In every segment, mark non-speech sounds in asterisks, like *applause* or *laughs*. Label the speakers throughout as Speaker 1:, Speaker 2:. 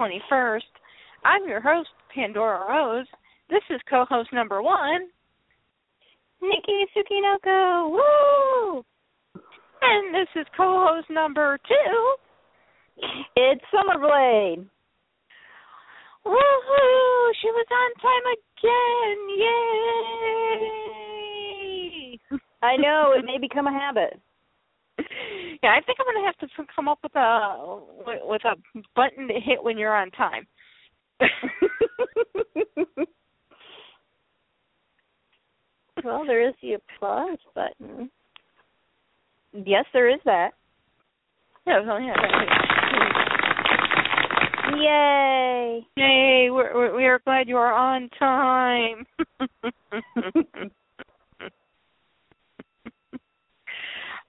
Speaker 1: 21st. I'm your host, Pandora Rose. This is co host number one,
Speaker 2: Nikki Tsukinoko. Woo!
Speaker 1: And this is co host number two,
Speaker 2: It's Summerblade.
Speaker 1: Woohoo! She was on time again! Yay!
Speaker 2: I know it *laughs* may become a habit. *laughs*
Speaker 1: Yeah, I think I'm gonna have to come up with a with a button to hit when you're on time. *laughs*
Speaker 2: well, there is the applause button. Yes, there is that.
Speaker 1: Yeah, well, yeah.
Speaker 2: Yay!
Speaker 1: Yay! We're, we're we are glad you are on time. *laughs*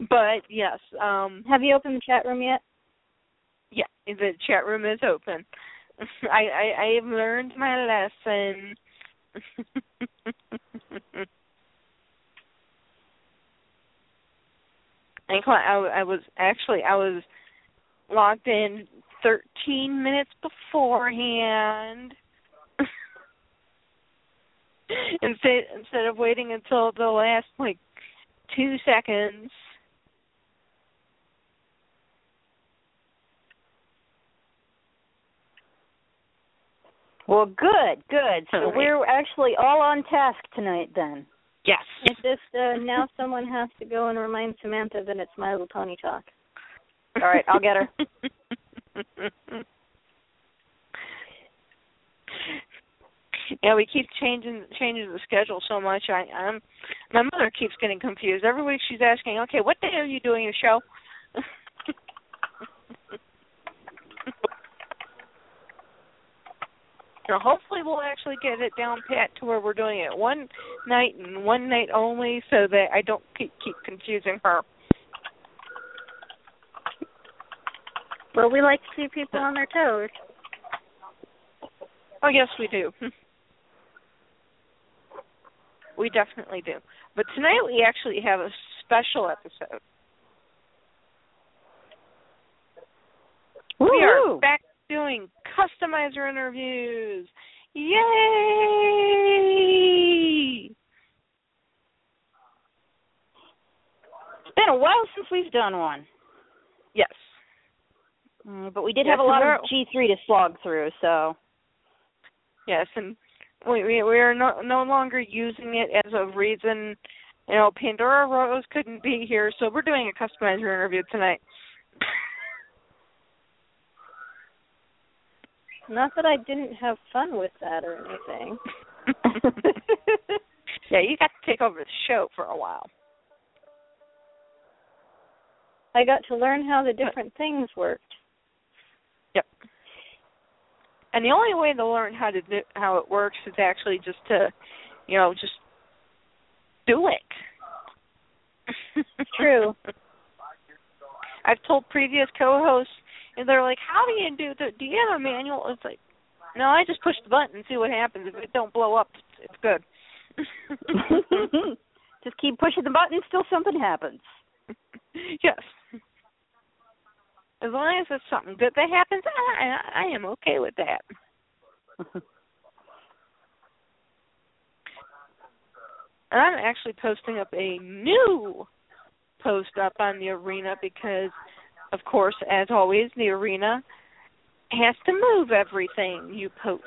Speaker 1: but yes, um
Speaker 2: Have you opened the chat room yet?
Speaker 1: yeah, the chat room is open. *laughs* I I, I have learned my lesson. *laughs* I, I I was actually I was logged in 13 minutes beforehand. *laughs* instead instead of waiting until the last like 2 seconds.
Speaker 2: Well, good, good. So we're actually all on task tonight then.
Speaker 1: Yes.
Speaker 2: It's just uh, now someone has to go and remind Samantha that it's My Little Pony Talk. All right, I'll get her. *laughs*
Speaker 1: yeah, we keep changing changing the schedule so much. I I'm my mother keeps getting confused. Every week she's asking, "Okay, what day are you doing your show?" *laughs* so hopefully we'll actually get it down pat to where we're doing it one night and one night only, so that I don't keep keep confusing her.
Speaker 2: Well, we like to see people on their toes.
Speaker 1: Oh yes, we do. *laughs* we definitely do. But tonight we actually have a special episode. We are back doing customizer interviews. Yay!
Speaker 2: It's been a while since we've done one.
Speaker 1: Yes.
Speaker 2: Mm, but we did
Speaker 1: Yes,
Speaker 2: have a lot of G3 to slog through, so.
Speaker 1: Yes, and we we, we are no no longer using it as a reason. You know, Pandora Rose couldn't be here, so we're doing a customizer interview tonight.
Speaker 2: Not that I didn't have fun with that or anything. *laughs*
Speaker 1: yeah, you got to take over the show for a while.
Speaker 2: I got to learn how the different things worked.
Speaker 1: Yep. And the only way to learn how to do how it works is actually just to, you know, just do it.
Speaker 2: True. *laughs*
Speaker 1: I've told previous co-hosts, and they're like, "How do you do the? Do you have a manual?" It's like, no, I just push the button and see what happens. If it don't blow up, it's good. *laughs* *laughs*
Speaker 2: Just keep pushing the button till something happens.
Speaker 1: yes. As long as it's something good that happens, I, I am okay with that. *laughs* And I'm actually posting up a new post up on the arena because, of course, as always, the arena has to move everything you post.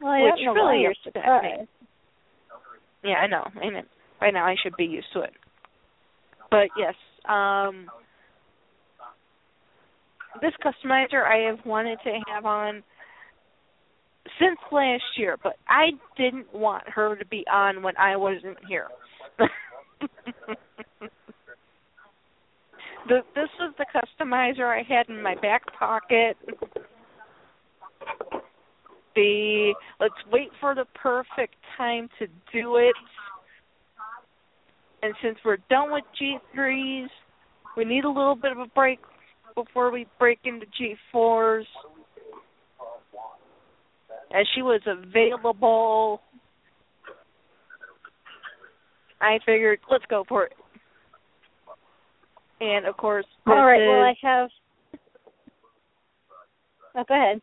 Speaker 2: Well, I
Speaker 1: Which really upset Yeah, I know. I mean, by now I should be used to it. But yes, um this customizer I have wanted to have on since last year, but I didn't want her to be on when I wasn't here. *laughs* the, this is the customizer I had in my back pocket. The let's wait for the perfect time to do it. And since we're done with G3s, we need a little bit of a break before we break into G4s. As she was available I figured let's go for it. And of course,
Speaker 2: all right.
Speaker 1: is...
Speaker 2: Well, I have. Oh, go ahead.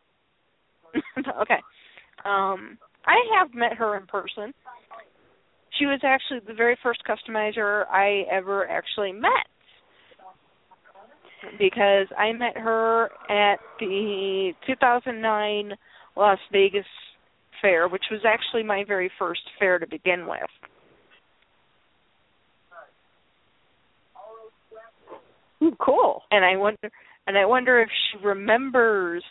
Speaker 2: *laughs*
Speaker 1: okay. Um, I have met her in person. She was actually the very first customizer I ever actually met because I met her at the 2009 Las Vegas fair, which was actually my very first fair to begin with.
Speaker 2: Ooh, cool.
Speaker 1: And I wonder and I wonder if she remembers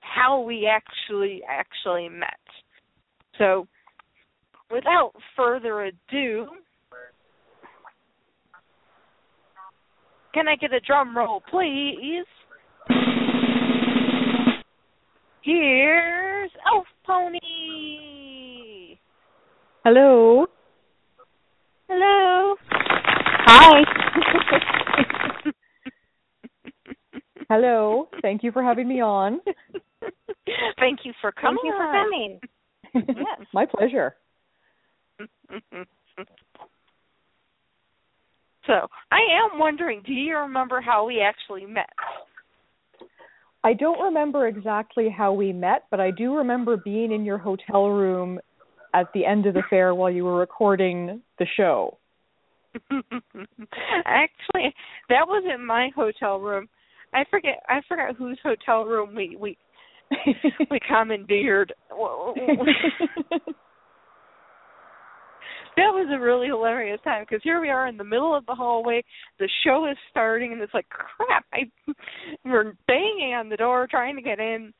Speaker 1: how we actually actually met. So, without further ado, can I get a drum roll, please? Here's Elf oh, Pony.
Speaker 3: Hello.
Speaker 2: Hello.
Speaker 3: Hi. *laughs* Hello. Thank you for having me on.
Speaker 1: Thank you for coming.
Speaker 2: Thank you for coming.
Speaker 1: Yes. *laughs*
Speaker 3: My pleasure.
Speaker 1: so, I am wondering, do you remember how we actually met?
Speaker 3: I don't remember exactly how we met, but I do remember being in your hotel room at the end of the fair while you were recording the show. *laughs*
Speaker 1: Actually, that wasn't my hotel room. I forget I forgot whose hotel room we we we *laughs* commandeered. *laughs* that was a really hilarious time because here we are in the middle of the hallway. The show is starting, and it's like crap. I we're banging on the door trying to get in.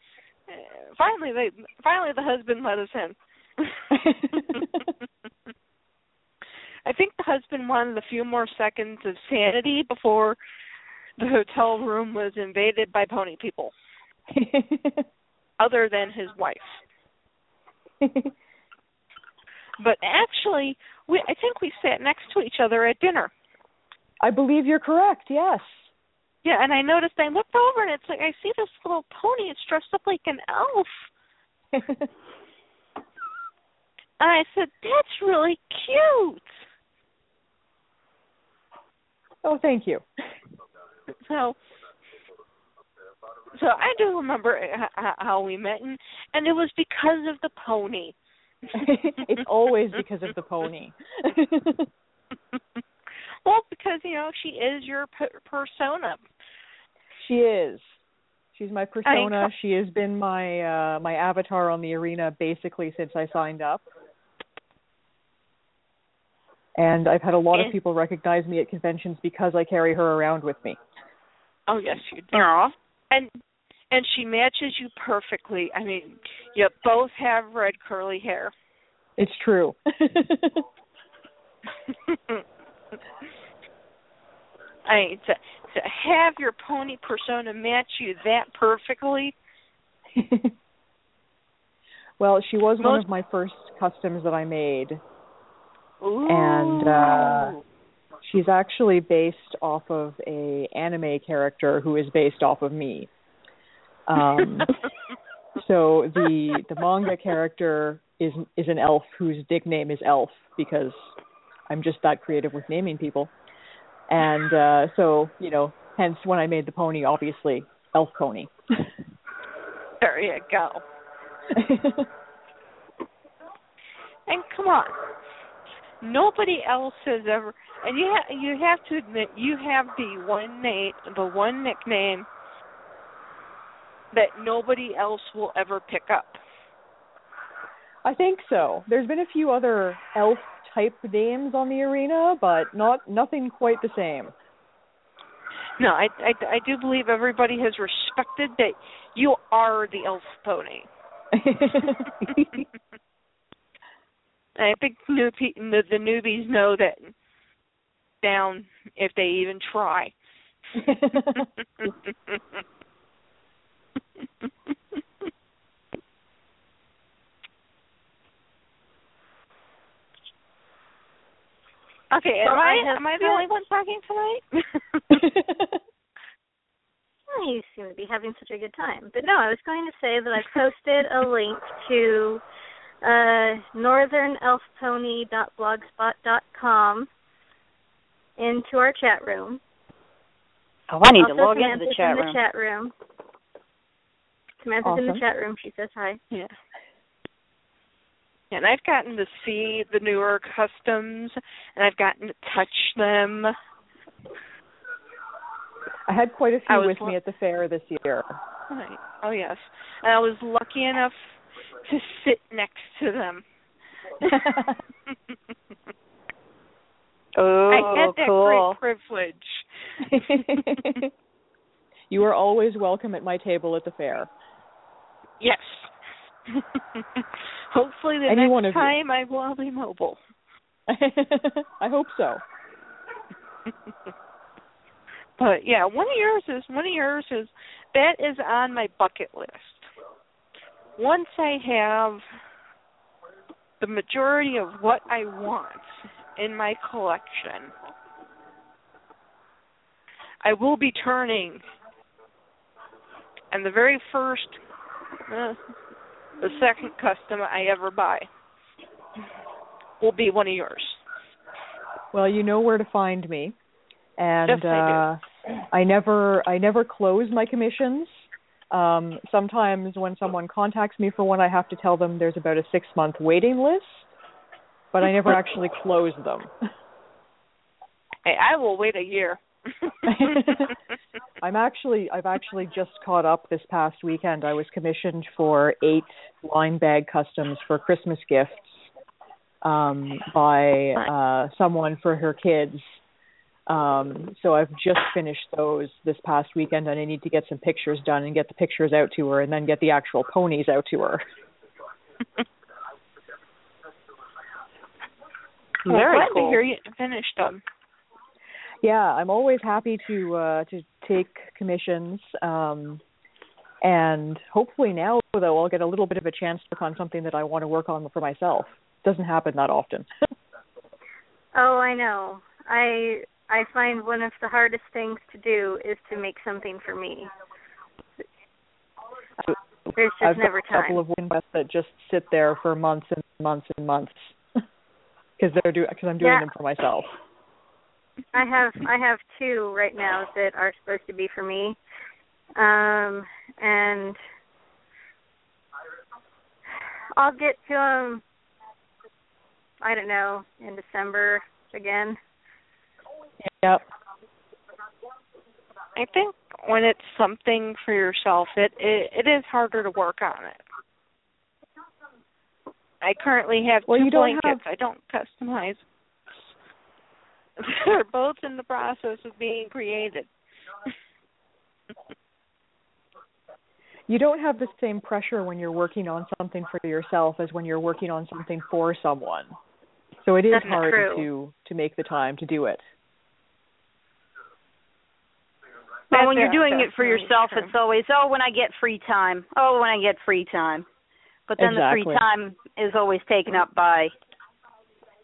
Speaker 1: Uh, finally, they finally the husband let us in. *laughs* I think the husband wanted a few more seconds of sanity before the hotel room was invaded by pony people *laughs* other than his wife. *laughs* but actually, we I think we sat next to each other at dinner.
Speaker 3: I believe you're correct. Yes.
Speaker 1: Yeah, and I noticed I looked over and it's like I see this little pony. It's dressed up like an elf. *laughs* and I said, "That's really cute."
Speaker 3: Oh, thank you.
Speaker 1: So, so I do remember how we met, and and it was because of the pony. *laughs*
Speaker 3: it's always because of the pony. *laughs*
Speaker 1: well, because you know she is your persona.
Speaker 3: She is. She's my persona. she has been my uh my avatar on the arena basically since I signed up. And I've had a lot of people recognize me at conventions because I carry her around with me.
Speaker 1: Oh yes, you do. Aww. And and she matches you perfectly. I mean, you both have red curly hair.
Speaker 3: It's true. *laughs*
Speaker 1: I mean, to to have your pony persona match you that perfectly. *laughs*
Speaker 3: well, she was Most... one of my first customs that I made.
Speaker 1: Ooh.
Speaker 3: And uh she's actually based off of a anime character who is based off of me. Um *laughs* so the the manga character is is an elf whose nickname is Elf because I'm just that creative with naming people. And uh so, you know, hence when I made the pony obviously Elf Pony. *laughs*
Speaker 1: there you go. *laughs* and come on, nobody else has ever and you ha- you have to admit you have the one name the one nickname that nobody else will ever pick up?
Speaker 3: I think so. There's been a few other elf type names on the arena but not nothing quite the same.
Speaker 1: No i i, I do believe everybody has respected that you are the elf pony. *laughs* I think new pe- the, the newbies know that down if they even try. *laughs* *laughs* okay, am I, I am I the only one talking tonight?
Speaker 2: well, *laughs* *laughs* you seem to be having such a good time. But no, I was going to say that I posted a link to uh, northernelfpony.blogspot.com into our chat room.
Speaker 4: Oh, I need
Speaker 2: also,
Speaker 4: to log into the chat
Speaker 2: in the chat room. Samantha's in the chat room. She says hi.
Speaker 1: Yeah. And I've gotten to see the newer customs, and I've gotten to touch them.
Speaker 3: I had quite a few with
Speaker 1: lo-
Speaker 3: me at the fair this year.
Speaker 1: Right. Oh yes, and I was lucky enough to sit next to them. *laughs*
Speaker 4: Oh,
Speaker 1: I had that
Speaker 4: cool.
Speaker 1: great privilege. *laughs*
Speaker 3: you are always welcome at my table at the fair.
Speaker 1: Yes. *laughs* Hopefully the
Speaker 3: Any
Speaker 1: next
Speaker 3: of you.
Speaker 1: time I will be mobile. *laughs*
Speaker 3: I hope so. *laughs*
Speaker 1: But yeah, one of yours is one of yours is that is on my bucket list. Once I have the majority of what I want in my collection, I will be turning and the very first uh, the second custom I ever buy will be one of yours.
Speaker 3: Well, you know where to find me. And
Speaker 1: Yes, I
Speaker 3: uh I never I never close my commissions. Um sometimes when someone contacts me for one I have to tell them there's about a 6 month waiting list, but I never *laughs* actually close them.
Speaker 1: Hey, I will wait a year. *laughs*
Speaker 3: I'm actually I've actually just caught up this past weekend. I was commissioned for 8 line bag customs for Christmas gifts um by uh someone for her kids. Um so I've just finished those this past weekend and I need to get some pictures done and get the pictures out to her and then get the actual ponies out to her. *laughs*
Speaker 1: Well,
Speaker 4: Very
Speaker 1: glad
Speaker 4: cool.
Speaker 1: to hear you finished them.
Speaker 3: Yeah, I'm always happy to uh to take commissions. Um and hopefully now though I'll get a little bit of a chance to work on something that I want to work on for myself. Doesn't happen that often.
Speaker 2: Oh, I know. I I find one of the hardest things to do is to make something for me. There's just
Speaker 3: I've
Speaker 2: never
Speaker 3: got a couple of windows that just sit there for months and months and months *laughs* because they're do because I'm doing
Speaker 2: Yeah.
Speaker 3: them for myself.
Speaker 2: I have I have two right now that are supposed to be for me. Um and I'll get to them I don't know, in December again.
Speaker 3: Yep.
Speaker 1: I think when it's something for yourself, it, it it is harder to work on it. I currently have
Speaker 3: Well,
Speaker 1: two
Speaker 3: you don't
Speaker 1: blankets. I don't customize. *laughs* They're both in the process of being created.
Speaker 3: You don't have the same pressure when you're working on something for yourself as when you're working on something for someone. So it is
Speaker 2: That's
Speaker 3: hard
Speaker 2: true.
Speaker 3: to to make the time to do it.
Speaker 4: Well, when you're doing it for yourself, it's always, oh, when I get free time. Oh, when I get free time. But then the free time is always taken up by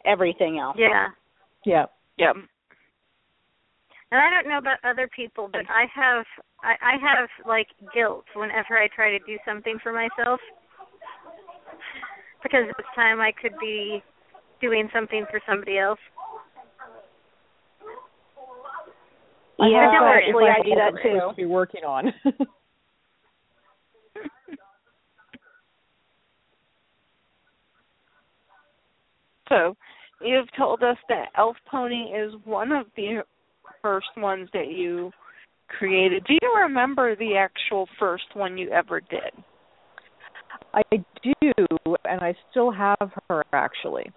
Speaker 4: everything else.
Speaker 2: Yeah.
Speaker 3: Yeah.
Speaker 1: Yep.
Speaker 2: And I don't know about other people, but I have I, I have like guilt whenever I try to do something for myself. Because it's time I could be doing something for somebody else.
Speaker 3: I
Speaker 4: Yeah,
Speaker 3: have thought
Speaker 4: actually,
Speaker 3: if
Speaker 4: I do that too.
Speaker 3: To be working on. *laughs*
Speaker 1: So, you've told us that Elf Pony is one of the first ones that you created. Do you remember the actual first one you ever did?
Speaker 3: I do, and I still have her actually.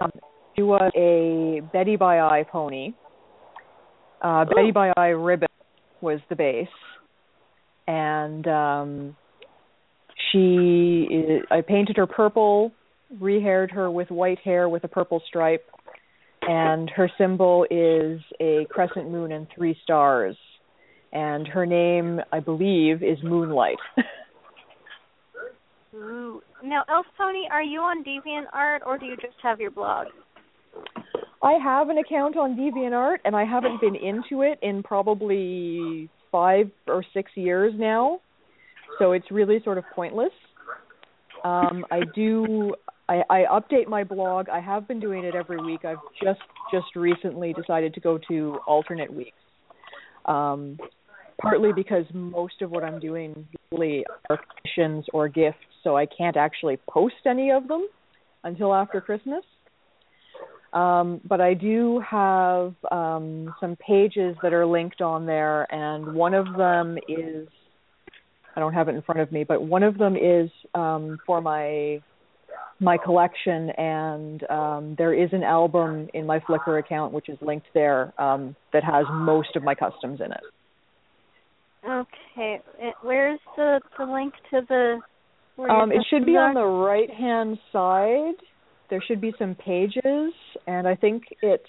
Speaker 3: Um, she was a Beddy Bye Eye pony. Uh, Beddy Bye Eye ribbon was the base, and um, she. Is, I painted her purple, rehaired her with white hair with a purple stripe, and her symbol is a crescent moon and three stars. And her name, I believe, is Moonlight. *laughs*
Speaker 2: Ooh. Now, Elf Pony, are you on DeviantArt or do you just have your blog?
Speaker 3: I have an account on DeviantArt, and I haven't been into it in probably five or six years now. So it's really sort of pointless. Um, I do. I, I update my blog. I have been doing it every week. I've just just recently decided to go to alternate weeks. Um, partly because most of what I'm doing really are commissions or gifts, so I can't actually post any of them until after Christmas. Um, but I do have um, some pages that are linked on there, and one of them is I don't have it in front of me, but one of them is um, for my my collection, and um, there is an album in my Flickr account which is linked there um, that has most of my customs in it.
Speaker 2: Okay, it, where's the the link to the?
Speaker 3: Um, it should be on the right hand side. There should be some pages, and I think it's.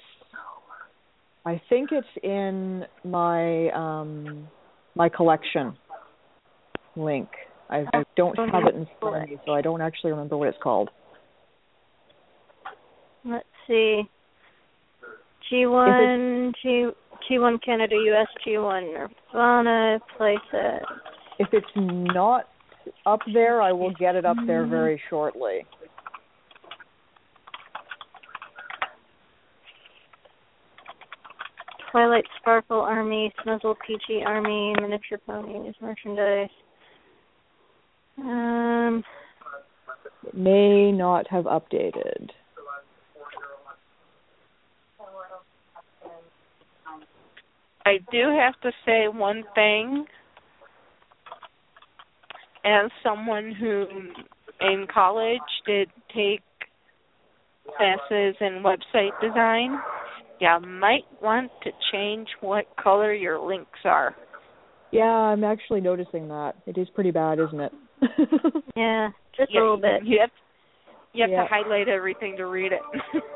Speaker 3: I think it's in my um, my collection link. I, I oh, don't have it in front of me, so I don't actually remember what it's called.
Speaker 2: Let's see. G1, G G1 Canada, US G1 Nirvana, playset.
Speaker 3: If it's not up there, I will get it up there very mm-hmm. shortly.
Speaker 2: Twilight Sparkle Army, Snuzzle Peachy Army, Miniature Ponies, merchandise. Um,
Speaker 3: it may not have updated.
Speaker 1: I do have to say one thing. As someone who in college did take classes in website design, you might want to change what color your links are.
Speaker 3: Yeah, I'm actually noticing that. It is pretty bad, isn't it? *laughs*
Speaker 2: yeah, just
Speaker 1: yeah,
Speaker 2: a little bit.
Speaker 1: You have you have
Speaker 3: Yeah.
Speaker 1: to highlight everything to read it.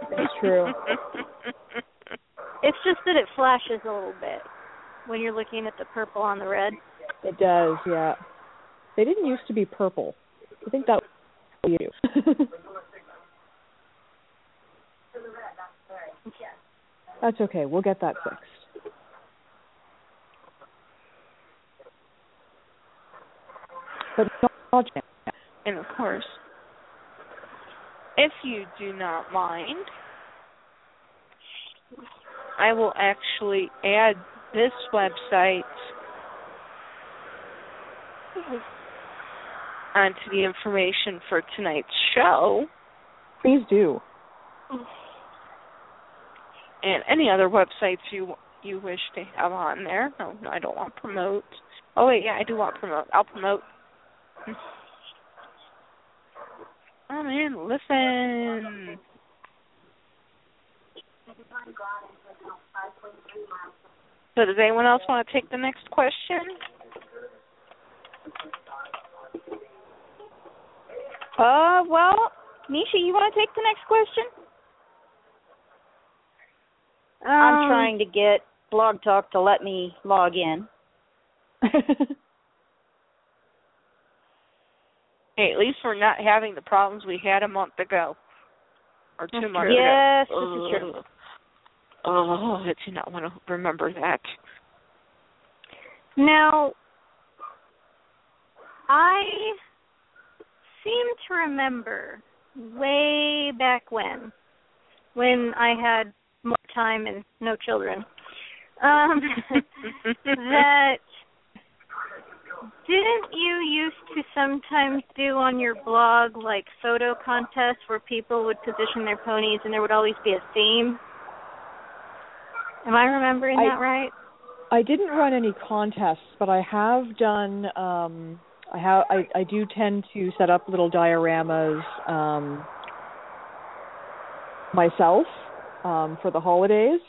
Speaker 3: That's true. *laughs*
Speaker 2: It's just that it flashes a little bit when you're looking at the purple on the red.
Speaker 3: It does, yeah. They didn't used to be purple. I think that was you. *laughs* That's okay. We'll get that fixed. But not
Speaker 1: and of course, if you do not mind, I will actually add this website onto the information for tonight's show
Speaker 3: please do.
Speaker 1: and any other websites you you wish to have on there. No, no, I don't want promote. Oh wait, yeah, I do want promote. I'll promote. Oh man, listen. So does anyone else want to take the next question?
Speaker 4: Uh, well, Nisha, you want to take the next question? I'm
Speaker 2: Um,
Speaker 4: trying to get Blog Talk to let me log in. *laughs*
Speaker 1: Hey, at least we're not having the problems we had a month ago. Or two
Speaker 2: That's
Speaker 1: months
Speaker 2: true.
Speaker 4: Yes, this
Speaker 1: ago.
Speaker 4: is true.
Speaker 1: Oh, I do not want to remember that.
Speaker 2: Now, I seem to remember way back when, when I had more time and no children, um, *laughs* *laughs* that didn't you used to sometimes do on your blog like photo contests where people would position their ponies and there would always be a theme? Am I remembering
Speaker 3: I-
Speaker 2: that right?
Speaker 3: I didn't run any contests, but I have done. Um, I have. I, I do tend to set up little dioramas um, myself um, for the holidays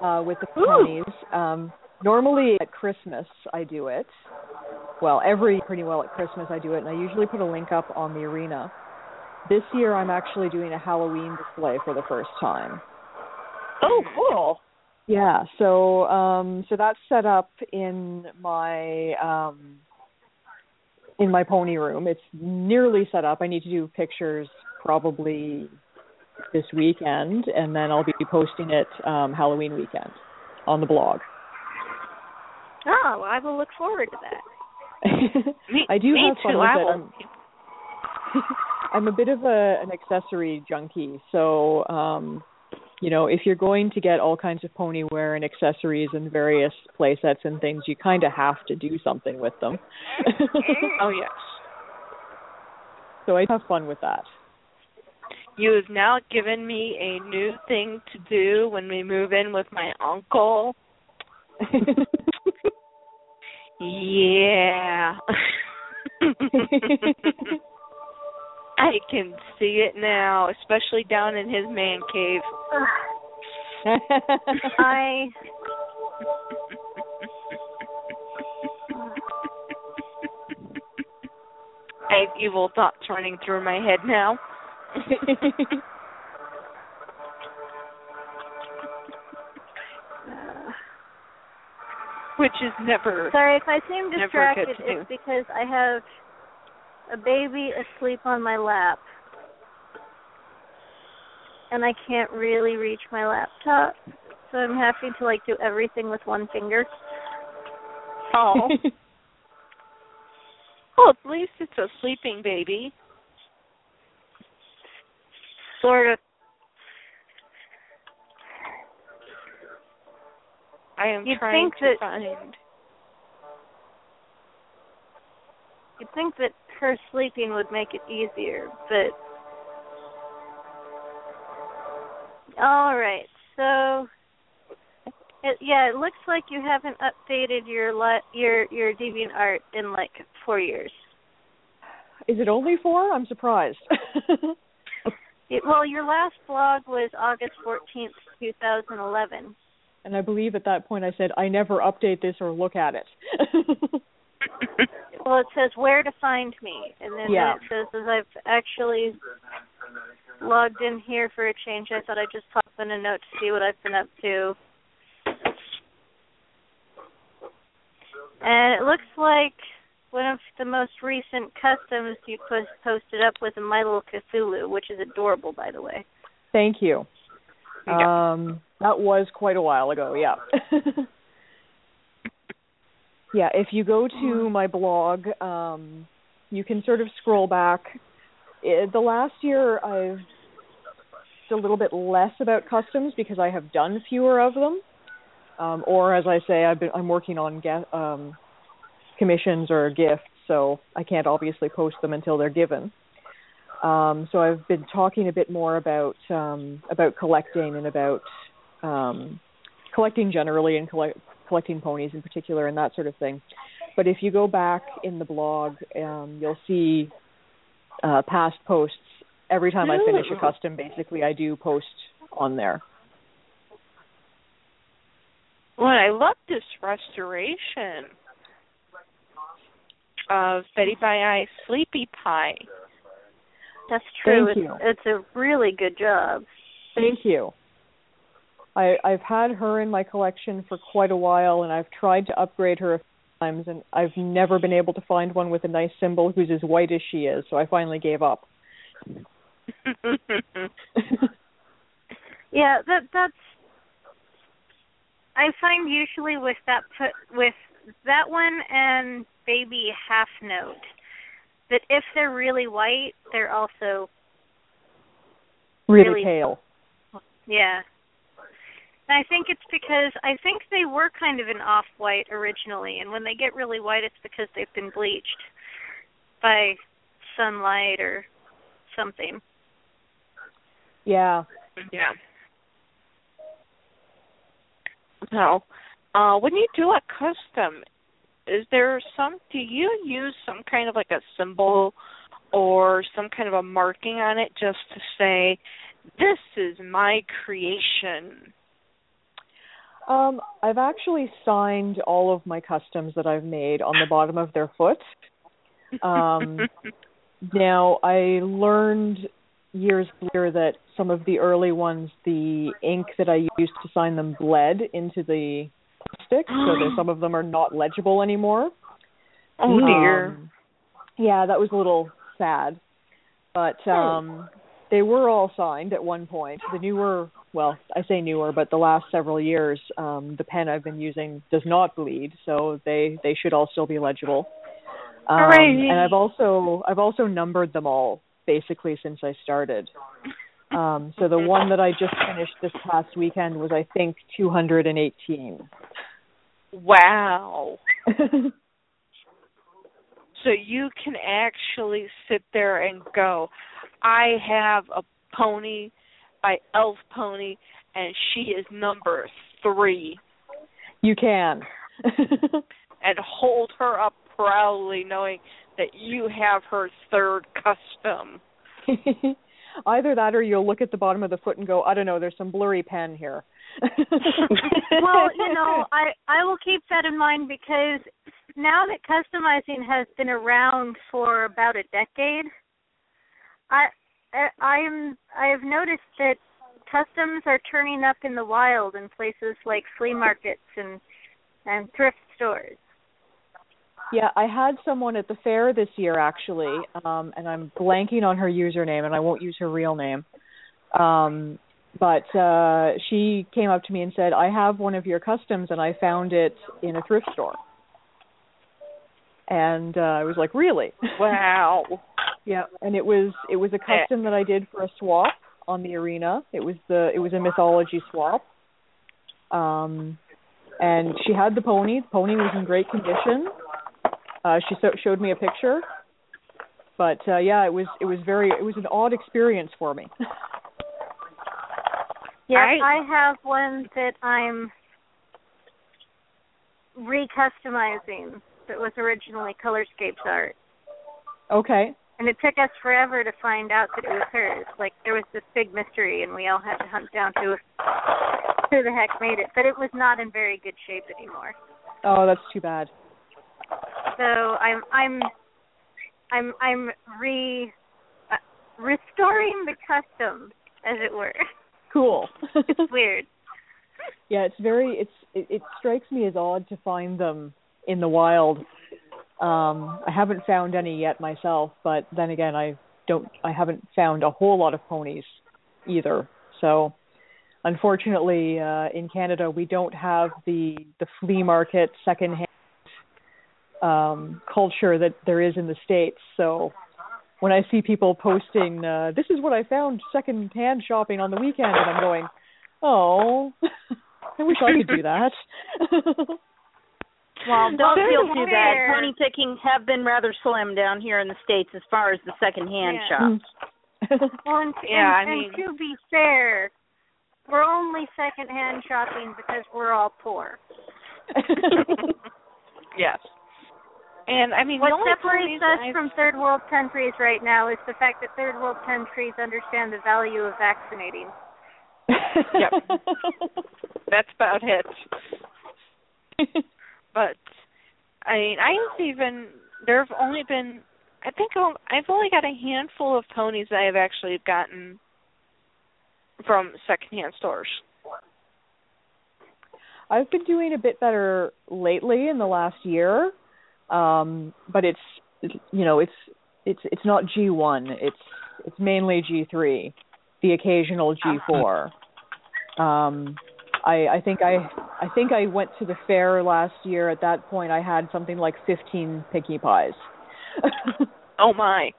Speaker 3: uh, with the ponies. Um, normally at Christmas I do it. Well, every pretty well at Christmas I do it, and I usually put a link up on the arena. This year I'm actually doing a Halloween display for the first time.
Speaker 4: Oh, cool.
Speaker 3: Yeah, so um so that's set up in my um in my pony room. It's nearly set up. I need to do pictures probably this weekend and then I'll be posting it um Halloween weekend on the blog.
Speaker 2: Oh, I will look forward to that. *laughs*
Speaker 1: Me,
Speaker 3: I do
Speaker 1: me
Speaker 3: have fun
Speaker 1: too.
Speaker 3: with it. I'm- *laughs* I'm a bit of a an accessory junkie, so um you know, if you're going to get all kinds of pony wear and accessories and various play sets and things, you kind of have to do something with them. *laughs*
Speaker 1: oh yes.
Speaker 3: So I have fun with that.
Speaker 1: You have now given me a new thing to do when we move in with my uncle. Yeah. *laughs* I can see it now, especially down in his man cave.
Speaker 2: I
Speaker 1: I have evil thoughts running through my head now. *laughs* *laughs* Which is never
Speaker 2: sorry if I seem distracted. It's because I have a baby asleep on my lap, and I can't really reach my laptop, so I'm having to like do everything with one finger. *laughs*
Speaker 1: Oh. well, at least it's a sleeping baby.
Speaker 2: Sort of.
Speaker 1: I am
Speaker 2: You'd
Speaker 1: trying
Speaker 2: think
Speaker 1: to
Speaker 2: that-
Speaker 1: find.
Speaker 2: You'd think that her sleeping would make it easier, but all right. So, it, yeah, it looks like you haven't updated your li- your your DeviantArt in like four years.
Speaker 3: Is it only four? I'm surprised. *laughs*
Speaker 2: It, well, your last blog was August fourteenth, two thousand eleven.
Speaker 3: And I believe at that point I said I never update this or look at it.
Speaker 2: Well, it says where to find me, and then
Speaker 3: Yeah.
Speaker 2: it says as I've actually logged in here for a change. I thought I'd just pop in a note to see what I've been up to. And it looks like one of the most recent customs you post- posted up was a My Little Cthulhu, which is adorable, by the way.
Speaker 3: Thank you. *laughs*
Speaker 1: Yeah.
Speaker 3: Um, that was quite a while ago. Yeah. *laughs* yeah. If you go to my blog, um, you can sort of scroll back. Eh, the last year, I've a little bit less about customs because I have done fewer of them. Um, or as I say, I've been I'm working on get, um, commissions or gifts, so I can't obviously post them until they're given. Um, so I've been talking a bit more about um, about collecting and about um, collecting generally and collect, collecting ponies in particular and that sort of thing. But if you go back in the blog, um, you'll see uh, past posts. Every time I finish a custom, basically I do post on there.
Speaker 1: Well, I love this restoration of Beddy Bye Eye Sleepy Pie.
Speaker 2: That's true.
Speaker 3: Thank
Speaker 2: it's,
Speaker 3: you.
Speaker 2: it's a really good job.
Speaker 3: Thank you. I I've had her in my collection for quite a while and I've tried to upgrade her a few times and I've never been able to find one with a nice symbol who's as white as she is, so I finally gave up. *laughs*
Speaker 2: Yeah, that that's. I find usually with that put with that one and baby half note that if they're really white, they're also
Speaker 3: really,
Speaker 2: Really-
Speaker 3: pale.
Speaker 2: yeah. And I think it's because I think they were kind of an off white originally, and when they get really white, it's because they've been bleached by sunlight or something.
Speaker 3: Yeah.
Speaker 1: yeah. Now, uh, when you do a custom, is there some? Do you use some kind of like a symbol or some kind of a marking on it just to say, "This is my creation"?
Speaker 3: Um, I've actually signed all of my customs that I've made on the bottom of their foot. Um, *laughs* now I learned years later that some of the early ones, the ink that I used to sign them bled into the plastic, so that *gasps* some of them are not legible anymore.
Speaker 1: oh dear.
Speaker 3: Um, yeah, that was a little sad. But um they were all signed at one point. The newer well, I say newer, but the last several years, um the pen I've been using does not bleed, so they they should all still be legible. Um, and I've also I've also numbered them all basically since I started. Um, so the one that I just finished this past weekend was I think 218.
Speaker 1: Wow. *laughs* so you can actually sit there and go, I have a pony by Elf Pony and she is number 3.
Speaker 3: You can. *laughs*
Speaker 1: and hold her up proudly knowing that you have her third custom. *laughs*
Speaker 3: Either that or you'll look at the bottom of the foot and go, I don't know, there's some blurry pen here. *laughs*
Speaker 2: well, you know, I I will keep that in mind because now that customizing has been around for about a decade, I I'm I have noticed that customs are turning up in the wild in places like flea markets and and thrift stores.
Speaker 3: Yeah, I had someone at the fair this year actually, um, and I'm blanking on her username, and I won't use her real name. Um, but uh, she came up to me and said, "I have one of your customs, and I found it in a thrift store." And uh, I was like, "Really?" *laughs*
Speaker 1: Wow.
Speaker 3: yeah, and it was it was a custom that I did for a swap on the arena. It was the it was a mythology swap. Um, and she had the pony. The pony was in great condition. Uh, she so- showed me a picture, but uh, yeah, it was it was very it was an odd experience for me. *laughs*
Speaker 2: yeah, I, I have one that I'm recustomizing that was originally Colorscapes art.
Speaker 3: Okay.
Speaker 2: And it took us forever to find out that it was hers. Like there was this big mystery, and we all had to hunt down who who the heck made it. But it was not in very good shape anymore.
Speaker 3: Oh, that's too bad.
Speaker 2: So I'm I'm I'm I'm re uh, restoring the custom, as it were. *laughs*
Speaker 3: Cool.
Speaker 2: it's *laughs* weird.
Speaker 3: Yeah, it's very it's it, it strikes me as odd to find them in the wild um, I haven't found any yet myself, but then again, I don't. I haven't found a whole lot of ponies either. So, unfortunately, uh, in Canada, we don't have the the flea market secondhand um, culture that there is in the states. So, when I see people posting, uh, "This is what I found secondhand shopping on the weekend," and I'm going, "Oh, I wish I could do that." *laughs*
Speaker 4: Well, don't feel too bad. Pony pickings have been rather slim down here in the states as far as the secondhand
Speaker 2: yeah.
Speaker 4: shops. *laughs*
Speaker 2: well, and,
Speaker 1: yeah,
Speaker 2: and,
Speaker 1: I mean,
Speaker 2: and to be fair, we're only secondhand shopping because we're all poor. *laughs*
Speaker 1: yes. And I mean,
Speaker 2: what
Speaker 1: the only
Speaker 2: separates us
Speaker 1: I've...
Speaker 2: from third world countries right now is the fact that third world countries understand the value of vaccinating.
Speaker 1: yep. *laughs* That's about it. *laughs* but I mean, I've even there've only been I think I've only got a handful of ponies that I've actually gotten from secondhand stores.
Speaker 3: I've been doing a bit better lately in the last year, um, but it's you know it's it's it's not G1. It's it's mainly G3, the occasional G4. Um, I I think I I think I went to the fair last year. At that point, I had something like 15 Pinkie Pies. *laughs*
Speaker 1: oh my.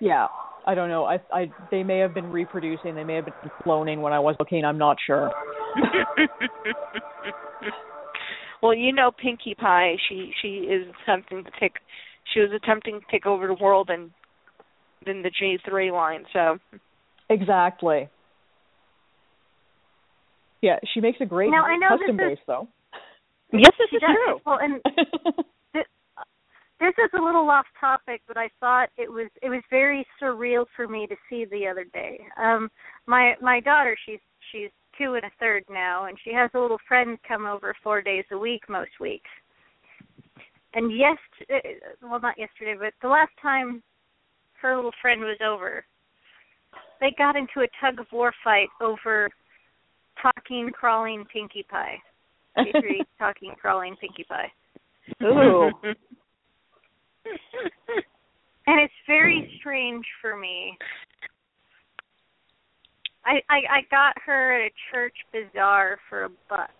Speaker 3: Yeah, I don't know. I I they may have been reproducing. They may have been cloning when I was looking. I'm not sure. *laughs*
Speaker 1: well, you know Pinkie Pie. She she is attempting to take. She was attempting to take over the world and in the G3 line. So.
Speaker 3: Exactly. Yeah, she makes a great
Speaker 2: now, I know
Speaker 3: custom
Speaker 2: this
Speaker 3: base, though.
Speaker 4: Yes, this
Speaker 2: she
Speaker 4: is
Speaker 2: does.
Speaker 4: true.
Speaker 2: Well, and *laughs* this, this is a little off topic, but I thought it was it was very surreal for me to see the other day. Um, my my daughter, she's she's two and a third now, and she has a little friend come over four days a week most weeks. And yes, uh, well, not yesterday, but the last time her little friend was over, they got into a tug of war fight over talking, crawling Pinkie Pie. G3 *laughs* talking, crawling Pinkie Pie.
Speaker 4: Ooh.
Speaker 2: and it's very strange for me. I, I I got her at a church bazaar for a buck.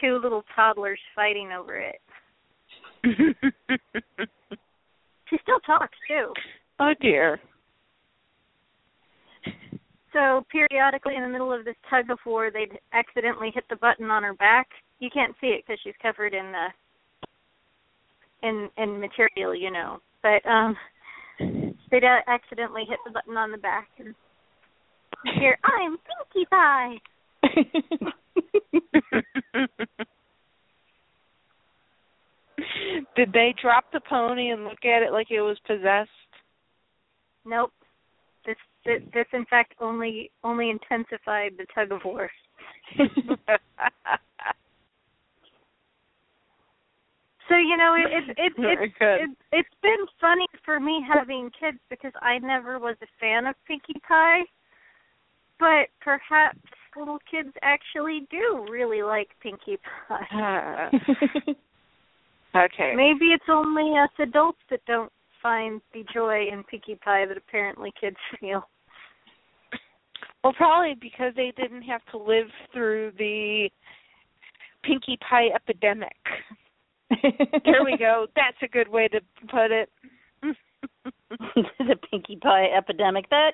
Speaker 2: Two little toddlers fighting over it. *laughs* she still talks too.
Speaker 1: Oh dear.
Speaker 2: So periodically in the middle of this tug of war, they'd accidentally hit the button on her back. You can't see it because she's covered in the in in material, you know. But um they'd accidentally hit the button on the back and hear, "I'm Pinkie Pie." *laughs*
Speaker 1: Did they drop the pony and look at it like it was possessed?
Speaker 2: Nope. This this, this in fact only only intensified the tug of war. *laughs* So you know it it it, it, it it's been funny for me having kids because I never was a fan of Pinkie Pie, but perhaps little kids actually do really like Pinkie Pie. Ah. *laughs*
Speaker 1: okay.
Speaker 2: Maybe it's only us adults that don't find the joy in Pinkie Pie that apparently kids feel.
Speaker 1: Well, probably because they didn't have to live through the Pinkie Pie epidemic. there we go. *laughs* That's a good way to put it. *laughs*
Speaker 4: the Pinkie Pie epidemic. That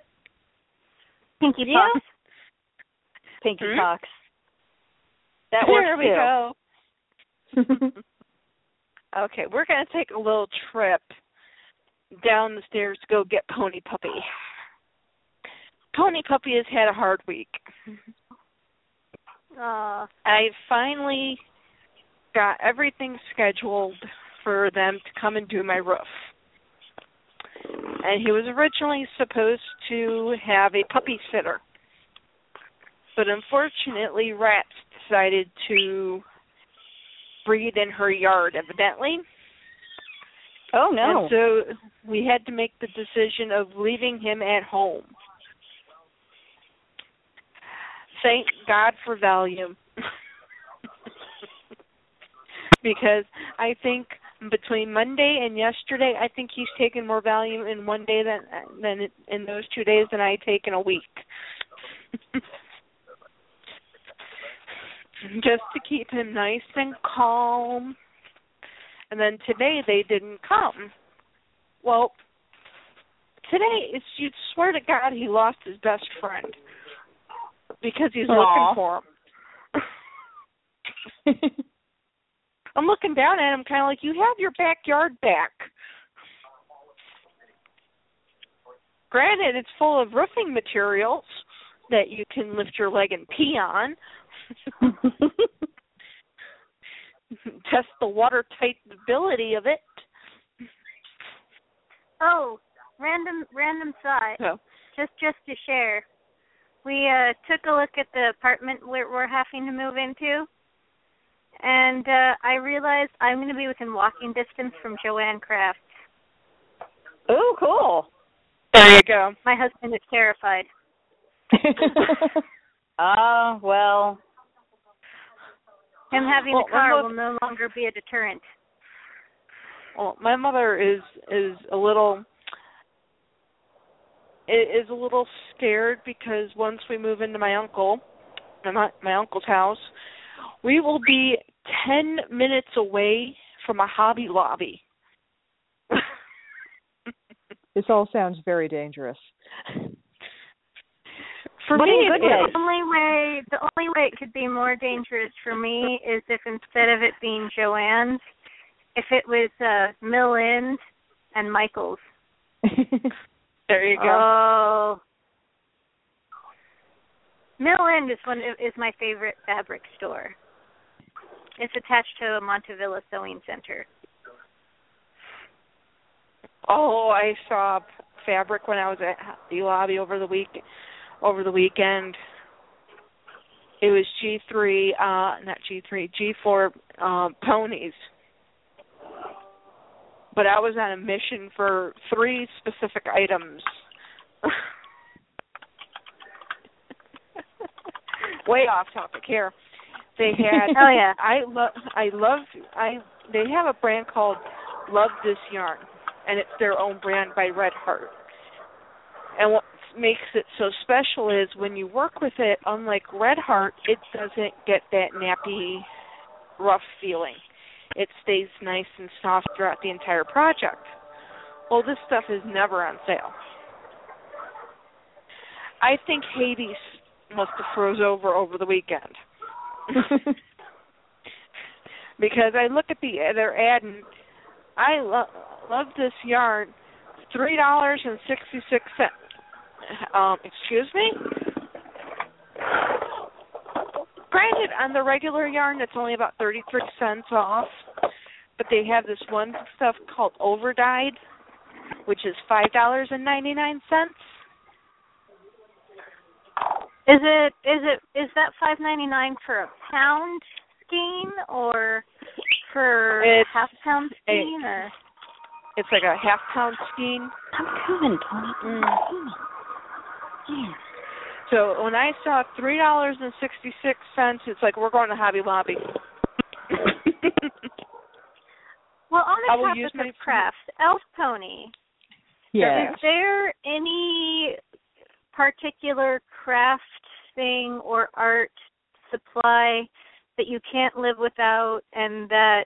Speaker 2: Pinkie
Speaker 4: yeah.
Speaker 2: Pox.
Speaker 4: Pinkie
Speaker 1: hmm?
Speaker 4: Pox. That
Speaker 1: there we go. *laughs* okay, we're gonna take a little trip down the stairs to go get Pony Puppy. Pony Puppy has had a hard week.
Speaker 2: Uh,
Speaker 1: I finally got everything scheduled for them to come and do my roof. And he was originally supposed to have a puppy sitter. But unfortunately, rats decided to breed in her yard, evidently.
Speaker 4: Oh no.
Speaker 1: And so we had to make the decision of leaving him at home. Thank God for Valium. *laughs* because I think between Monday and yesterday, I think he's taken more Valium in one day than than in those two days than I take in a week. *laughs* Just to keep him nice and calm. And then today they didn't come. Well, today it's you'd swear to God he lost his best friend because he's
Speaker 4: Aww.
Speaker 1: looking for him. *laughs* I'm looking down at him, kind of like you have your backyard back. Granted, it's full of roofing materials that you can lift your leg and pee on. *laughs* Test the watertight ability of it.
Speaker 2: oh, random random thought.
Speaker 1: So,
Speaker 2: Just just to share. We uh took a look at the apartment we're we're having to move into. And uh I realized I'm gonna be within walking distance from Jo-Ann Craft.
Speaker 4: oh, cool.
Speaker 1: there you go.
Speaker 2: My husband is terrified. *laughs*
Speaker 4: Ah, well.
Speaker 2: Him having
Speaker 1: Well,
Speaker 2: a car
Speaker 1: I'm
Speaker 2: will no longer be a deterrent.
Speaker 1: Well, my mother is is a little is a little scared because once we move into my uncle, my my uncle's house, we will be ten minutes away from a Hobby Lobby.
Speaker 3: this all sounds very dangerous.
Speaker 1: For
Speaker 4: But
Speaker 1: me,
Speaker 4: in
Speaker 1: it
Speaker 4: good ways.
Speaker 1: is.
Speaker 2: The only way the only way it could be more dangerous for me is if instead of it being Jo-Ann's, if it was uh Mill End and Michael's. *laughs*
Speaker 1: There you go.
Speaker 2: Oh. Mill End is one is my favorite fabric store. It's attached to a Montavilla sewing center.
Speaker 1: Oh, I saw fabric when I was at the lobby over the week over the weekend. It was G three, uh not G three, G four um ponies. But I was on a mission for three specific items. *laughs* Way off topic here. They had *laughs*
Speaker 2: Oh yeah.
Speaker 1: I love I love I they have a brand called Love This Yarn and it's their own brand by Red Heart. And what makes it so special is when you work with it, unlike Red Heart, it doesn't get that nappy, rough feeling. it stays nice and soft throughout the entire project. Well, this stuff is never on sale. I think Hades must have froze over over the weekend. *laughs* because I look at the their ad and I lo- love this yarn. Three dollars and sixty six cents. Um, excuse me. Granted, on the regular yarn, it's only about thirty three cents off, but they have this one stuff called overdyed, which is five dollars and ninety nine cents.
Speaker 2: Is it is it is that five ninety nine for a pound skein or for
Speaker 1: It's
Speaker 2: half pound
Speaker 1: a-
Speaker 2: skein or
Speaker 1: It's like a half pound skein.
Speaker 4: I'm coming, Tony.
Speaker 1: Mm.
Speaker 4: Yeah.
Speaker 1: So when I saw three dollars and sixty six cents, it's like we're going to Hobby Lobby. *laughs*
Speaker 2: Well, on
Speaker 1: I
Speaker 2: the
Speaker 1: will
Speaker 2: topic
Speaker 1: use my
Speaker 2: of crafts, Elf Pony,
Speaker 3: Yeah.
Speaker 2: is there any particular craft thing or art supply that you can't live without and that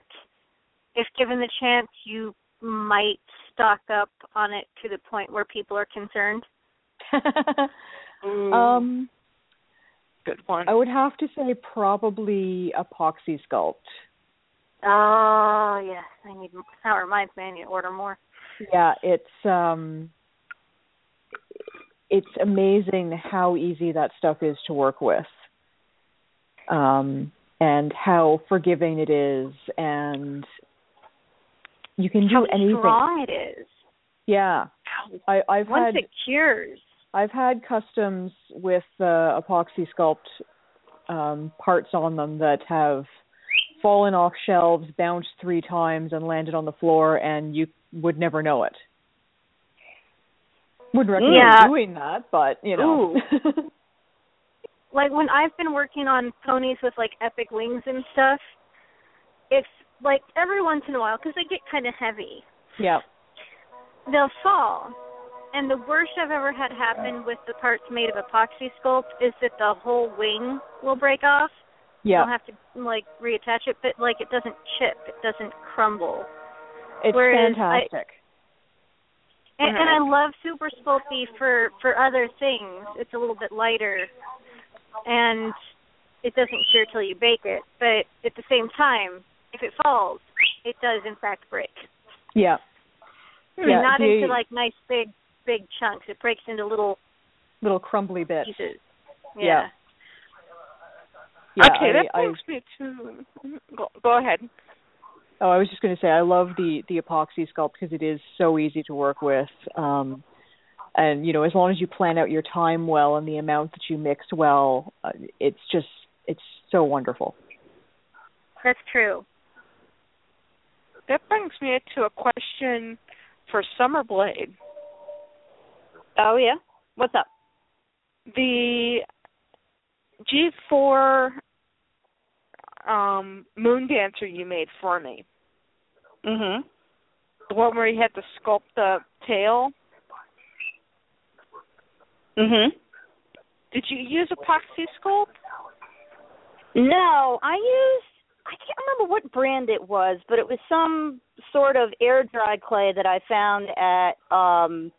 Speaker 2: if given the chance you might stock up on it to the point where people are concerned?
Speaker 1: Ooh, *laughs*
Speaker 3: um,
Speaker 1: good one.
Speaker 3: I would have to say probably epoxy sculpt.
Speaker 2: Oh yes, I need. That reminds me, I need to order more.
Speaker 3: Yeah, it's um it's amazing how easy that stuff is to work with. Um and how forgiving it is and you can do
Speaker 2: How
Speaker 3: anything.
Speaker 2: strong it is.
Speaker 3: Yeah. I I've
Speaker 2: Once
Speaker 3: had
Speaker 2: it cures.
Speaker 3: I've had customs with uh, epoxy sculpt um, parts on them that have fallen off shelves, bounced three times, and landed on the floor, and you would never know it. Wouldn't recommend
Speaker 2: Yeah.
Speaker 3: doing that, but you know. *laughs*
Speaker 2: like when I've been working on ponies with like epic wings and stuff, it's like every once in a while because they get kind of heavy,
Speaker 3: yeah.
Speaker 2: they'll fall. And the worst I've ever had happen with the parts made of epoxy sculpt is that the whole wing will break off.
Speaker 3: Yeah.
Speaker 2: I'll have to like reattach it, but like it doesn't chip, it doesn't crumble.
Speaker 3: It's
Speaker 2: whereas I-
Speaker 3: fantastic.
Speaker 2: And, and I love Super Sculpey for for other things. It's a little bit lighter, and it doesn't cure till you bake it. But at the same time, if it falls, it does in fact break.
Speaker 3: yeah.
Speaker 2: And
Speaker 3: Yeah,
Speaker 2: not
Speaker 3: the-
Speaker 2: into like nice big big chunks. It breaks into little
Speaker 3: Little crumbly bits.
Speaker 2: pieces.
Speaker 3: Yeah.
Speaker 2: Yeah.
Speaker 3: Yeah,
Speaker 1: okay,
Speaker 3: I,
Speaker 1: that
Speaker 3: I,
Speaker 1: brings me to. Go, go ahead.
Speaker 3: Oh, I was just going to say I love the the epoxy sculpt because it is so easy to work with. Um and you know, as long as you plan out your time well and the amount that you mix well, uh, it's just it's so wonderful.
Speaker 2: That's true.
Speaker 1: That brings me to a question for Summerblade.
Speaker 4: Oh yeah. What's up?
Speaker 1: The G4 um Moon Dancer you made for me.
Speaker 4: Mhm.
Speaker 1: The one where you had to sculpt the tail.
Speaker 4: Mhm.
Speaker 1: Did you use epoxy sculpt?
Speaker 4: No, I used I can't remember what brand it was, but it was some sort of air dried clay that I found at um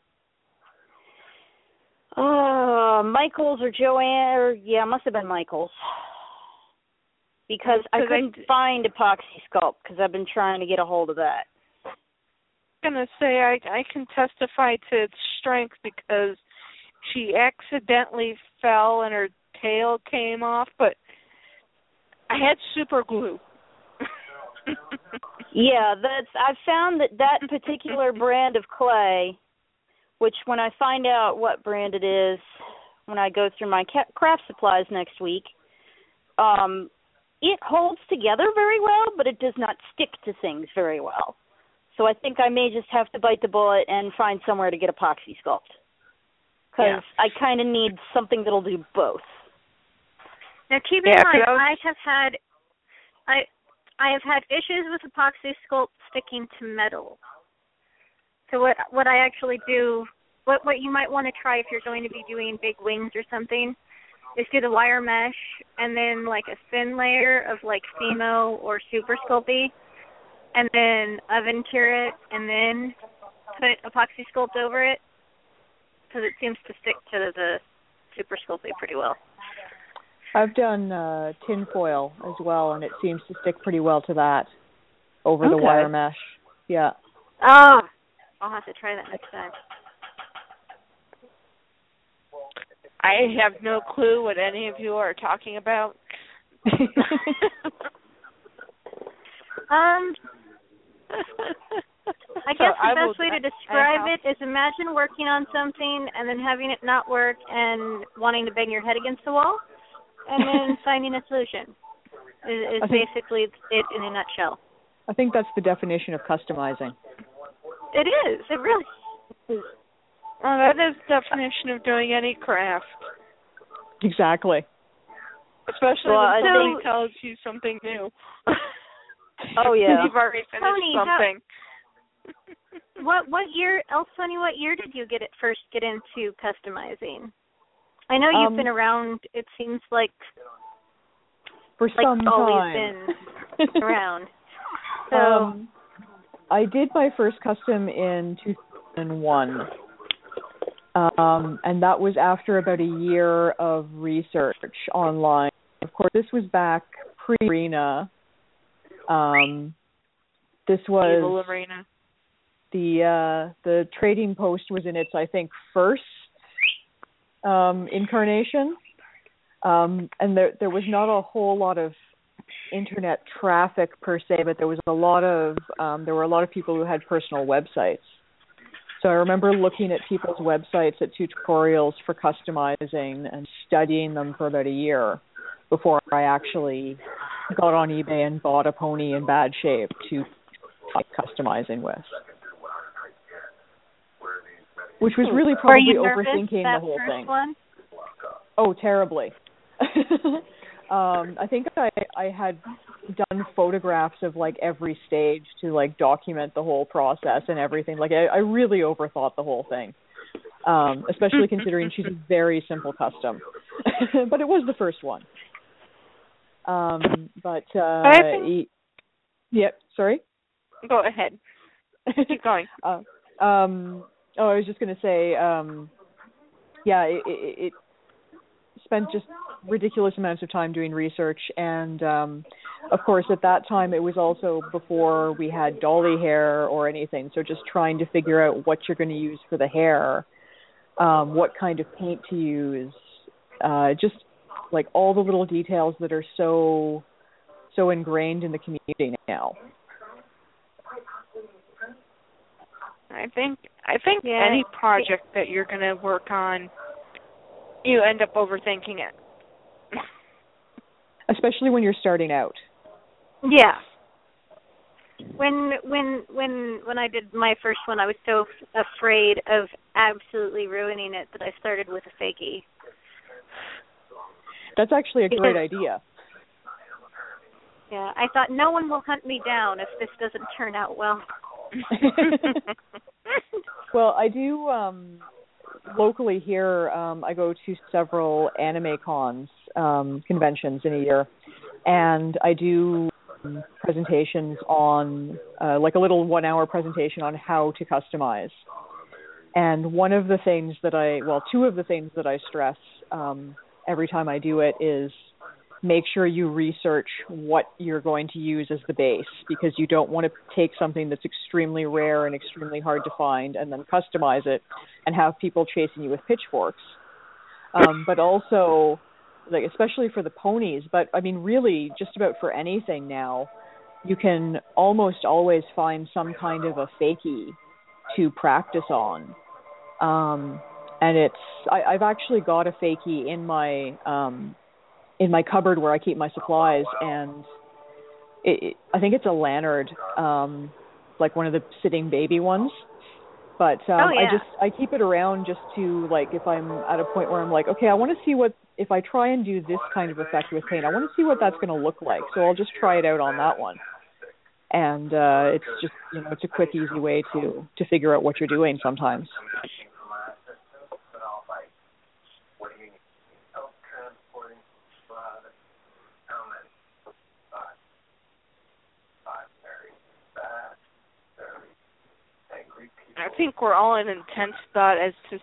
Speaker 4: uh Michaels or Jo-Ann or yeah, it must have been Michaels. Because I couldn't
Speaker 1: d-
Speaker 4: find epoxy sculpt because I've been trying to get a hold of that.
Speaker 1: I'm gonna say I I can testify to its strength because she accidentally fell and her tail came off, but I had super glue. *laughs*
Speaker 4: Yeah, that's I've found that that particular *laughs* brand of clay, which when I find out what brand it is, when I go through my craft supplies next week, um, it holds together very well, but it does not stick to things very well. So I think I may just have to bite the bullet and find somewhere to get epoxy sculpt, because
Speaker 1: Yeah.
Speaker 4: I kind of need something that'll do both.
Speaker 2: Now keep in
Speaker 1: Yeah, 'cause
Speaker 2: mind,
Speaker 1: I was-
Speaker 2: I have had, I, I have had issues with epoxy sculpt sticking to metal. So what what I actually do, what what you might want to try if you're going to be doing big wings or something, is do the wire mesh and then like a thin layer of like Fimo or Super Sculpey, and then oven cure it, and then put epoxy sculpt over it? Because it seems to stick to the super Sculpey pretty well.
Speaker 3: I've done uh tin foil as well and it seems to stick pretty well to that over
Speaker 4: Okay.
Speaker 3: the wire mesh. Yeah.
Speaker 2: Oh, I'll have to try that next time.
Speaker 1: I have no clue what any of you are talking about. *laughs*
Speaker 2: Um, I
Speaker 1: So
Speaker 2: guess the
Speaker 1: I will-
Speaker 2: best way to describe it is imagine working on something and then having it not work and wanting to bang your head against the wall and then *laughs* finding a solution. Is, is
Speaker 3: think-
Speaker 2: basically it in a nutshell.
Speaker 3: I think that's the definition of customizing.
Speaker 2: It is. It really is.
Speaker 1: Well, that is definition of doing any craft,
Speaker 3: Exactly.
Speaker 1: especially
Speaker 4: Well,
Speaker 1: when somebody
Speaker 2: think-
Speaker 1: tells you something new. *laughs*
Speaker 4: Oh, yeah.
Speaker 1: You've already finished
Speaker 2: Tony, how-
Speaker 1: something. *laughs* *laughs*
Speaker 2: What what year, else, Funny? What year did you get it first get into customizing? I know you've
Speaker 3: Um,
Speaker 2: been around. It seems like
Speaker 3: For
Speaker 2: like
Speaker 3: some
Speaker 2: always
Speaker 3: time.
Speaker 2: been around. So
Speaker 3: Um, I did my first custom in 2001. Um, and that was after about a year of research online. Of course, this was back pre-arena. Um, this was
Speaker 1: Evil Arena.
Speaker 3: the uh, the trading post was in its I think first um, incarnation, um, and there there was not a whole lot of internet traffic per se, but there was a lot of um, there were a lot of people who had personal websites. So I remember looking at people's websites at tutorials for customizing and studying them for about a year before I actually got on eBay and bought a pony in bad shape to try customizing with. Which was really probably overthinking the whole thing.
Speaker 2: one?
Speaker 3: Oh, terribly. *laughs* um, I think I I had done photographs of like every stage to like document the whole process and everything. Like I, I really overthought the whole thing. Um, especially *laughs* considering she's a very simple custom. *laughs* but it was the first one. Um, but uh
Speaker 1: think-
Speaker 3: Yep, sorry.
Speaker 1: Go ahead. Keep going. *laughs*
Speaker 3: uh, um, oh, I was just going to say, um, yeah, it, it, it spent just ridiculous amounts of time doing research, and um, of course, at that time, it was also before we had dolly hair or anything. So just trying to figure out what you're going to use for the hair, um, what kind of paint to use, uh, just like all the little details that are so so ingrained in the community now.
Speaker 1: I think I think
Speaker 2: Yeah.
Speaker 1: any project that you're going to work on, you end up overthinking it. *laughs*
Speaker 3: especially when you're starting out.
Speaker 2: Yeah. When when when when I did my first one, I was so f- afraid of absolutely ruining it that I started with a fakie.
Speaker 3: That's actually a great idea.
Speaker 2: Yeah, I thought no one will hunt me down if this doesn't turn out well. *laughs*
Speaker 3: well, I do um locally here um I go to several anime cons um conventions in a year and I do um, presentations on uh, like a little 1 hour presentation on how to customize. And one of the things that I well two of the things that I stress um every time I do it is make sure you research what you're going to use as the base because you don't want to take something that's extremely rare and extremely hard to find and then customize it and have people chasing you with pitchforks. Um, but also, like especially for the ponies, but I mean really just about for anything now, you can almost always find some kind of a fakie to practice on. Um, and it's I, I've actually got a fakie in my um in my cupboard where I keep my supplies, and it, it, I think it's a Lanard, um, like one of the sitting baby ones. But um,
Speaker 2: Oh, yeah.
Speaker 3: I just I keep it around just to like if I'm at a point where I'm like, okay, I want to see what if I try and do this kind of effect with paint, I want to see what that's going to look like. So I'll just try it out on that one. And uh it's just you know it's a quick easy way to to figure out what you're doing sometimes.
Speaker 1: Think we're all in intense thought as to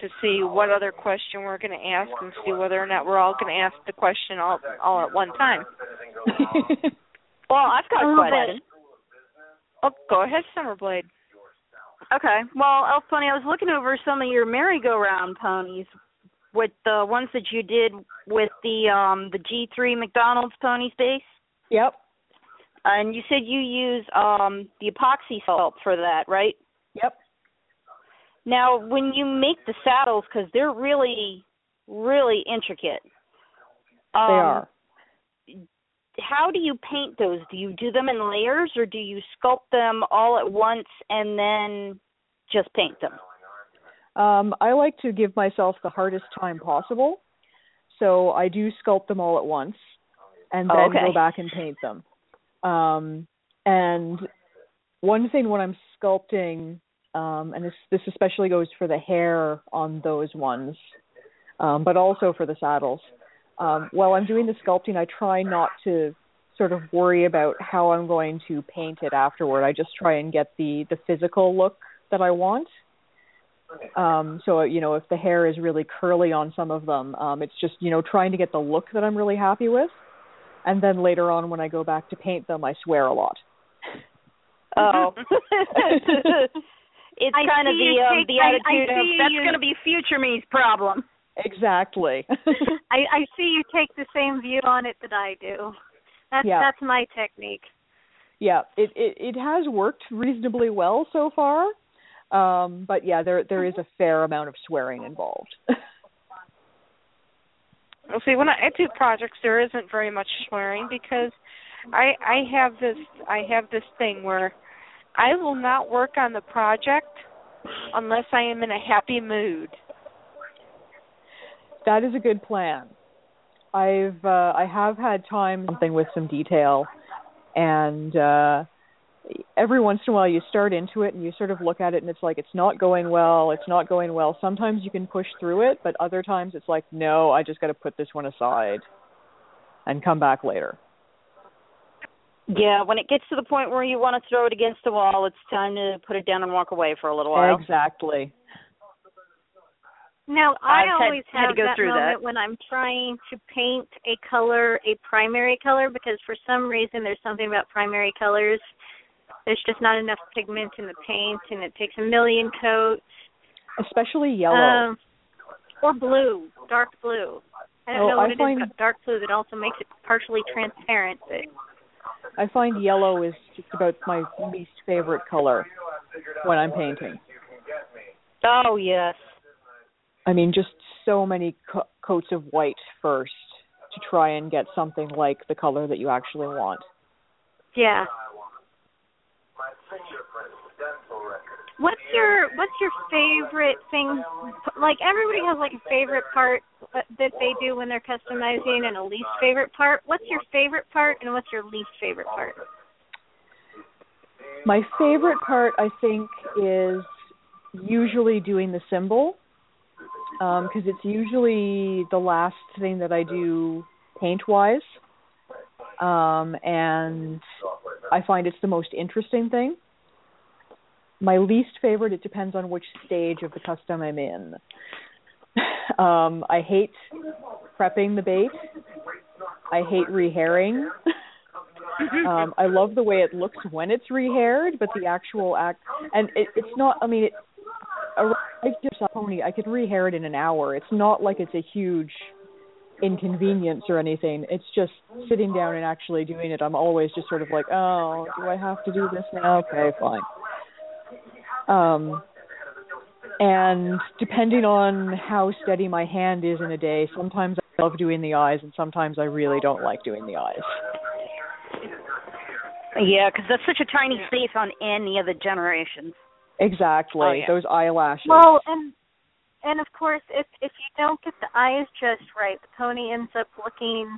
Speaker 1: to see what other question we're going to ask and see whether or not we're all going to ask the question all all at one time. *laughs*
Speaker 4: well, I've got a question.
Speaker 1: Oh, go ahead, Summerblade.
Speaker 4: Okay. Well, Elf Pony, I was looking over some of your merry-go-round ponies with the ones that you did with the um the G3 McDonald's pony space.
Speaker 3: Yep.
Speaker 4: And you said you use um the epoxy sculpt for that, right?
Speaker 3: Yep.
Speaker 4: Now, when you make the saddles, because they're really, really intricate. Um,
Speaker 3: they are.
Speaker 4: How do you paint those? Do you do them in layers, or do you sculpt them all at once and then just paint them?
Speaker 3: Um, I like to give myself the hardest time possible, so I do sculpt them all at once, and then
Speaker 4: okay.
Speaker 3: go back and paint them. Um, and one thing when I'm sculpting um, and this this especially goes for the hair on those ones, um, but also for the saddles. Um, while I'm doing the sculpting, I try not to sort of worry about how I'm going to paint it afterward. I just try and get the the physical look that I want. Um, so you know, if the hair is really curly on some of them, um, it's just you know trying to get the look that I'm really happy with. And then later on, when I go back to paint them, I swear a lot.
Speaker 4: Oh. *laughs* *laughs* it's
Speaker 2: I
Speaker 4: kind of the um,
Speaker 2: take,
Speaker 4: the attitude
Speaker 2: I, I
Speaker 4: of that's going to be future me's problem.
Speaker 3: Exactly. *laughs*
Speaker 2: I, I see you take the same view on it that I do. That's
Speaker 3: yeah.
Speaker 2: that's my technique.
Speaker 3: Yeah, it, it it has worked reasonably well so far. Um, but yeah, there there is a fair amount of swearing involved. *laughs*
Speaker 1: well, see, when I do projects, there isn't very much swearing because I I have this I have this thing where I will not work on the project unless I am in a happy mood.
Speaker 3: That is a good plan. I've uh, I have had time something with some detail, and uh, every once in a while you start into it and you sort of look at it and it's like it's not going well, it's not going well. Sometimes you can push through it, but other times it's like no, I just got to put this one aside and come back later.
Speaker 4: Yeah, when it gets to the point where you want to throw it against the wall, it's time to put it down and walk away for a little while.
Speaker 3: Exactly.
Speaker 2: Now, I
Speaker 4: I've
Speaker 2: always
Speaker 4: had, had
Speaker 2: have
Speaker 4: to go
Speaker 2: that
Speaker 4: through
Speaker 2: moment
Speaker 4: that.
Speaker 2: when I'm trying to paint a color, a primary color, because for some reason there's something about primary colors. There's just not enough pigment in the paint, and it takes a million coats.
Speaker 3: Especially yellow.
Speaker 2: Um, or blue, dark blue. I don't
Speaker 3: Oh,
Speaker 2: know what
Speaker 3: I
Speaker 2: it is
Speaker 3: find-
Speaker 2: about dark blue that also makes it partially transparent. But
Speaker 3: I find yellow is just about my least favorite color when I'm painting.
Speaker 4: Oh yes.
Speaker 3: I mean, just so many co- coats of white first to try and get something like the color that you actually want.
Speaker 2: yeah. What's your What's your favorite thing? Like everybody has like a favorite part that they do when they're customizing, and a least favorite part. What's your favorite part, and what's your least favorite part?
Speaker 3: My favorite part, I think, is usually doing the symbol because it's usually the last thing that I do paint wise. Um, and I find it's the most interesting thing. My least favorite, it depends on which stage of the custom I'm in. um, I hate prepping the bait. I hate rehairing. *laughs* um, I love the way it looks when it's rehaired, but the actual act and it, it's not. I mean, it, I just a pony, I could rehair it in an hour. It's not like it's a huge inconvenience or anything. It's just sitting down and actually doing it. I'm always just sort of like, oh, do I have to do this now? Okay, fine. Um, and depending on how steady my hand is in a day, sometimes I love doing the eyes, and sometimes I really don't like doing the eyes.
Speaker 4: Yeah, because that's such a tiny space on any of the generations.
Speaker 3: Exactly.
Speaker 4: Oh, yeah.
Speaker 3: Those eyelashes.
Speaker 2: Well, and and of course, if if you don't get the eyes just right, the pony ends up looking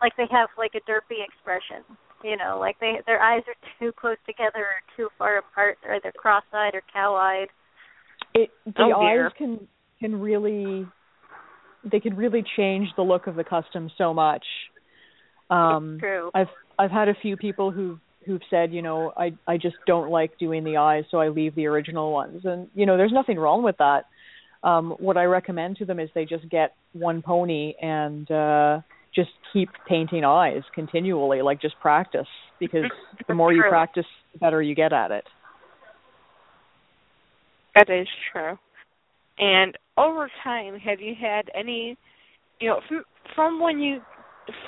Speaker 2: like they have like a derpy expression. You know, like they their eyes are too close together or too far apart. Or they're either cross-eyed or cow-eyed.
Speaker 3: it the
Speaker 4: Oh, dear.
Speaker 3: eyes can can really they can really change the look of the custom so much. Um
Speaker 2: True.
Speaker 3: I've I've had a few people who who've said, you know, I I just don't like doing the eyes, so I leave the original ones. And you know, there's nothing wrong with that. Um what I recommend to them is they just get one pony and uh just keep painting eyes continually, like just practice because *laughs* the more you practice, the better you get at it.
Speaker 1: That is true. And over time, have you had any, you know, from from when you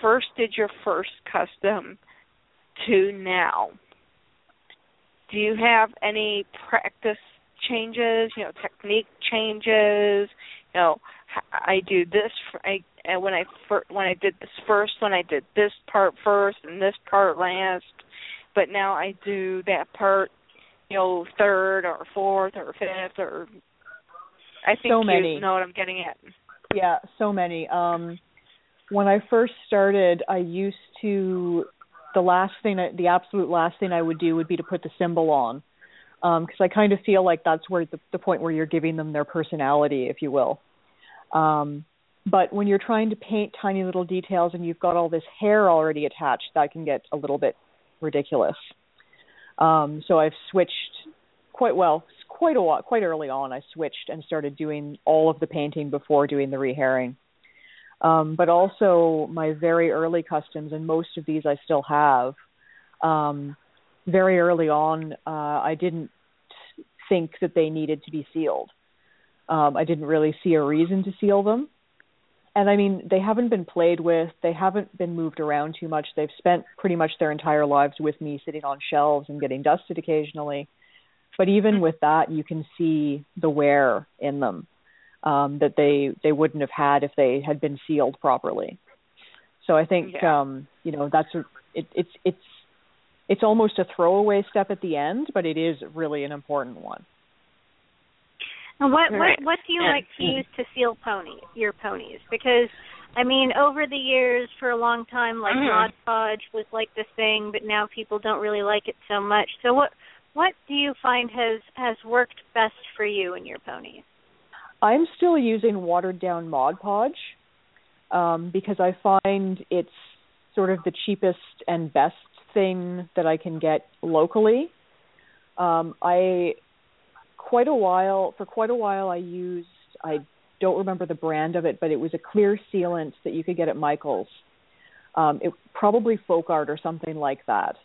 Speaker 1: first did your first custom to now? Do you have any practice changes? You know, technique changes? You know, I do this. I and when I fir- when I did this first, when I did this part first and this part last, but now I do that part, you know, third or fourth or fifth or I think
Speaker 3: so
Speaker 1: you
Speaker 3: many.
Speaker 1: know what I'm getting at.
Speaker 3: Yeah, so many. Um when I first started, I used to the last thing I, the absolute last thing I would do would be to put the symbol on. Um because I kind of feel like that's where the the point where you're giving them their personality, if you will. Um but when you're trying to paint tiny little details and you've got all this hair already attached, that can get a little bit ridiculous. Um, so I've switched quite well, quite a lot, quite early on. I switched and started doing all of the painting before doing the rehairing. Um, but also my very early customs, and most of these I still have. Um, very early on, uh, I didn't think that they needed to be sealed. Um, I didn't really see a reason to seal them and I mean they haven't been played with, they haven't been moved around too much. They've spent pretty much their entire lives with me sitting on shelves and getting dusted occasionally. But even with that, you can see the wear in them um that they they wouldn't have had if they had been sealed properly. So I think
Speaker 1: Yeah.
Speaker 3: um you know that's a, it it's it's it's almost a throwaway step at the end, but it is really an important one.
Speaker 2: And what
Speaker 1: Right.
Speaker 2: what what do you
Speaker 1: Yeah.
Speaker 2: like to use to seal ponies, your ponies? Because I mean, over the years, for a long time, like
Speaker 1: Mhm.
Speaker 2: Mod Podge was like the thing, but now people don't really like it so much. So what what do you find has has worked best for you and your ponies?
Speaker 3: I'm still using watered down Mod Podge um, because I find it's sort of the cheapest and best thing that I can get locally. Um, I quite a while for quite a while I used I don't remember the brand of it, but it was a clear sealant that you could get at Michaels. Um, it probably folk art or something like that.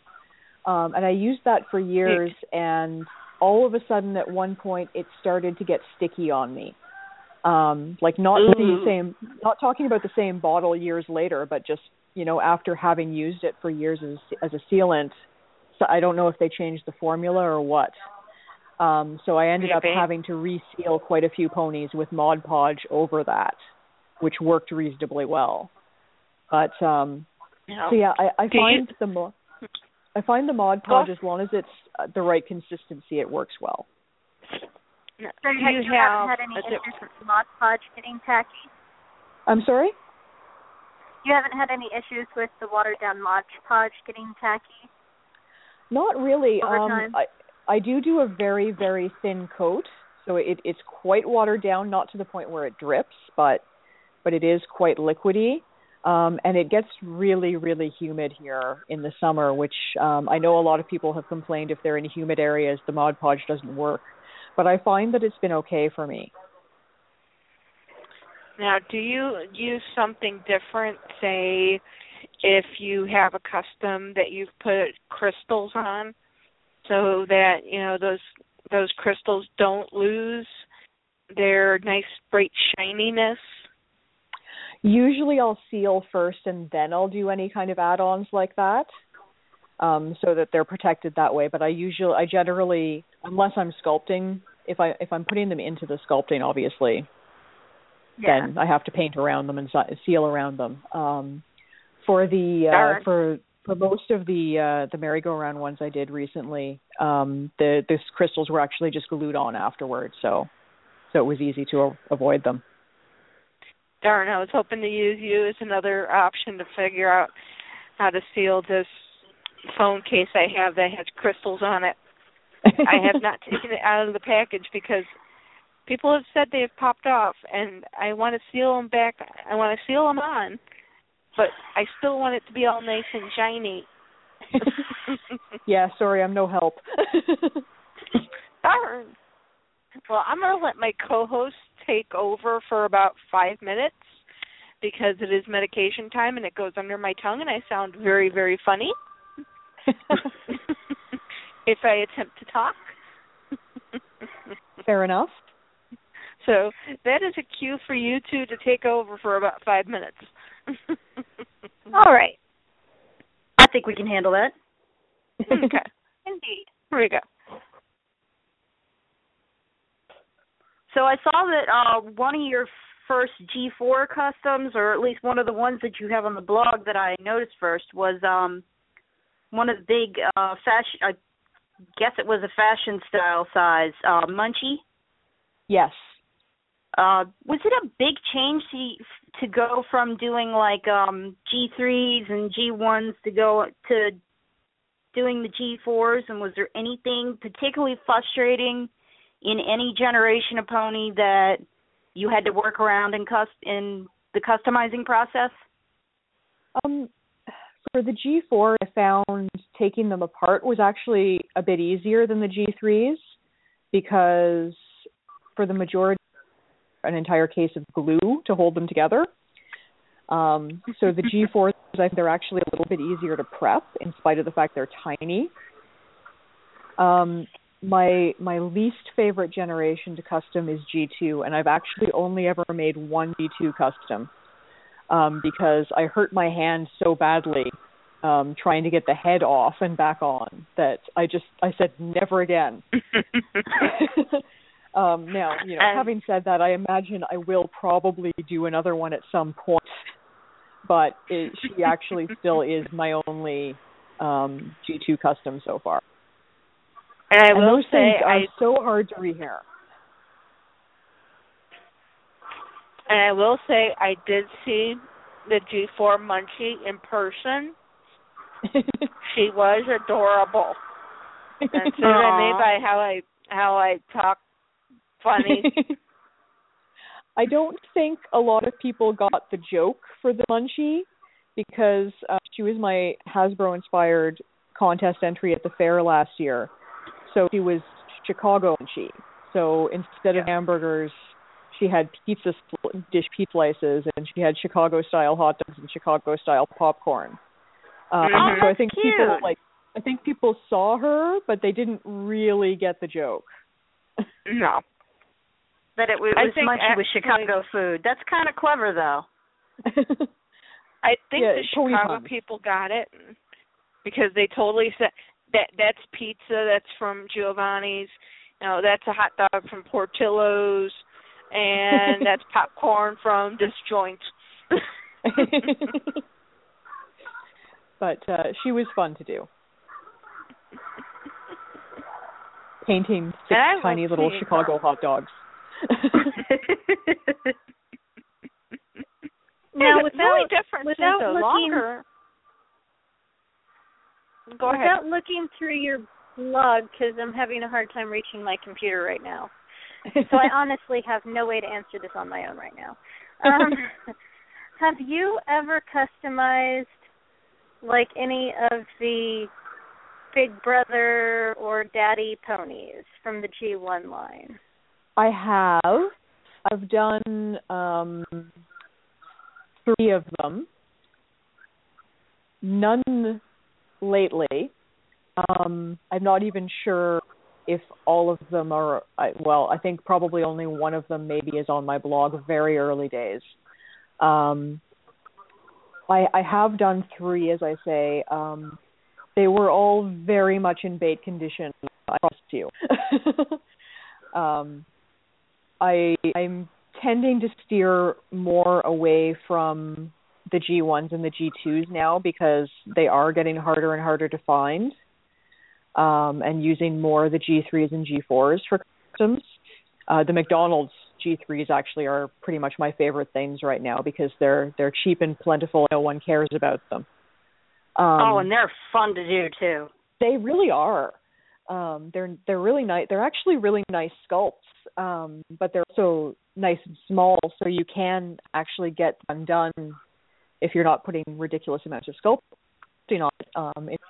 Speaker 3: Um, and I used that for years, and all of a sudden, at one point, it started to get sticky on me. Um, like not the same, not talking about the same bottle years later, but just you know after having used it for years as as a sealant. So I don't know if they changed the formula or what. Um, so I ended up having to reseal quite a few ponies with Mod Podge over that, which worked reasonably well. But um,
Speaker 1: You
Speaker 3: so yeah, I, I
Speaker 1: Do you-
Speaker 3: find the mo- I find the Mod
Speaker 1: Go-
Speaker 3: Podge as long as it's uh, the right consistency, it works well.
Speaker 1: do
Speaker 2: So
Speaker 1: you
Speaker 2: have you
Speaker 1: have
Speaker 2: haven't had any
Speaker 1: a di-
Speaker 2: issues with Mod Podge getting tacky?
Speaker 3: I'm sorry.
Speaker 2: You haven't had any issues with the watered down Mod Podge getting tacky?
Speaker 3: Not really.
Speaker 2: Over
Speaker 3: um,
Speaker 2: time?
Speaker 3: I I do do a very very thin coat, so it it's quite watered down, not to the point where it drips, but but it is quite liquidy. Um, and it gets really really humid here in the summer, which um, I know a lot of people have complained if they're in humid areas, the Mod Podge doesn't work. But I find that it's been okay for me.
Speaker 1: Now, do you use something different, say, if you have a custom that you've put crystals on, so that you know those those crystals don't lose their nice bright shininess?
Speaker 3: Usually I'll seal first and then I'll do any kind of add-ons like that. Um so that they're protected that way, but I usually I generally unless I'm sculpting, if I if I'm putting them into the sculpting obviously, then I have to paint around them and seal around them. Um for the uh for for most of the uh the merry-go-round ones I did recently, um the the crystals were actually just glued on afterwards, so so it was easy to a- avoid them.
Speaker 1: Darn, I was hoping to use you as another option to figure out how to seal this phone case I have that has crystals on it. *laughs* I have not taken it out of the package because people have said they have popped off, and I want to seal them back. I want to seal them on, but I still want it to be all nice and shiny. *laughs*
Speaker 3: yeah, sorry, I'm no help. *laughs*
Speaker 1: Darn. Well, I'm going to let my co-host take over for about five minutes because it is medication time and it goes under my tongue and I sound very, very funny *laughs* if I attempt to talk.
Speaker 3: Fair enough.
Speaker 1: So that is a cue for you two to take over for about five minutes. *laughs*
Speaker 4: All right. I think we can handle that.
Speaker 1: okay. *laughs*
Speaker 2: Indeed.
Speaker 1: Here we go.
Speaker 4: So I saw that uh, one of your first G4 customs, or at least one of the ones that you have on the blog that I noticed first, was um, one of the big uh, fashion. I guess it was a fashion style size uh, munchie.
Speaker 3: Yes.
Speaker 4: Uh, was it a big change to to go from doing like um G3s and G1s to go to doing the G4s and was there anything particularly frustrating in any generation of pony that you had to work around in cust in the customizing process?
Speaker 3: Um for the G4 I found taking them apart was actually a bit easier than the G3s because for the majority an entire case of glue to hold them together. Um, so the G4s, I think they're actually a little bit easier to prep in spite of the fact they're tiny. Um, my my least favorite generation to custom is G2, and I've actually only ever made one G2 custom um, because I hurt my hand so badly um, trying to get the head off and back on that I just I said never again. *laughs* *laughs* Um, now, you know,
Speaker 1: And-
Speaker 3: having said that, I imagine I will probably do another one at some point, but it, she *laughs* actually still is my only um, G2 custom so far.
Speaker 1: And I
Speaker 3: and
Speaker 1: will
Speaker 3: those
Speaker 1: say
Speaker 3: things are
Speaker 1: I
Speaker 3: so hard to rehair.
Speaker 1: and I will say I did see the G4 Munchie in person. *laughs* She was adorable. That's what I mean by how I how I talk funny. *laughs*
Speaker 3: I don't think a lot of people got the joke for the munchie because uh, she was my Hasbro inspired contest entry at the fair last year. So she was Chicago munchie. So instead of hamburgers, she had pizza dish pizza slices and she had Chicago style hot dogs and Chicago style popcorn. Um,
Speaker 1: Mhm.
Speaker 3: So I
Speaker 4: Oh,
Speaker 3: think
Speaker 4: that's
Speaker 3: people like I think people saw her, but they didn't really get the joke.
Speaker 1: no.
Speaker 4: That it was,
Speaker 1: I
Speaker 4: was
Speaker 1: think
Speaker 4: munchie with Chicago food. That's kind of clever, though. *laughs*
Speaker 1: I think
Speaker 3: Yeah,
Speaker 1: the Chicago
Speaker 3: Thomas.
Speaker 1: people got it because they totally said that that's pizza that's from Giovanni's, you know, that's a hot dog from Portillo's and *laughs* that's popcorn from Disjoint. *laughs*
Speaker 3: but uh she was fun to do. Painting six
Speaker 1: And I will
Speaker 3: tiny little
Speaker 1: see-
Speaker 3: Chicago hot dogs. *laughs*
Speaker 2: Now, without-
Speaker 1: only difference
Speaker 2: without looking-
Speaker 1: longer. Go ahead.
Speaker 2: Without looking through your blog, because I'm having a hard time reaching my computer right now. So I *laughs* honestly have no way to answer this on my own right now. Um, *laughs* have you ever customized like any of the Big Brother or Daddy ponies from the G1 line?
Speaker 3: I have. I've done um three of them. None lately. Um I'm not even sure if all of them are I, well, I think probably only one of them maybe is on my blog very early days. Um I I have done three as I say. Um they were all very much in bait condition, I trust you. *laughs* um I I'm tending to steer more away from the G1s and the G2s now because they are getting harder and harder to find. Um, and using more of the G3s and G4s for customs. Uh, the McDonald's G3s actually are pretty much my favorite things right now because they're they're cheap and plentiful. No one cares about them. Um,
Speaker 4: oh, and they're fun to do too.
Speaker 3: they really are. Um, they're they're really nice. They're actually really nice sculpts, um, but they're also nice and small, so you can actually get them done if you're not putting ridiculous amounts of sculpting on it. Um, it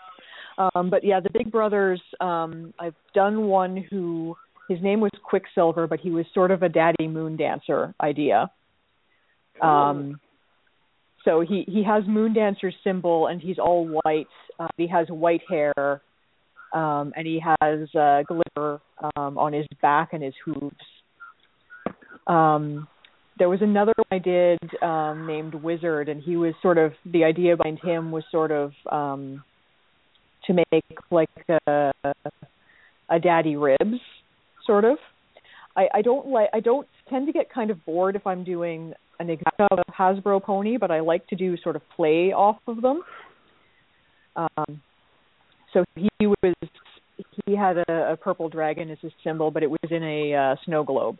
Speaker 3: Um, but yeah, the Big Brothers. Um, I've done one who his name was Quicksilver, but he was sort of a daddy moon dancer idea. Um, so he he has moon dancer symbol, and he's all white. Uh, he has white hair, um, and he has uh, glitter um, on his back and his hooves. Um, there was another one I did um, named Wizard, and he was sort of the idea behind him was sort of um, to make like a, a daddy ribs, sort of. I, I don't like I don't tend to get kind of bored if I'm doing an exact Hasbro pony, but I like to do sort of play off of them. Um, so he was he had a, a purple dragon as his symbol, but it was in a uh, snow globe.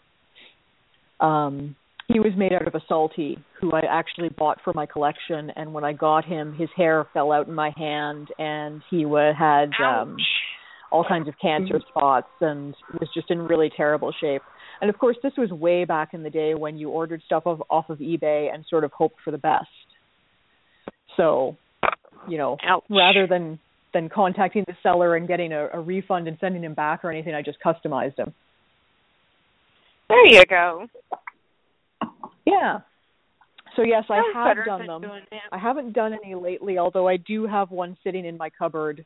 Speaker 3: Um, he was made out of a salty who I actually bought for my collection, and when I got him, his hair fell out in my hand, and he wa- had um, all kinds of cancer spots, and was just in really terrible shape. And of course, this was way back in the day when you ordered stuff off, off of eBay and sort of hoped for the best. So, you know,
Speaker 1: Ouch.
Speaker 3: rather than than contacting the seller and getting a, a refund and sending him back or anything, I just customized him.
Speaker 1: There you go.
Speaker 3: Yeah. So yes, I have done them.
Speaker 1: doing.
Speaker 3: I haven't done any lately, although I do have one sitting in my cupboard,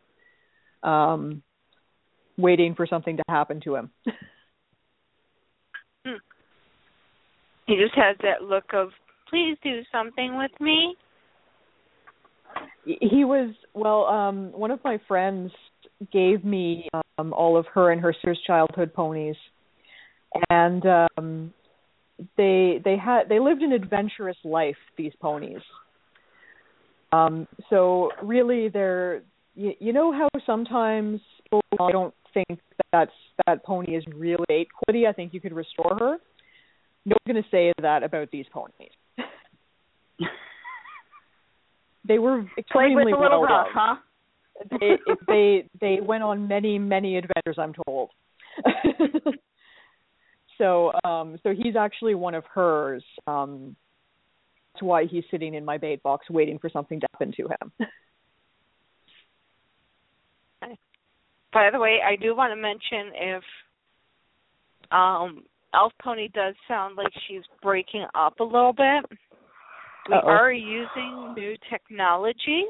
Speaker 3: um, waiting for something to happen to him.
Speaker 1: He just has that look of, please do something with me.
Speaker 3: He was well um one of my friends gave me um all of her and her sister's childhood ponies. And um they they had they lived an adventurous life these ponies. Um so really they're you, you know how sometimes people I don't think that's that pony is really eight quality I think you could restore her. No one's going to say that about these ponies *laughs* they were
Speaker 4: Played
Speaker 3: extremely
Speaker 4: with a little
Speaker 3: well
Speaker 4: rough, huh?
Speaker 3: they they they went on many many adventures i'm told *laughs* so um so he's actually one of hers um that's why he's sitting in my bait box waiting for something to happen to him *laughs*
Speaker 1: By the way, I do want to mention if um Elf Pony does sound like she's breaking up a little bit. We
Speaker 3: Uh-oh.
Speaker 1: are using new technology.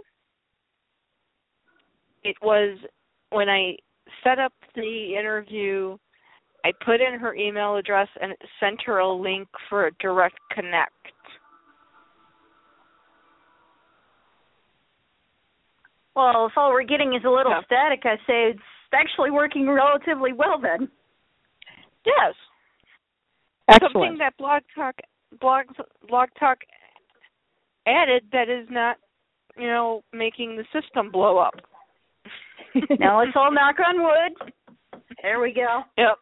Speaker 1: It was when I set up the interview, I put in her email address and sent her a link for a direct connect.
Speaker 4: Well, if all we're getting is a little
Speaker 1: Yeah.
Speaker 4: static, I say it's actually working relatively well then.
Speaker 1: Yes.
Speaker 3: excellent
Speaker 1: Something that Blog Talk Blog Blog Talk added that is not, you know, making the system blow up. *laughs*
Speaker 4: now let's all knock on wood. There we go.
Speaker 1: Yep.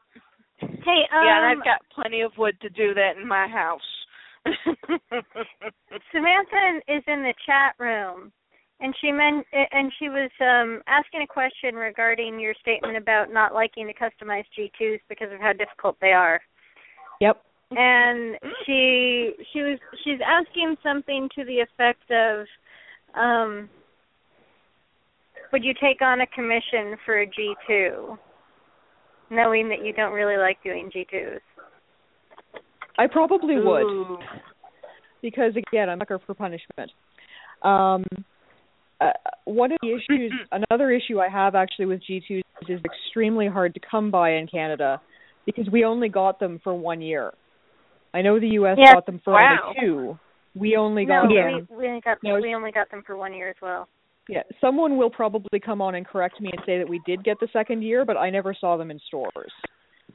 Speaker 4: Hey, um,
Speaker 1: yeah, and I've got plenty of wood to do that in my house. *laughs*
Speaker 2: Samantha is in the chat room, and she meant and she was um asking a question regarding your statement about not liking the customize G2s because of how difficult they are.
Speaker 3: yep
Speaker 2: And *laughs* she she was she's asking something to the effect of um would you take on a commission for a G2 knowing that you don't really like doing G2s?
Speaker 3: i probably would
Speaker 1: Ooh.
Speaker 3: because again i'm a sucker for punishment um uh, one of the issues *clears throat* another issue i have actually with g2s is extremely hard to come by in canada because we only got them for one year i know the us
Speaker 2: Yeah.
Speaker 3: got them for
Speaker 1: Wow.
Speaker 3: only two we only got
Speaker 2: we,
Speaker 3: them
Speaker 2: we only got
Speaker 3: No,
Speaker 2: we only got them for one year as well.
Speaker 3: yeah someone will probably come on and correct me and say that we did get the second year but i never saw them in stores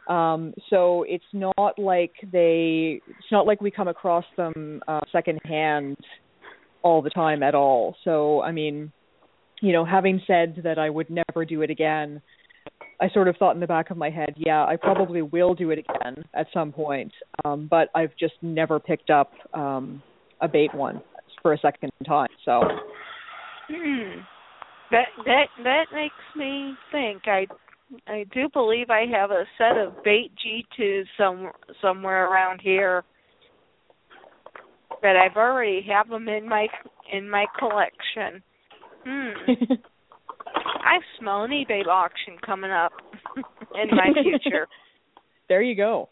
Speaker 3: um so it's not like they it's not like we come across them uh second hand all the time at all so i mean you know having said that i would never do it again i sort of thought in the back of my head yeah i probably will do it again at some point um but i've just never picked up um a bait one for a second time so
Speaker 1: Hmm. That that that makes me think. I I do believe I have a set of bait G2s some somewhere around here. That I've already have them in my in my collection. Hmm. *laughs* I smell an eBay auction coming up *laughs* in my future. *laughs*
Speaker 3: there you go.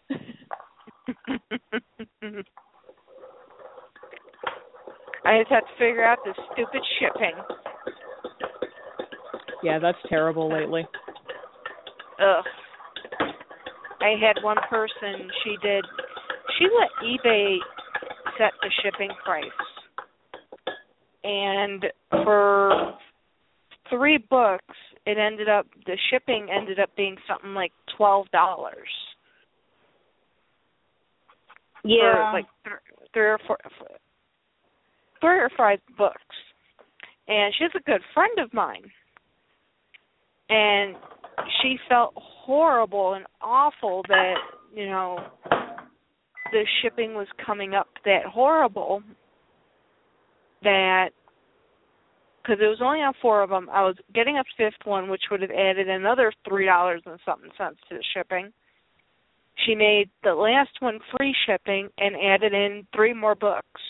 Speaker 1: I just have to figure out this stupid shipping.
Speaker 3: Yeah, that's terrible lately.
Speaker 1: Ugh. I had one person, she did, she let eBay set the shipping price. And for three books, it ended up, the shipping ended up being something like $12.
Speaker 4: Yeah.
Speaker 1: For like th- three or four, three or five books. And she's a good friend of mine. And she felt horrible and awful that, you know, the shipping was coming up that horrible that because it was only on four of them, I was getting a fifth one, which would have added another three dollars and something cents to the shipping. She made the last one free shipping and added in three more books.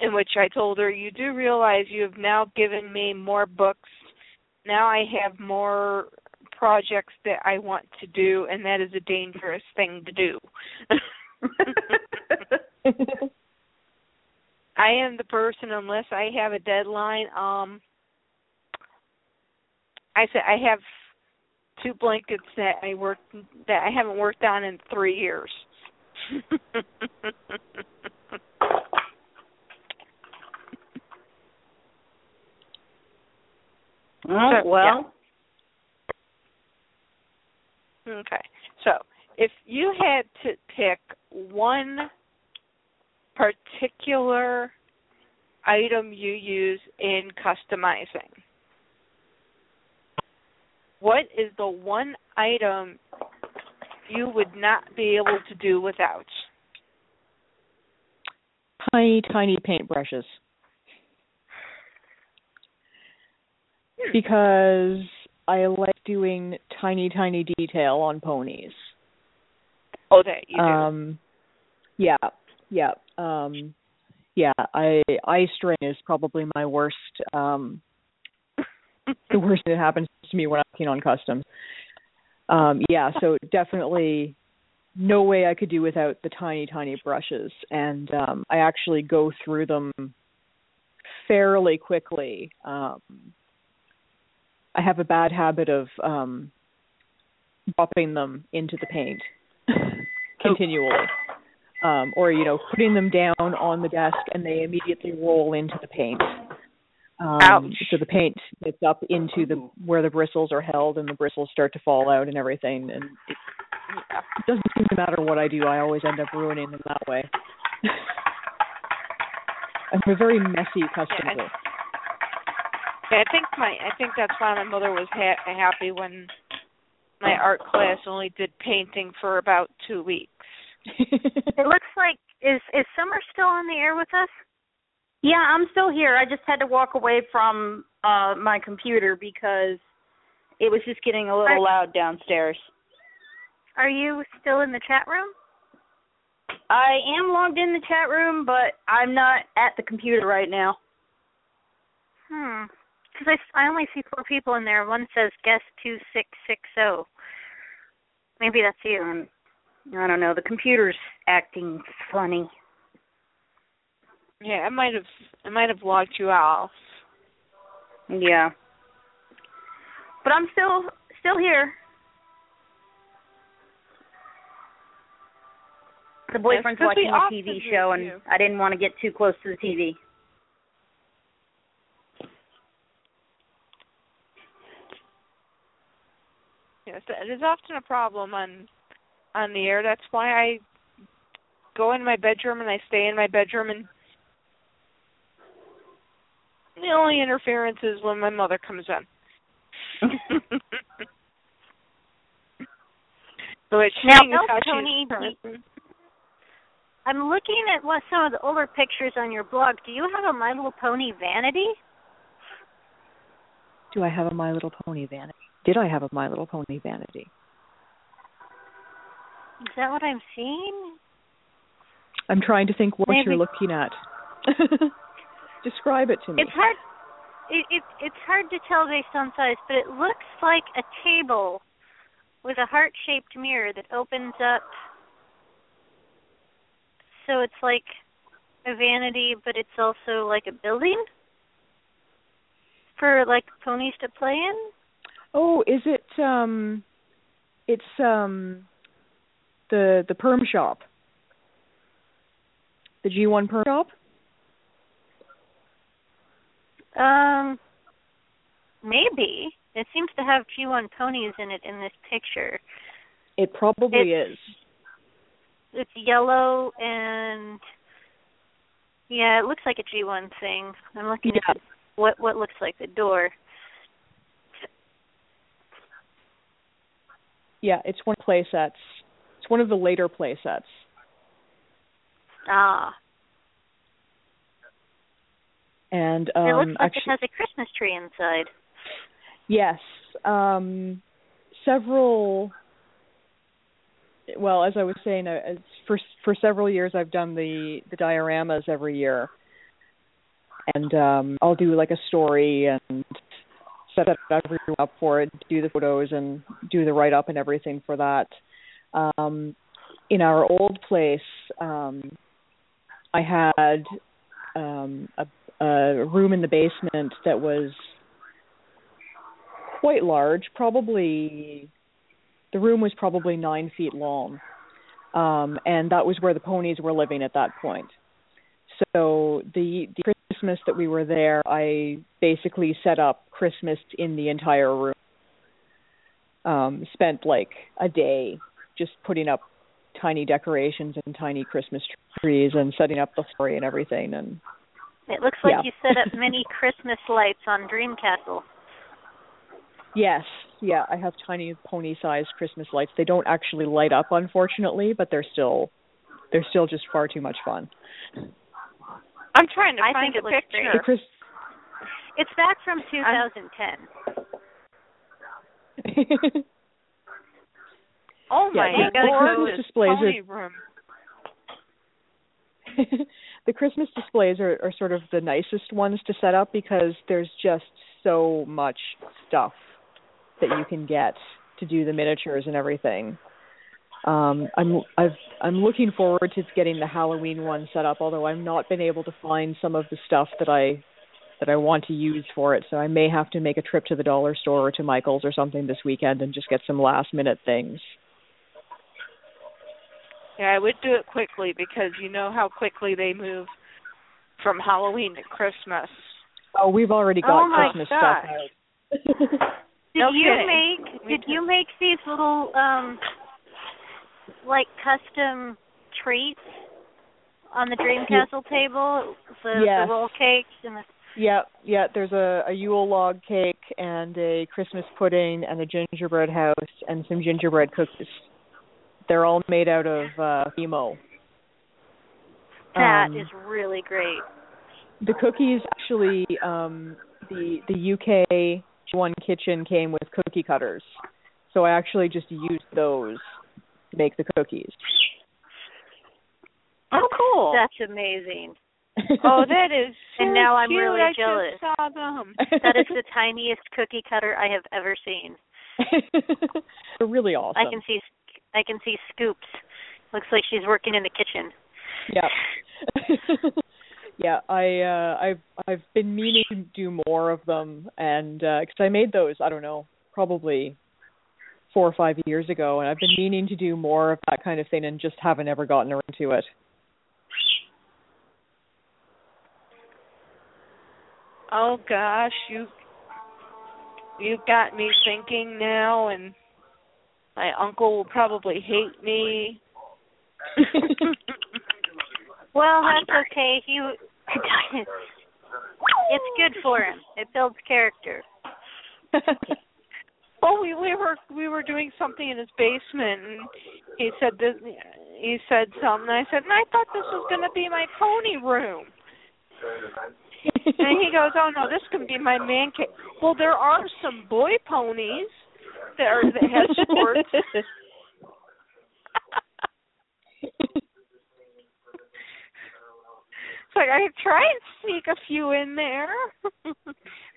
Speaker 1: In which I told her, You do realize you have now given me more books. Now I have more projects that I want to do, and that is a dangerous thing to do. *laughs* *laughs* *laughs* I am the person unless I have a deadline. Um I said I have two blankets that I work that I haven't worked on in three years. *laughs*
Speaker 4: Well,
Speaker 1: Okay. So, if you had to pick one particular item you use in customizing, what is the one item you would not be able to do without?
Speaker 3: Tiny, tiny paintbrushes. Because I like doing tiny, tiny detail on ponies.
Speaker 1: Oh, that you do.
Speaker 3: Um, yeah, yeah, um, yeah. I eye strain is probably my worst. Um, *laughs* the worst that happens to me when I'm working on customs. Um, yeah, so definitely no way I could do without the tiny, tiny brushes, and um, I actually go through them fairly quickly. Um, I have a bad habit of um, dropping them into the paint continually, um, or you know, putting them down on the desk and they immediately roll into the paint. Um,
Speaker 1: Ouch.
Speaker 3: So the paint gets up into the where the bristles are held, and the bristles start to fall out and everything. And it, it doesn't seem to matter what I do; I always end up ruining them that way. *laughs* I'm a very messy customer.
Speaker 1: Yeah, Yeah, I think my I think that's why my mother was ha- happy when my art class only did painting for about two weeks.
Speaker 2: It looks like is is Summer still on the air with us?
Speaker 4: yeah, I'm still here. I just had to walk away from uh my computer because it was just getting a little
Speaker 2: Are-
Speaker 4: loud downstairs.
Speaker 2: Are you still in the chat room?
Speaker 4: I am logged in the chat room, but I'm not at the computer right now.
Speaker 2: Hmm. Because I, I only see four people in there. One says guest two six six zero. Maybe that's you.
Speaker 4: Um, I don't know. The computer's acting funny.
Speaker 1: Yeah, I might have I might have logged you off.
Speaker 4: Yeah. But I'm still still here. The boyfriend's watching a TV show, and
Speaker 1: too.
Speaker 4: I didn't want to get too close to the TV.
Speaker 1: Yes, it is often a problem on on the air. That's why I go in my bedroom and I stay in my bedroom and the only interference is when my mother comes in. *laughs* Which
Speaker 2: Now,
Speaker 1: seeing as how
Speaker 2: Tony, I'm looking at what some of the older pictures on your blog. Do you have a My Little Pony vanity?
Speaker 3: Do I have a My Little Pony vanity? Did I have a My Little Pony vanity?
Speaker 2: Is that what I'm seeing?
Speaker 3: I'm trying to think what
Speaker 2: Maybe.
Speaker 3: you're looking at. *laughs* Describe it to me.
Speaker 2: It's hard. it, it it's hard to tell based on size, but it looks like a table with a heart-shaped mirror that opens up. So it's like a vanity, but it's also like a building for like ponies to play in.
Speaker 3: Oh, is it um it's um the the perm shop. The G1 perm shop?
Speaker 2: Um maybe. It seems to have G1 ponies in it in this picture.
Speaker 3: It probably
Speaker 2: It's-
Speaker 3: is.
Speaker 2: It's yellow and yeah, it looks like a G1 thing. I'm looking
Speaker 3: Yeah.
Speaker 2: at what what looks like the door.
Speaker 3: Yeah, it's one play sets. It's one of the later play sets.
Speaker 2: Ah,
Speaker 3: And um
Speaker 2: it looks like
Speaker 3: actually
Speaker 2: it has a Christmas tree inside.
Speaker 3: Yes. Um, several. Well, as I was saying, uh, for for several years I've done the the dioramas every year, and um, I'll do like a story and set everyone up for it, do the photos and do the write up and everything for that. Um, in our old place, um, I had um, a, a room in the basement that was quite large, probably the room was probably nine feet long. Um, and that was where the ponies were living at that point. So the the Christmas that we were there, I basically set up Christmas in the entire room. Um, spent like a day just putting up tiny decorations and tiny Christmas trees and setting up the story and everything and
Speaker 2: It looks like
Speaker 3: Yeah.
Speaker 2: you set up *laughs* many Christmas lights on Dreamcastle.
Speaker 3: Yes, yeah, I have tiny pony-sized Christmas lights. They don't actually light up, unfortunately, but they're still they're still just far too much fun.
Speaker 1: I'm trying to
Speaker 2: I
Speaker 1: find
Speaker 2: think it
Speaker 1: a
Speaker 2: looks
Speaker 1: picture.
Speaker 3: The Chris
Speaker 2: It's back from 2010. *laughs*
Speaker 1: Oh
Speaker 3: Yeah,
Speaker 1: my
Speaker 2: the- the
Speaker 3: Christmas displays are- *laughs* the Christmas displays are, are sort of the nicest ones to set up because there's just so much stuff that you can get to do the miniatures and everything. Um, I'm I've I'm looking forward to getting the Halloween one set up, although I've not been able to find some of the stuff that I that I want to use for it. So I may have to make a trip to the dollar store or to Michael's or something this weekend and just get some last minute things.
Speaker 1: Yeah, I would do it quickly because you know how quickly they move from Halloween to Christmas.
Speaker 3: Oh, we've already got
Speaker 1: Oh my
Speaker 3: Christmas
Speaker 1: gosh.
Speaker 3: stuff out. *laughs*
Speaker 2: Did
Speaker 1: No
Speaker 2: you
Speaker 1: kidding.
Speaker 2: make
Speaker 1: Me
Speaker 2: did you make these little um like custom treats on the Dream Castle table? The,
Speaker 3: Yes.
Speaker 2: the roll cakes and the
Speaker 3: Yeah, yeah. There's a, a Yule log cake and a Christmas pudding and a gingerbread house and some gingerbread cookies. They're all made out of uh Fimo.
Speaker 2: that
Speaker 3: Um,
Speaker 2: is really great.
Speaker 3: The cookies actually, um, the the UK one kitchen came with cookie cutters, so I actually just used those to make the cookies.
Speaker 1: Oh, cool.
Speaker 2: That's amazing. *laughs*
Speaker 1: oh, that is. *laughs*
Speaker 2: And
Speaker 1: so
Speaker 2: now I'm
Speaker 1: cute.
Speaker 2: really
Speaker 1: I
Speaker 2: jealous.
Speaker 1: Just saw them. *laughs*
Speaker 2: That is the tiniest cookie cutter I have ever seen.
Speaker 3: They're really awesome.
Speaker 2: I can see I can see scoops. Looks like she's working in the kitchen.
Speaker 3: Yeah. *laughs* yeah, I uh I've I've been meaning to do more of them and uh cuz I made those, I don't know, probably 4 or 5 years ago and I've been meaning to do more of that kind of thing and just haven't ever gotten around to it.
Speaker 1: Oh gosh, you you've got me thinking now, and my uncle will probably hate me. *laughs*
Speaker 2: Well, that's okay. He *laughs* it's good for him. It builds character.
Speaker 1: Well, *laughs* oh, we we were we were doing something in his basement, and he said this. He said something. I said, and I thought this was going to be my pony room. and he goes, "Oh no, this can be my man cave." Well, there are some boy ponies that are that have *laughs* sports. it's like I try and sneak a few in there. *laughs*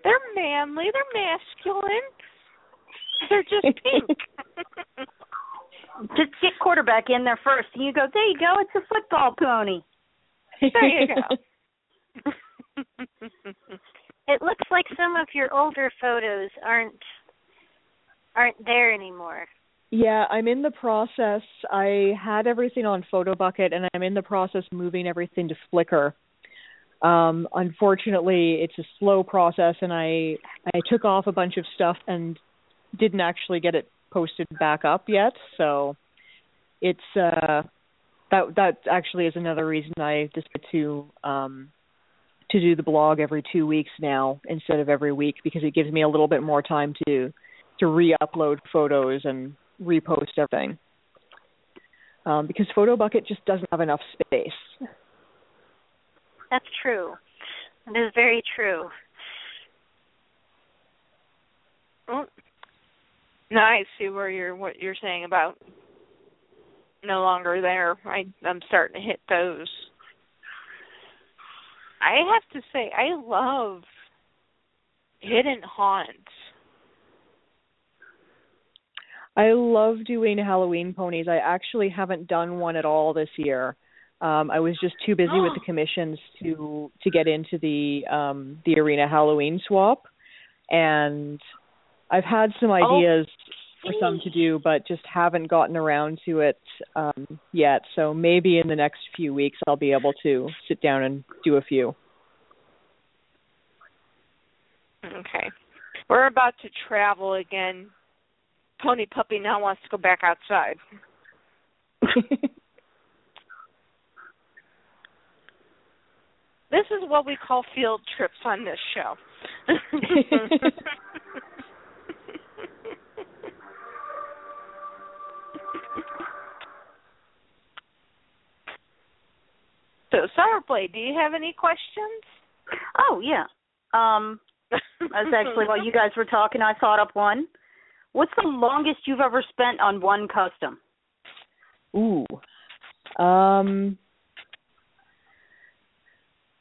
Speaker 1: They're manly. They're masculine. They're just pink. *laughs*
Speaker 4: Just get quarterback in there first, and you go. There you go. It's a football pony.
Speaker 1: There you go.
Speaker 2: It looks like some of your older photos aren't aren't there anymore.
Speaker 3: Yeah, I'm in the process. I had everything on PhotoBucket, and I'm in the process moving everything to Flickr. Um, unfortunately, it's a slow process, and I I took off a bunch of stuff and didn't actually get it posted back up yet. So it's uh, that that actually is another reason I decided to um, to do the blog every two weeks now instead of every week because it gives me a little bit more time to to re-upload photos and repost everything. Um, because PhotoBucket just doesn't have enough space.
Speaker 2: That's true. It is very true.
Speaker 1: Well, now I see where you're what you're saying about no longer there. I I'm starting to hit those. I have to say I love hidden haunts.
Speaker 3: I love doing Halloween ponies. I actually haven't done one at all this year. Um, I was just too busy with the commissions to to get into the um, the arena Halloween swap, and I've had some ideas for some to do, but just haven't gotten around to it um, yet. So maybe in the next few weeks I'll be able to sit down and do a few.
Speaker 1: Okay. We're about to travel again. Pony Puppy now wants to go back outside. *laughs* this is what we call field trips on this show. *laughs* so, Summerblade, do you have any questions?
Speaker 4: Oh yeah. Um, I was actually while you guys were talking, I thought up one. What's the longest you've ever spent on one custom?
Speaker 3: Ooh. Um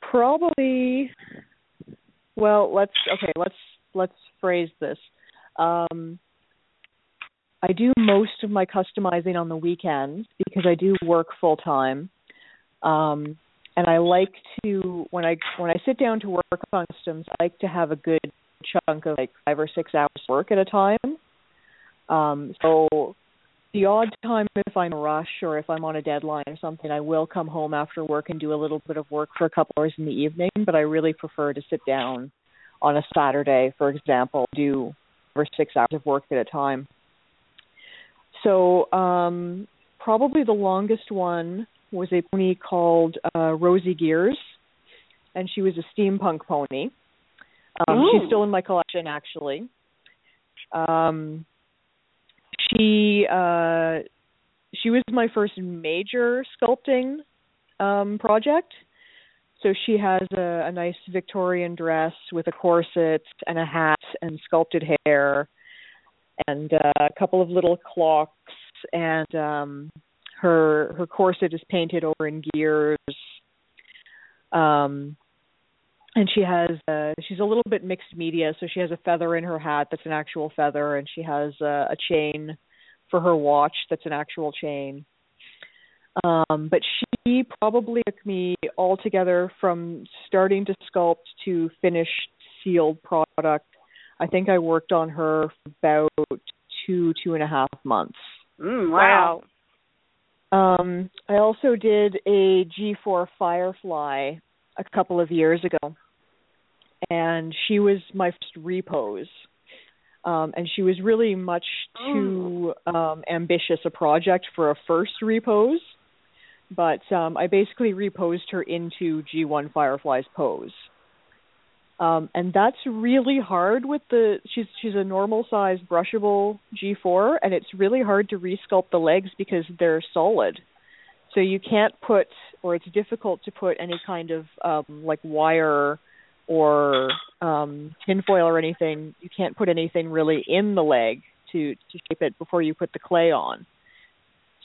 Speaker 3: probably well, let's okay, let's let's phrase this. Um I do most of my customizing on the weekends because I do work full time. Um and I like to when I when I sit down to work on customs, I like to have a good chunk of like five or six hours work at a time. Um, so the odd time if I'm in a rush or if I'm on a deadline or something, I will come home after work and do a little bit of work for a couple hours in the evening. But I really prefer to sit down on a Saturday, for example, do over six hours of work at a time. So um, probably the longest one was a pony called uh, Rosie Gears, and she was a steampunk pony. Um, she's still in my collection, actually. Um, she uh, she was my first major sculpting um, project. So she has a, a nice Victorian dress with a corset and a hat and sculpted hair, and uh, a couple of little clocks and um her her corset is painted over in gears um and she has uh she's a little bit mixed media so she has a feather in her hat that's an actual feather and she has a, a chain for her watch that's an actual chain. Um but she probably took me altogether from starting to sculpt to finished sealed product. I think i worked on her for about two two and a half months.
Speaker 4: Mm, wow.
Speaker 3: um, I also did a G4 Firefly a couple of years ago, and she was my first repose. Um, and she was really much too um, ambitious a project for a first repose, but um, I basically reposed her into G1 Firefly's pose. Um, and that's really hard with the she's she's a normal size brushable G4 and it's really hard to resculpt the legs because they're solid. So you can't put or it's difficult to put any kind of um like wire or um tinfoil or anything. You can't put anything really in the leg to to shape it before you put the clay on.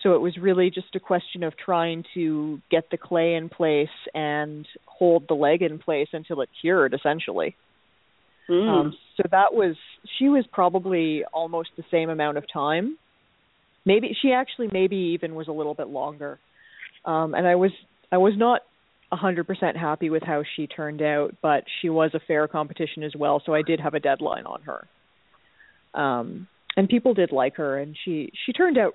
Speaker 3: So it was really just a question of trying to get the clay in place and hold the leg in place until it cured, essentially. Mm. Um, so that was she was probably almost the same amount of time. Maybe she actually maybe even was a little bit longer. Um, and I was I was not a hundred percent happy with how she turned out, but she was a fair competition as well, so I did have a deadline on her. Um, and people did like her, and she she turned out.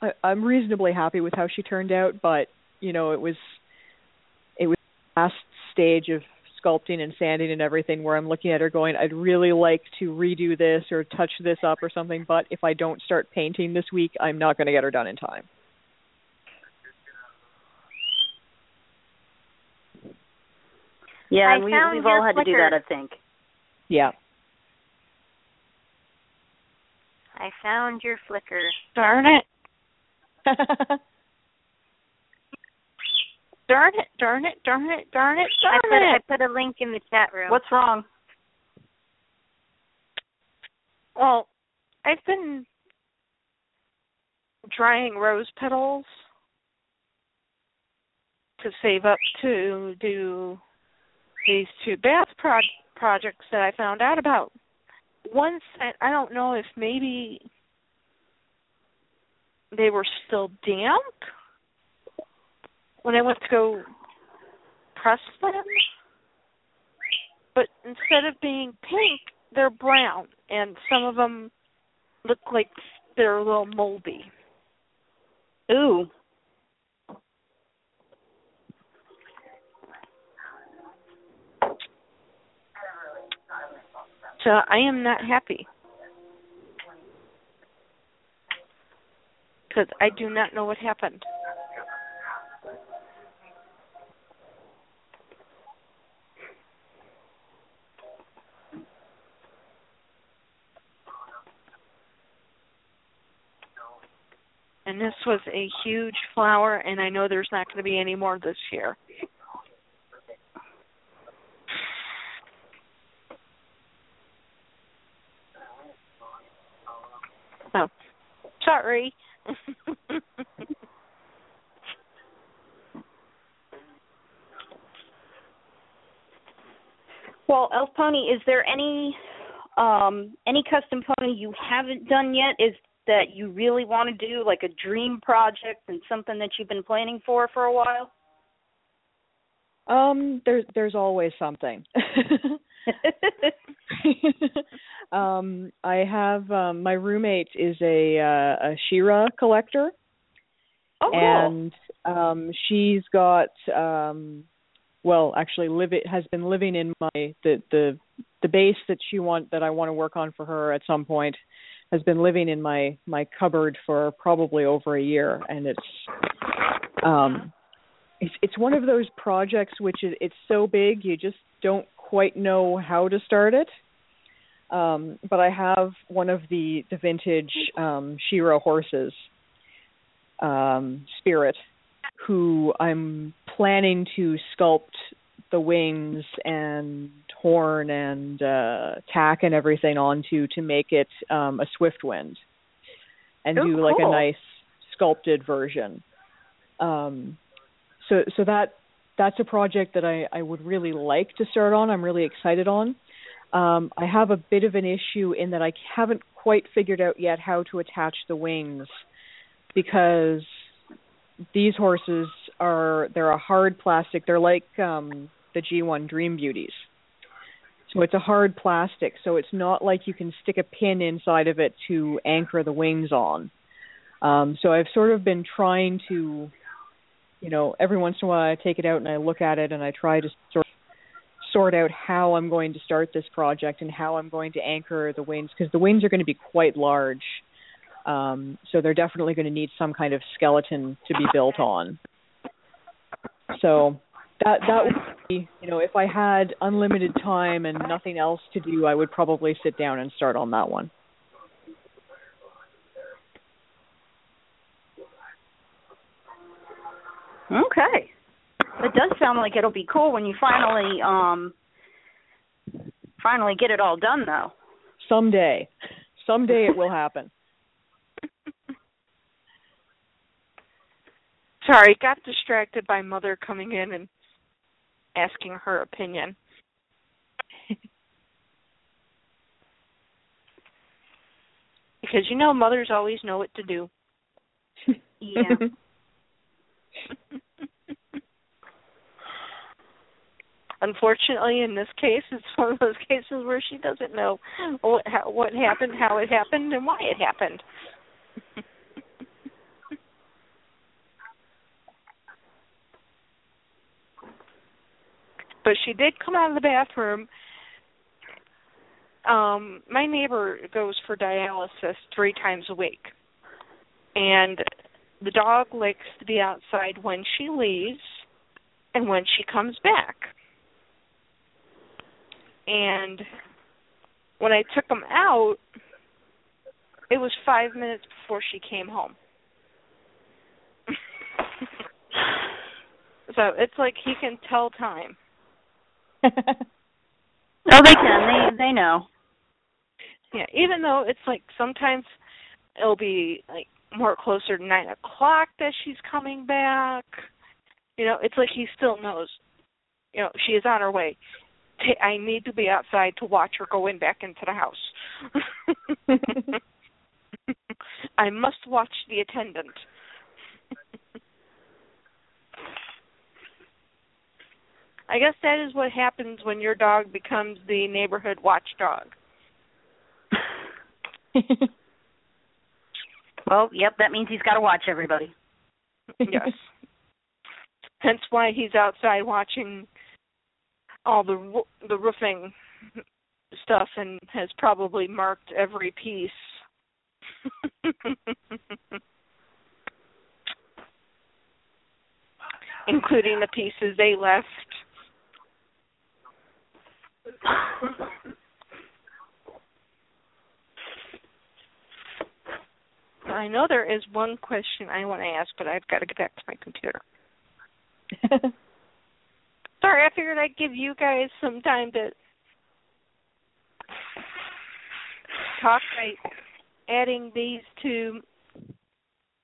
Speaker 3: I, I'm reasonably happy with how she turned out, but you know it was it was the last stage of sculpting and sanding and everything where I'm looking at her going, I'd really like to redo this or touch this up or something, but if I don't start painting this week, I'm not going to get her done in time.
Speaker 4: Yeah, and we, we've all had
Speaker 2: Flickr.
Speaker 4: to do that, I think.
Speaker 3: Yeah.
Speaker 2: I found your Flickr. *laughs*
Speaker 1: Darn it. darn it, darn it, darn it, darn it, darn
Speaker 2: I put,
Speaker 1: it.
Speaker 2: I put a link in the chat room.
Speaker 4: What's wrong?
Speaker 1: Well, I've been drying rose petals to save up to do these two bath pro- projects that I found out about. Once I, I don't know if maybe they were still damp when I went to go press them. But instead of being pink, they're brown, and some of them look like they're a little moldy.
Speaker 4: Ooh.
Speaker 1: So I am not happy. Because I do not know what happened. And this was a huge flower, and I know there's not going to be any more this year. Oh, sorry. *laughs*
Speaker 4: well, Elf Pony, is there any um any custom pony you haven't done yet? Is that you really want to do, like a dream project and something that you've been planning for for a while?
Speaker 3: Um, there's there's always something. *laughs* um, I have um, my roommate is a uh, a She-Ra collector.
Speaker 4: Oh, cool.
Speaker 3: And um she's got um well actually live it has been living in my the the the base that she want that I want to work on for her at some point has been living in my my cupboard for probably over a year and it's um it's it's one of those projects which is it's so big you just don't quite know how to start it. Um but i have one of the the vintage um She-Ra horses um spirit who i'm planning to sculpt the wings and horn and uh tack and everything onto to make it um a swift wind and
Speaker 4: Oh,
Speaker 3: do like a nice sculpted version. Um so so that that's a project that I I would really like to start on I'm really excited on um I have a bit of an issue in that I haven't quite figured out yet how to attach the wings because these horses are they're a hard plastic they're like um the G1 Dream Beauties so it's a hard plastic, so it's not like you can stick a pin inside of it to anchor the wings on. Um, so I've sort of been trying to, you know, every once in a while I take it out and I look at it and I try to sort sort out how I'm going to start this project and how I'm going to anchor the wings because the wings are going to be quite large. Um, so they're definitely going to need some kind of skeleton to be built on. So that that would be, you know, if I had unlimited time and nothing else to do, I would probably sit down and start on that one.
Speaker 4: Okay. It does sound like it'll be cool when you finally um finally get it all done though.
Speaker 3: Someday. Someday it will happen. *laughs*
Speaker 1: Sorry, got distracted by mother coming in and asking her opinion. *laughs* because you know mothers always know what to do. *laughs*
Speaker 2: Yeah. *laughs*
Speaker 1: Unfortunately, in this case, it's one of those cases where she doesn't know what how, what happened, how it happened, and why it happened. but she did come out of the bathroom. Um, my neighbor goes for dialysis three times a week, and the dog likes to be outside when she leaves and when she comes back. And when I took him out, it was five minutes before she came home. *laughs* so it's like he can tell time. *laughs*
Speaker 4: oh, they can. They they know.
Speaker 1: Yeah, even though it's like sometimes it'll be like more closer to nine o'clock that she's coming back. You know, it's like he still knows. You know, she is on her way. I need to be outside to watch her go in back into the house. *laughs* I must watch the attendant. *laughs* I guess that is what happens when your dog becomes the neighborhood watchdog. *laughs*
Speaker 4: well, yep, that means he's got to watch everybody. *laughs*
Speaker 1: yes. *laughs* Hence why he's outside watching all the the roofing stuff and has probably marked every piece. *laughs* Including the pieces they left. I know there is one question I want to ask, but I've got to get back to my computer. *laughs* Sorry, I figured I'd give you guys some time to talk by adding these to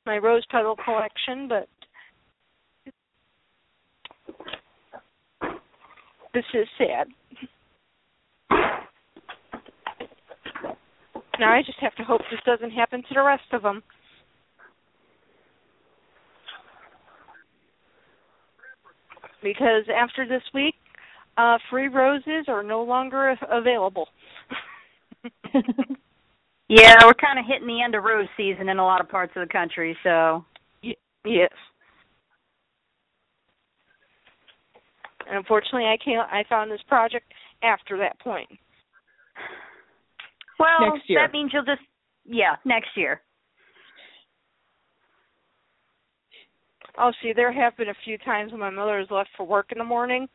Speaker 1: my rose petal collection, but this is sad. Now I just have to hope this doesn't happen to the rest of them. Because after this week, uh, free roses are no longer available. *laughs*
Speaker 4: yeah, we're kind of hitting the end of rose season in a lot of parts of the country, so.
Speaker 1: Y- yes. And unfortunately, I can't. I found this project after that point.
Speaker 4: Well,
Speaker 3: next year.
Speaker 4: that means you'll just yeah, next year.
Speaker 1: Oh, see, there have been a few times when my mother has left for work in the morning,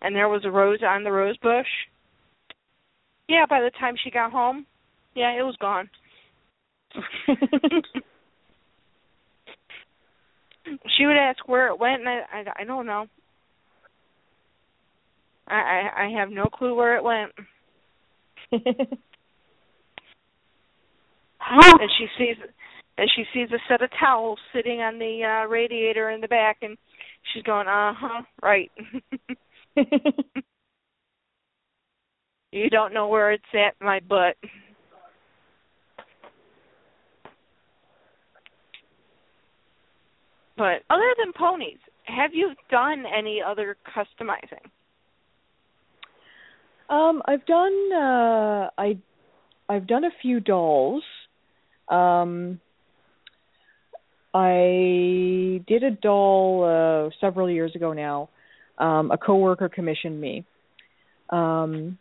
Speaker 1: and there was a rose on the rose bush. Yeah, by the time she got home, yeah, it was gone. *laughs* she would ask where it went, and I, I, I don't know. I, I, I have no clue where it went. *laughs* and she sees and she sees a set of towels sitting on the uh radiator in the back and she's going uh-huh right. *laughs* You don't know where it's at my butt. But other than ponies have you done any other customizing?
Speaker 3: Um i've done uh i i've done a few dolls um, I did a doll uh, several years ago now. Um, a coworker commissioned me. Um,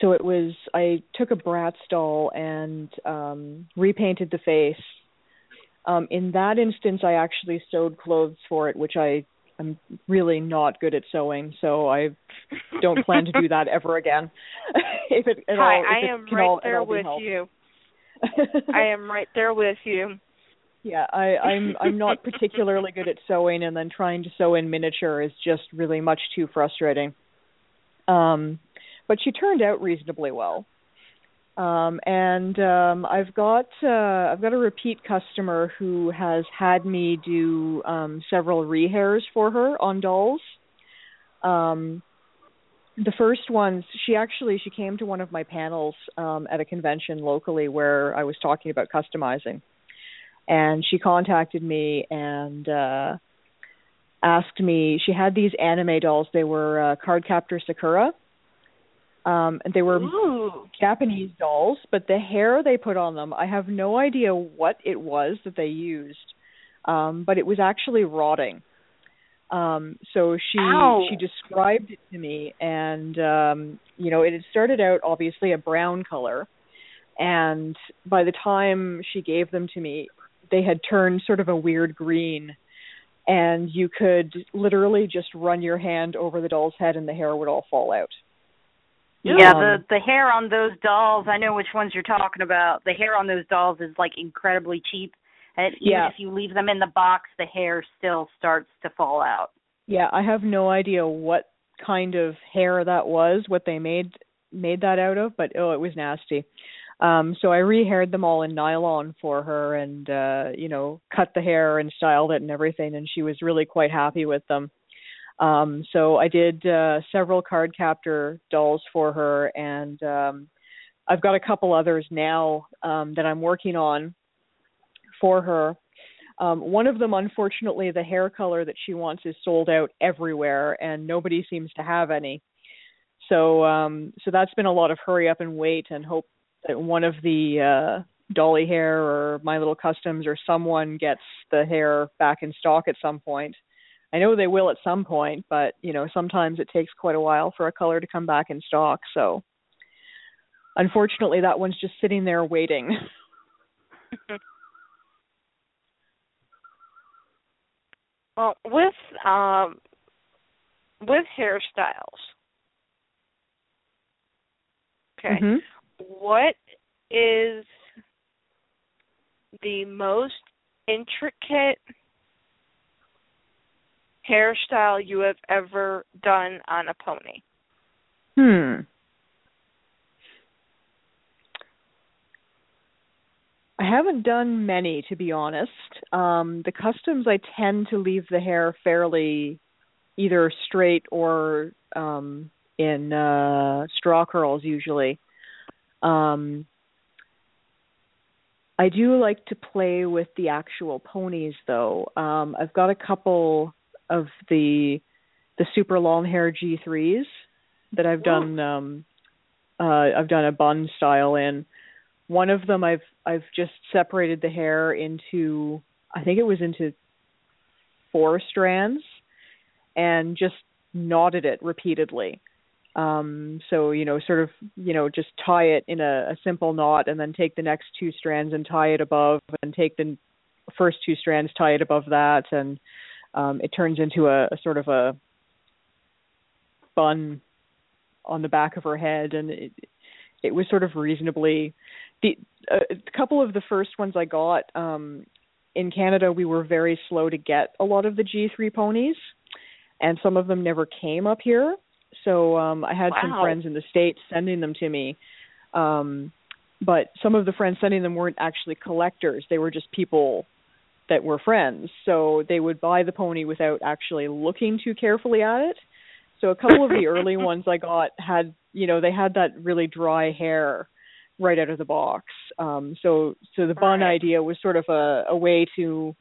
Speaker 3: so it was I took a Bratz doll and um, repainted the face. Um, in that instance, I actually sewed clothes for it, which I I'm really not good at sewing, so I don't plan to do that ever again. *laughs* if it at
Speaker 1: Hi,
Speaker 3: all,
Speaker 1: I am right
Speaker 3: all,
Speaker 1: there with you. I am right there with you.
Speaker 3: Yeah, I, I'm I'm not particularly good at sewing, and then trying to sew in miniature is just really much too frustrating. Um, but she turned out reasonably well. Um, and um, I've got uh, I've got a repeat customer who has had me do um, several rehairs for her on dolls. Um, the first ones she actually she came to one of my panels um at a convention locally where I was talking about customizing. And she contacted me and uh asked me she had these anime dolls. They were uh, Cardcaptor Sakura. Um and they were
Speaker 1: Ooh.
Speaker 3: Japanese dolls but the hair they put on them I have no idea what it was that they used um but it was actually rotting um so she
Speaker 1: Ow.
Speaker 3: she described it to me and um you know it had started out obviously a brown color and by the time she gave them to me they had turned sort of a weird green and you could literally just run your hand over the doll's head and the hair would all fall out
Speaker 4: Yeah,
Speaker 3: Um,
Speaker 4: the the hair on those dolls, I know which ones you're talking about. The hair on those dolls is like incredibly cheap. And even
Speaker 3: Yeah.
Speaker 4: if you leave them in the box, the hair still starts to fall out.
Speaker 3: Yeah, I have no idea what kind of hair that was, what they made made that out of, but oh, it was nasty. Um so I rehaired them all in nylon for her and uh you know, cut the hair and styled it and everything and she was really quite happy with them. Um so I did uh several card captor dolls for her and um I've got a couple others now um that I'm working on for her. Um, one of them, unfortunately, the hair color that she wants is sold out everywhere, and nobody seems to have any. So, um, so that's been a lot of hurry up and wait, and hope that one of the uh, Dolly Hair or My Little Customs or someone gets the hair back in stock at some point. I know they will at some point, but you know sometimes it takes quite a while for a color to come back in stock. So, unfortunately, that one's just sitting there waiting. *laughs*
Speaker 1: Well, with um with hairstyles. Okay.
Speaker 3: Mhm.
Speaker 1: What is the most intricate hairstyle you have ever done on a pony?
Speaker 3: Hmm. I haven't done many to be honest. Um the customs I tend to leave the hair fairly either straight or um in uh straw curls usually. Um I do like to play with the actual ponies though. Um I've got a couple of the the super long hair G3s that I've done um uh I've done a bun style in. One of them I've I've just separated the hair into I think it was into four strands and just knotted it repeatedly. Um so you know sort of you know just tie it in a, a simple knot and then take the next two strands and tie it above and take the first two strands tie it above that and um it turns into a, a sort of a bun on the back of her head and it it was sort of reasonably the uh, a couple of the first ones I got um in Canada we were very slow to get a lot of the G3 ponies and some of them never came up here. So um I had some friends in the states sending them to me. Um but some of the friends sending them weren't actually collectors. They were just people that were friends. So they would buy the pony without actually looking too carefully at it. So a couple of the early *laughs* ones I got had, you know, they had that really dry hair right out of the box. Um so so the bun
Speaker 1: Right.
Speaker 3: idea was sort of a a way to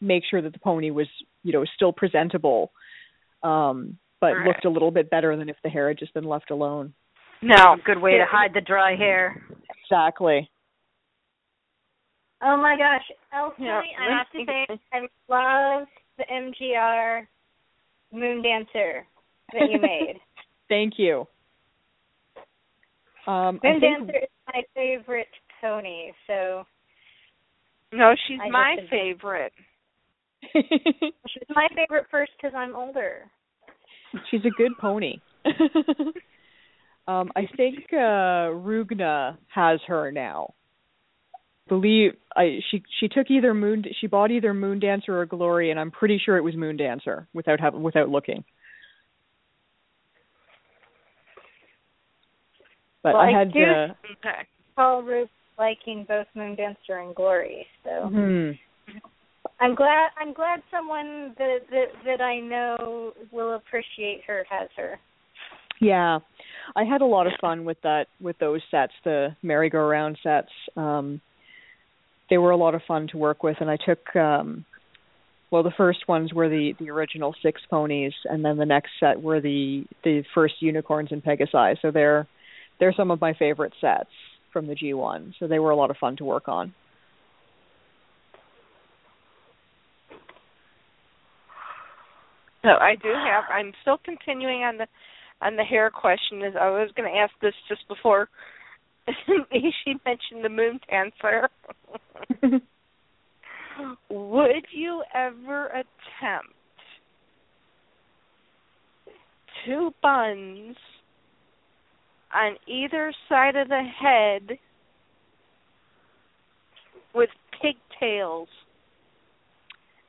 Speaker 3: make sure that the pony was, you know, still presentable. Um but
Speaker 1: Right.
Speaker 3: looked a little bit better than if the hair had just been left alone.
Speaker 1: No.
Speaker 4: A good way to hide the dry hair.
Speaker 3: Exactly.
Speaker 2: Oh my gosh, Elsie,
Speaker 1: Yeah,
Speaker 2: I have to say I love the MGR Moon Dancer that you *laughs* made.
Speaker 3: Thank you. Um I
Speaker 2: Moon
Speaker 3: think
Speaker 2: Dancer is my favorite pony, so
Speaker 1: No, she's
Speaker 2: I
Speaker 1: my favorite. *laughs*
Speaker 2: she's my favorite first because I'm older.
Speaker 3: She's a good pony. um, I think uh Rugna has her now. Believe I she she took either Moon she bought either Moon Dancer or Glory and I'm pretty sure it was Moon Dancer without have, without looking. But
Speaker 2: Well,
Speaker 3: I
Speaker 2: I do-
Speaker 3: uh
Speaker 1: Okay.
Speaker 2: Paul Ruth liking both Moon Dancer and Glory, so
Speaker 3: hmm.
Speaker 2: I'm glad I'm glad someone that that that I know will appreciate her has her.
Speaker 3: Yeah, I had a lot of fun with that with those sets, the merry-go-round sets. Um, they were a lot of fun to work with, and I took um, well, the first ones were the the original six ponies, and then the next set were the the first unicorns and pegasi. So they're they're some of my favorite sets from the G1. So they were a lot of fun to work on.
Speaker 1: So I do have. I'm still continuing on the on the hair question. Is I was going to ask this just before *laughs* she mentioned the moon dancer. *laughs* Would you ever attempt two buns on either side of the head with pigtails?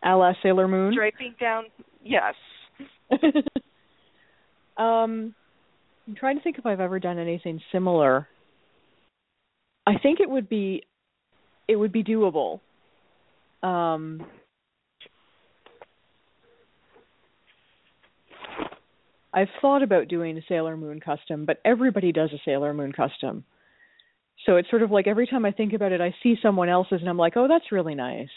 Speaker 3: A la Sailor Moon?
Speaker 1: Draping down yes. *laughs*
Speaker 3: um I'm trying to think if I've ever done anything similar. I think it would be it would be doable. Um I've thought about doing a Sailor Moon custom, but everybody does a Sailor Moon custom. So it's sort of like every time I think about it, I see someone else's and I'm like, oh, that's really nice.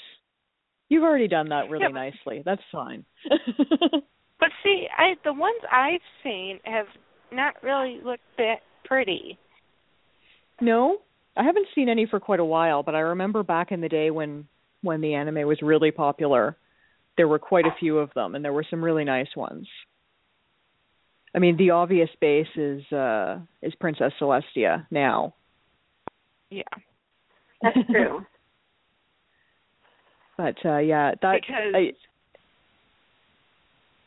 Speaker 3: You've already done that really
Speaker 1: yeah,
Speaker 3: nicely. That's fine. *laughs*
Speaker 1: but see, I the ones I've seen have not really looked that pretty.
Speaker 3: No, I haven't seen any for quite a while, but I remember back in the day when when the anime was really popular, there were quite a few of them and there were some really nice ones. I mean, the obvious base is uh is Princess Celestia now.
Speaker 1: Yeah.
Speaker 2: That's true. *laughs*
Speaker 3: But uh yeah, that
Speaker 1: because
Speaker 3: I,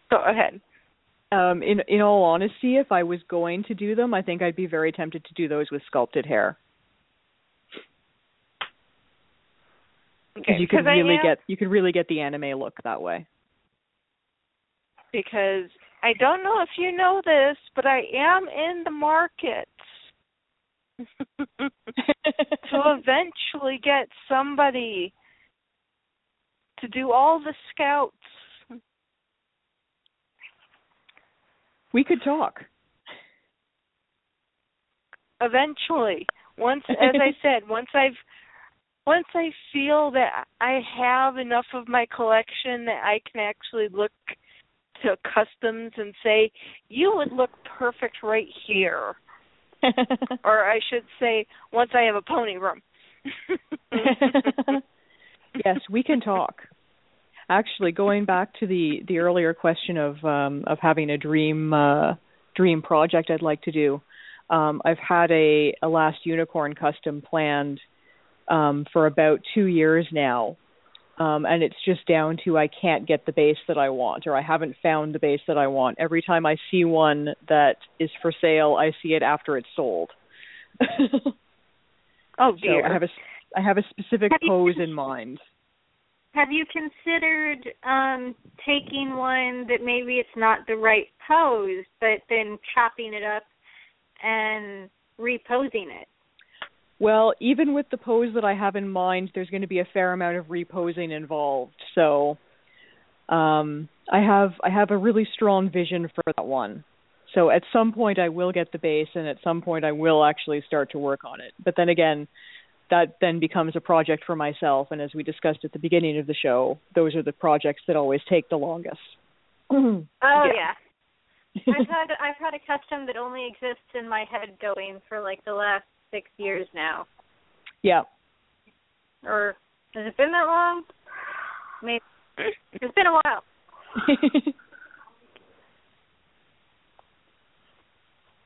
Speaker 1: go ahead.
Speaker 3: Um, in in all honesty, if I was going to do them, I think I'd be very tempted to do those with sculpted hair.
Speaker 1: Okay,
Speaker 3: you could really
Speaker 1: am,
Speaker 3: get you could really get the anime look that way.
Speaker 1: Because I don't know if you know this, but I am in the market *laughs* to eventually get somebody to do all the scouts.
Speaker 3: We could talk.
Speaker 1: Eventually, once, *laughs* as I said, once I've, once I feel that I have enough of my collection that I can actually look to customs and say, you would look perfect right here. *laughs* or I should say, once I have a pony room. *laughs*
Speaker 3: yes, we can talk. Actually, going back to the the earlier question of um, of having a dream uh, dream project I'd like to do, um, I've had a a last unicorn custom planned um, for about two years now, um, and it's just down to I can't get the base that I want, or I haven't found the base that I want. Every time I see one that is for sale, I see it after it's sold. *laughs*
Speaker 1: oh dear!
Speaker 3: So I have a I have a specific pose in mind.
Speaker 2: Have you considered um taking one that maybe it's not the right pose, but then chopping it up and reposing it?
Speaker 3: Well, even with the pose that I have in mind, there's going to be a fair amount of reposing involved. So, um, I have I have a really strong vision for that one. So at some point I will get the base, and at some point I will actually start to work on it. But then again, that then becomes a project for myself. And as we discussed at the beginning of the show, those are the projects that always take the longest. *clears throat*
Speaker 2: oh yeah. yeah. I've had I've had a custom that only exists in my head going for like the last six years now.
Speaker 3: Yeah.
Speaker 2: Or has it been that long? Maybe it's been a while. *laughs*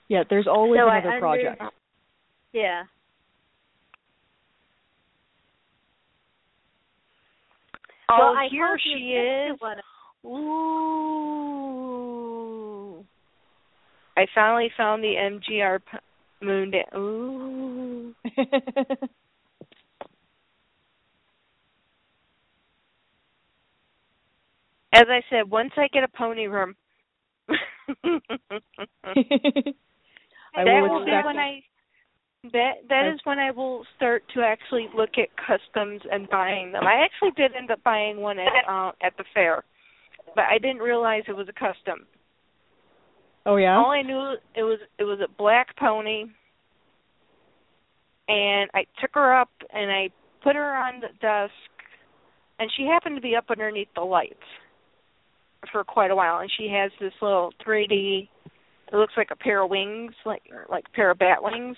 Speaker 3: yeah, there's always
Speaker 2: so
Speaker 3: another project.
Speaker 2: Yeah.
Speaker 1: Oh,
Speaker 2: well, I
Speaker 1: here she is. Ooh. I finally found the MGR p- moon dance. Ooh. *laughs* As I said, once I get a pony room, *laughs* that
Speaker 3: will
Speaker 1: will be when I that that is when I will start to actually look at customs and buying them. I actually did end up buying one at uh, at the fair, but I didn't realize it was a custom.
Speaker 3: Oh yeah.
Speaker 1: All I knew it was it was a black pony, and I took her up and I put her on the desk, and she happened to be up underneath the lights for quite a while, and she has this little 3D. It looks like a pair of wings, like like a pair of bat wings,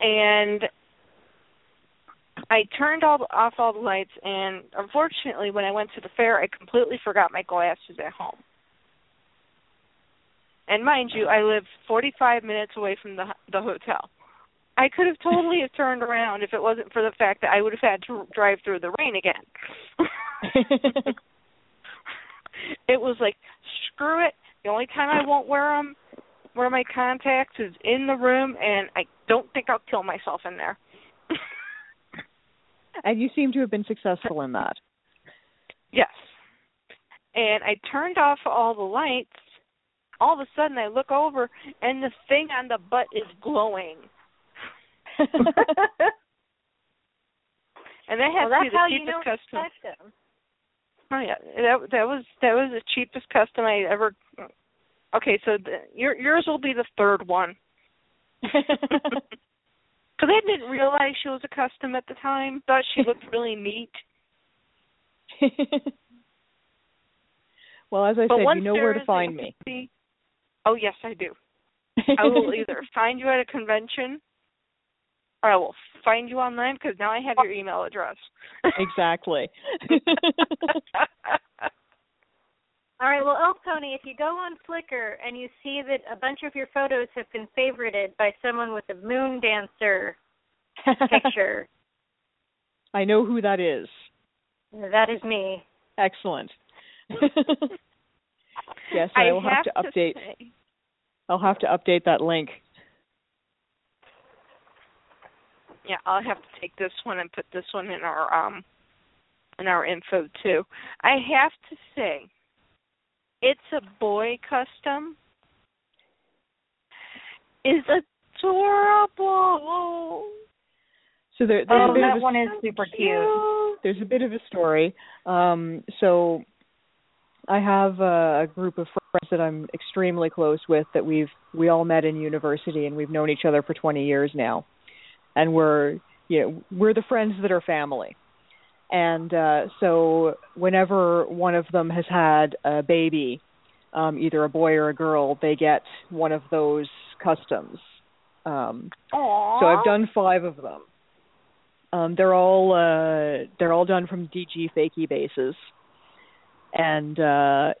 Speaker 1: and I turned all off all the lights, and unfortunately, when I went to the fair, I completely forgot my glasses at home. And mind you, I live 45 minutes away from the the hotel. I could have totally *laughs* have turned around if it wasn't for the fact that I would have had to drive through the rain again. *laughs* *laughs* it was like, screw it. The only time I won't wear them, wear my contacts, is in the room, and I don't think I'll kill myself in there.
Speaker 3: and you seem to have been successful in that.
Speaker 1: Yes. And I turned off all the lights. All of a sudden, I look over, and the thing on the butt is glowing. *laughs* and that has
Speaker 2: well,
Speaker 1: to be the cheapest custom.
Speaker 2: Them.
Speaker 1: Oh yeah, that that was that was the cheapest custom I ever. Okay, so the, your yours will be the third one. *laughs* Because I didn't realize she was a custom at the time. Thought she looked really neat. *laughs*
Speaker 3: well, as I
Speaker 1: but
Speaker 3: said, you know where to find me.
Speaker 1: Oh yes, I do. I will *laughs* either find you at a convention, or I will find you online because now I have your email address.
Speaker 3: exactly. *laughs*
Speaker 2: All right, well, Elf Pony, if you go on Flickr and you see that a bunch of your photos have been favorited by someone with a moon dancer picture. *laughs*
Speaker 3: I know who that is.
Speaker 2: That is me.
Speaker 3: Excellent. Yes, I,
Speaker 1: I
Speaker 3: will have,
Speaker 1: have
Speaker 3: to update.
Speaker 1: say,
Speaker 3: I'll have to update that link.
Speaker 1: yeah, I'll have to take this one and put this one in our um in our info too. I have to say it's a boy custom. Is adorable.
Speaker 3: So there, there's
Speaker 4: Oh,
Speaker 3: a bit
Speaker 4: that
Speaker 3: of a,
Speaker 4: one is super cute.
Speaker 3: there's a bit of a story. Um, so I have a, a group of friends that I'm extremely close with that we've we all met in university and we've known each other for 20 years now, and we're you know we're the friends that are family. And uh, so whenever one of them has had a baby, um, either a boy or a girl, they get one of those customs. Um,
Speaker 1: Aww.
Speaker 3: so I've done five of them. Um, they're all uh, they're all done from DG Fakie bases, and uh,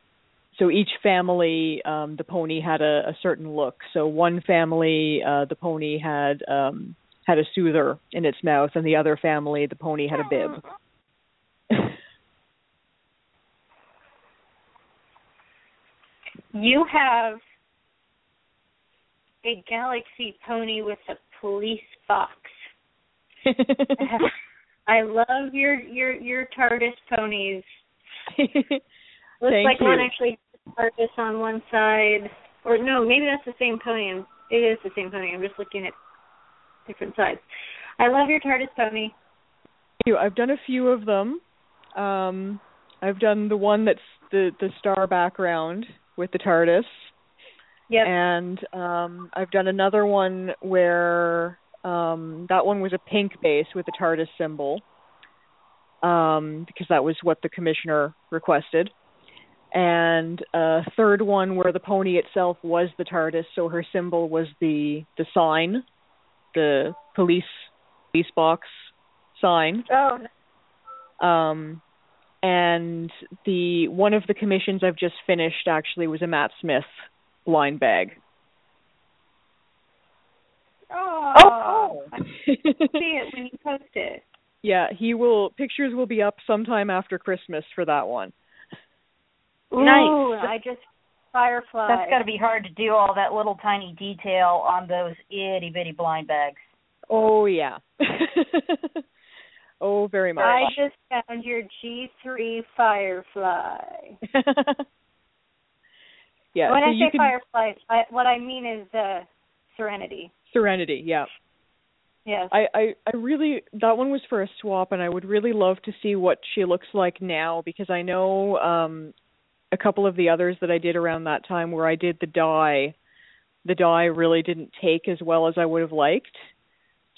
Speaker 3: so each family um, the pony had a, a certain look. So one family uh, the pony had um, had a soother in its mouth, and the other family the pony had a bib. *laughs*
Speaker 2: You have a galaxy pony with a police box. *laughs* *laughs* I love your your your TARDIS ponies. *laughs* Looks
Speaker 3: Thank
Speaker 2: like
Speaker 3: you.
Speaker 2: one actually TARDIS on one side, or no, maybe that's the same pony. It is the same pony. I'm just looking at different sides. I love your TARDIS pony.
Speaker 3: you. I've done a few of them. Um, I've done the one that's the the star background with the TARDIS.
Speaker 2: Yep.
Speaker 3: and um I've done another one where um that one was a pink base with the TARDIS symbol. Um because that was what the commissioner requested. And a third one where the pony itself was the TARDIS, so her symbol was the the sign, the police police box sign.
Speaker 2: oh,
Speaker 3: Um, and the one of the commissions I've just finished actually was a Matt Smith blind bag.
Speaker 2: oh,
Speaker 4: Oh. *laughs*
Speaker 2: see it when you post it.
Speaker 3: Yeah, he will. Pictures will be up sometime after Christmas for that one.
Speaker 2: Ooh,
Speaker 4: Nice.
Speaker 2: I just firefly.
Speaker 4: That's got to be hard to do all that little tiny detail on those itty bitty blind bags.
Speaker 3: Oh yeah. *laughs* oh, very much.
Speaker 2: I just found your G3 Firefly. *laughs*
Speaker 3: yeah.
Speaker 2: when
Speaker 3: so
Speaker 2: I say
Speaker 3: can,
Speaker 2: Firefly, I, what I mean is uh, Serenity.
Speaker 3: Serenity. Yeah.
Speaker 2: Yes.
Speaker 3: I, I I really that one was for a swap and I would really love to see what she looks like now because I know um a couple of the others that I did around that time where I did the dye, the dye really didn't take as well as I would have liked.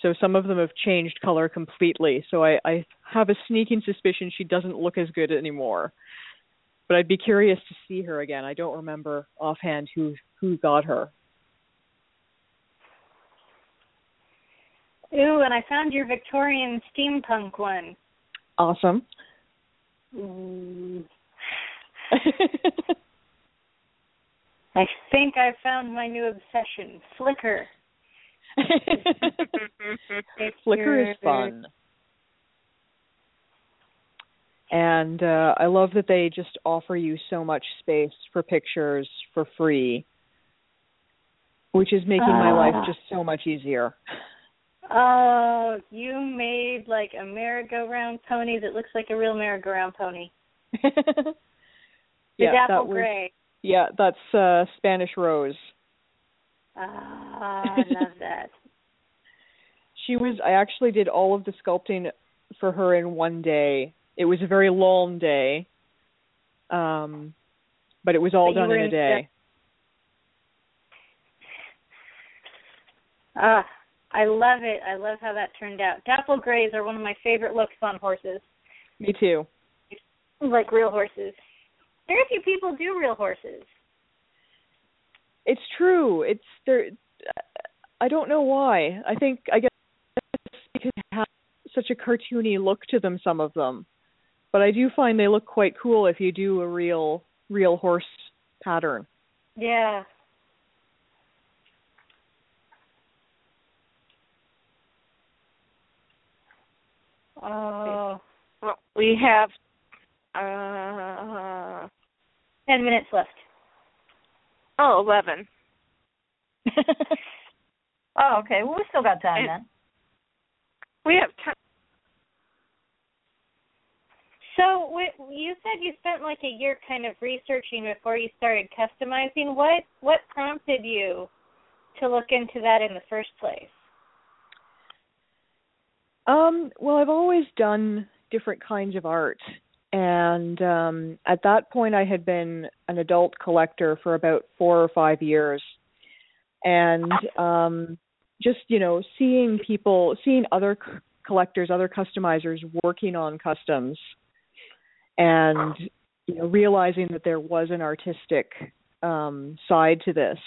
Speaker 3: So some of them have changed color completely. So I, I have a sneaking suspicion she doesn't look as good anymore. But I'd be curious to see her again. I don't remember offhand who who got her.
Speaker 2: Ooh, and I found your Victorian steampunk one.
Speaker 3: Awesome.
Speaker 2: Mm. *laughs* I think I found my new obsession, Flickr. *laughs*
Speaker 3: Flickr is fun. And uh, I love that they just offer you so much space for pictures for free, which is making uh, my life just so much easier. *laughs*
Speaker 2: Oh, you made like a merry-go-round pony that looks like a real merry-go-round pony. *laughs* the
Speaker 3: yeah,
Speaker 2: dapple
Speaker 3: that was,
Speaker 2: gray.
Speaker 3: Yeah, that's uh Spanish rose.
Speaker 2: Ah, I love that. *laughs* *laughs*
Speaker 3: she was I actually did all of the sculpting for her in one day. It was a very long day. Um but it was all
Speaker 2: but
Speaker 3: done in a day.
Speaker 2: Ah, I love it. I love how that turned out. Dapple grays are one of my favorite looks on horses.
Speaker 3: Me too.
Speaker 2: Like real horses. Very few people do real horses.
Speaker 3: It's true. It's there. I don't know why. I think I guess because they have such a cartoony look to them. Some of them, but I do find they look quite cool if you do a real real horse pattern.
Speaker 2: Yeah. Oh.
Speaker 1: Well, we have uh
Speaker 2: ten minutes left.
Speaker 1: Oh, eleven. *laughs*
Speaker 4: oh, okay. Well, we still got time and then.
Speaker 1: We have time.
Speaker 2: So you said you spent like a year kind of researching before you started customizing. What what prompted you to look into that in the first place?
Speaker 3: Um, well, I've always done different kinds of art. And um, at that point, I had been an adult collector for about four or five years. And um, just, you know, seeing people, seeing other c- collectors, other customizers working on customs, and, you know, realizing that there was an artistic um, side to this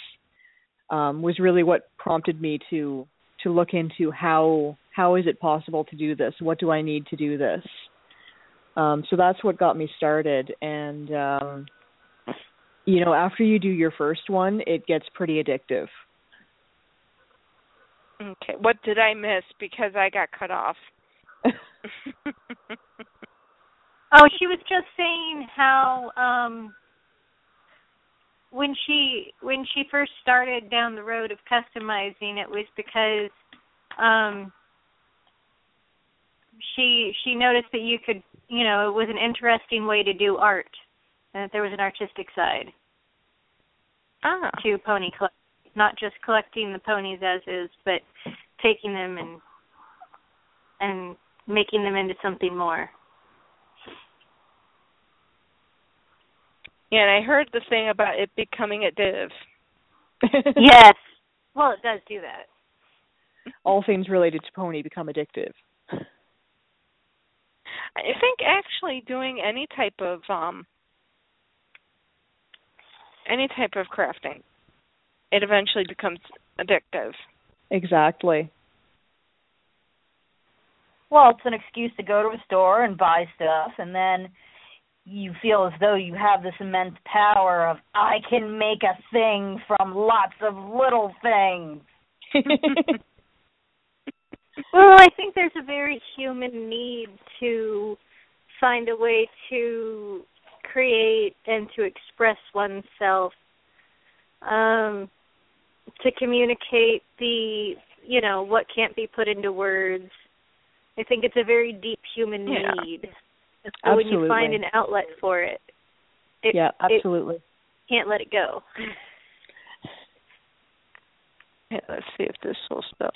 Speaker 3: um, was really what prompted me to to look into how how is it possible to do this? What do I need to do this? Um, so that's what got me started. And um, you know, after you do your first one, it gets pretty addictive.
Speaker 1: Okay, what did I miss because I got cut off? *laughs*
Speaker 2: oh, she was just saying how um when she when she first started down the road of customizing it was because um she she noticed that you could you know it was an interesting way to do art and that there was an artistic side
Speaker 1: ah.
Speaker 2: to pony collect not just collecting the ponies as is but taking them and and making them into something more
Speaker 1: and i heard the thing about it becoming addictive. *laughs*
Speaker 2: yes well it does do that
Speaker 3: all things related to pony become addictive
Speaker 1: I think actually doing any type of um any type of crafting, it eventually becomes addictive.
Speaker 3: Exactly.
Speaker 4: Well, it's an excuse to go to a store and buy stuff and then you feel as though you have this immense power of I can make a thing from lots of little things. *laughs*
Speaker 2: Well, I think there's a very human need to find a way to create and to express oneself, um, to communicate the, you know, what can't be put into words. I think it's a very deep human
Speaker 3: yeah.
Speaker 2: need. So
Speaker 3: absolutely.
Speaker 2: when you find an outlet for it, it
Speaker 3: yeah, absolutely.
Speaker 2: It can't let it go. *laughs*
Speaker 1: Yeah, let's see if this will spell.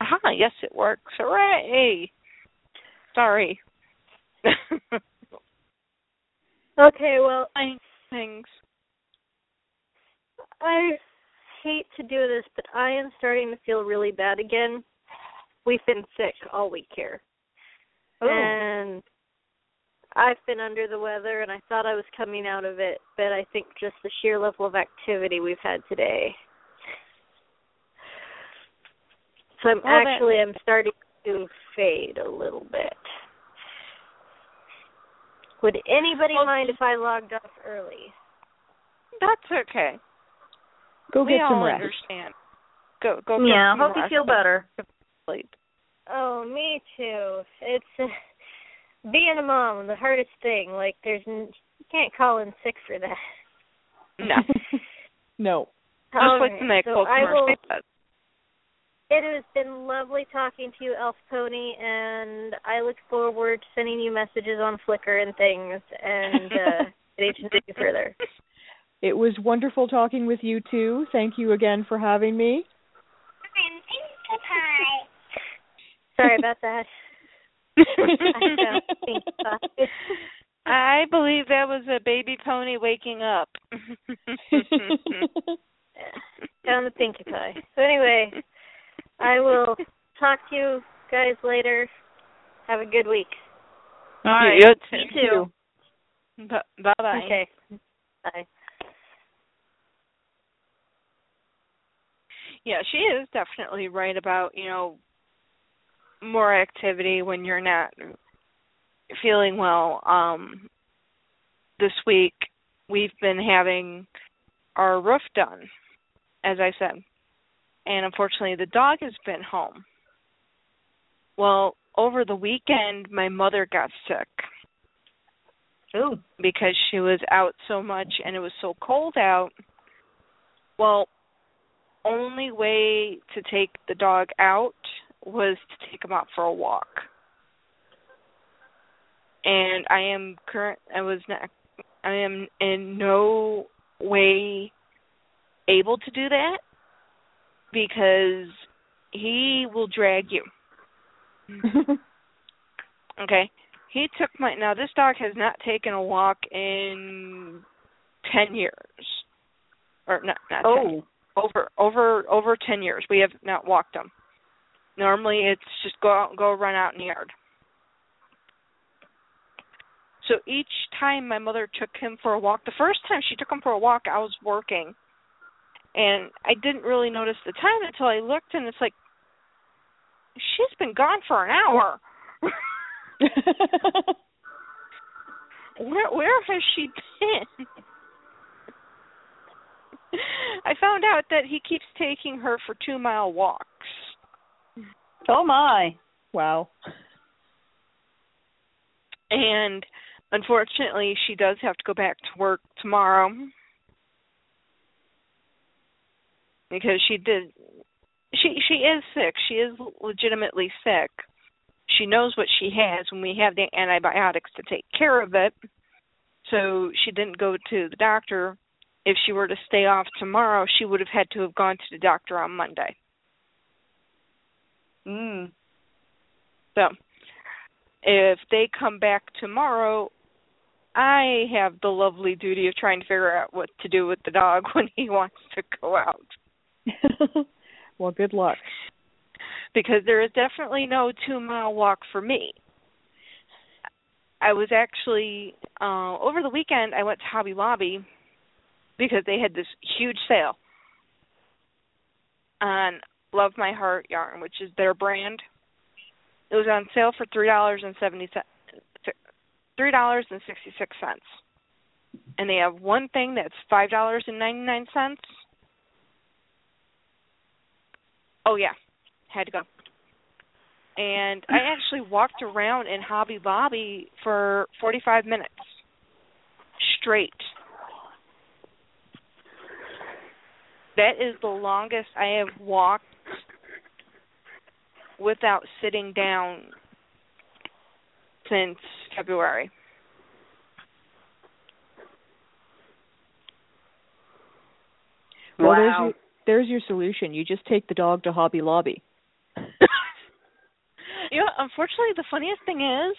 Speaker 1: Aha, yes, it works. Hooray! Sorry. *laughs*
Speaker 2: okay, well,
Speaker 1: I things.
Speaker 2: I hate to do this, but I am starting to feel really bad again. We've been sick all week here.
Speaker 4: Oh.
Speaker 2: And I've been under the weather and I thought I was coming out of it, but I think just the sheer level of activity we've had today. So I'm
Speaker 1: Well, that-
Speaker 2: actually I'm starting to fade a little bit. Would anybody
Speaker 1: Well,
Speaker 2: mind if I logged off early?
Speaker 1: That's okay.
Speaker 3: Go
Speaker 1: we
Speaker 3: get some
Speaker 1: all
Speaker 3: rest.
Speaker 1: understand. Go go. get
Speaker 4: Yeah, I
Speaker 1: some
Speaker 4: hope you
Speaker 1: rest.
Speaker 4: feel better.
Speaker 1: Sleep.
Speaker 2: Oh, me too. It's uh, *laughs* being a mom, the hardest thing. Like, there's n- you can't call in sick for that.
Speaker 1: No. *laughs*
Speaker 3: no.
Speaker 1: Just like
Speaker 2: Alright,
Speaker 1: the Make
Speaker 2: so I will. It has been lovely talking to you, Elf Pony, and I look forward to sending you messages on Flickr and things, and uh, getting to know you further.
Speaker 3: It was wonderful talking with you too. Thank you again for having me.
Speaker 2: Sorry about that. *laughs* I don't think so.
Speaker 1: I believe that was a baby pony waking up. *laughs*
Speaker 2: Down the pinkie pie. So anyway, I will talk to you guys later. Have a good week.
Speaker 4: All right.
Speaker 1: You
Speaker 4: You
Speaker 1: too.
Speaker 4: too.
Speaker 1: Bye bye.
Speaker 2: Okay. Bye.
Speaker 1: Yeah, she is definitely right about, you know, more activity when you're not feeling well. Um this week we've been having our roof done, as I said. And unfortunately the dog has been home. Well, over the weekend my mother got sick
Speaker 4: Ooh.
Speaker 1: because she was out so much and it was so cold out. Well, only way to take the dog out was to take him out for a walk. And I am current I was not I am in no way able to do that because he will drag you. *laughs* Okay. He took my now this dog has not taken a walk in ten years. Or not not 10,
Speaker 4: Oh.
Speaker 1: over over over ten years. We have not walked him. Normally it's just go out go run out in the yard. So each time my mother took him for a walk, the first time she took him for a walk I was working. And I didn't really notice the time until I looked and it's like she's been gone for an hour. Where where has she been? I found out that he keeps taking her for two mile walks.
Speaker 4: Oh my.
Speaker 3: wow.
Speaker 1: And unfortunately she does have to go back to work tomorrow. Because she did she she is sick. She is legitimately sick. She knows what she has when we have the antibiotics to take care of it. So she didn't go to the doctor. If she were to stay off tomorrow, she would have had to have gone to the doctor on Monday.
Speaker 4: Mm.
Speaker 1: So if they come back tomorrow, I have the lovely duty of trying to figure out what to do with the dog *laughs* when he wants to go out. *laughs*
Speaker 3: well, good luck.
Speaker 1: Because there is definitely no two mile walk for me. I was actually uh over the weekend I went to Hobby Lobby because they had this huge sale on Love My Heart yarn, which is their brand. It was on sale for three dollars and seventy three dollars and sixty six cents. And they have one thing that's five dollars and ninety nine cents. Oh yeah. Had to go. And I actually walked around in Hobby Lobby for forty five minutes straight. That is the longest I have walked without sitting down since February.
Speaker 3: Well, there's
Speaker 4: wow.
Speaker 3: your, there's your solution. You just take the dog to Hobby Lobby. *laughs*
Speaker 1: you know, unfortunately, the funniest thing is,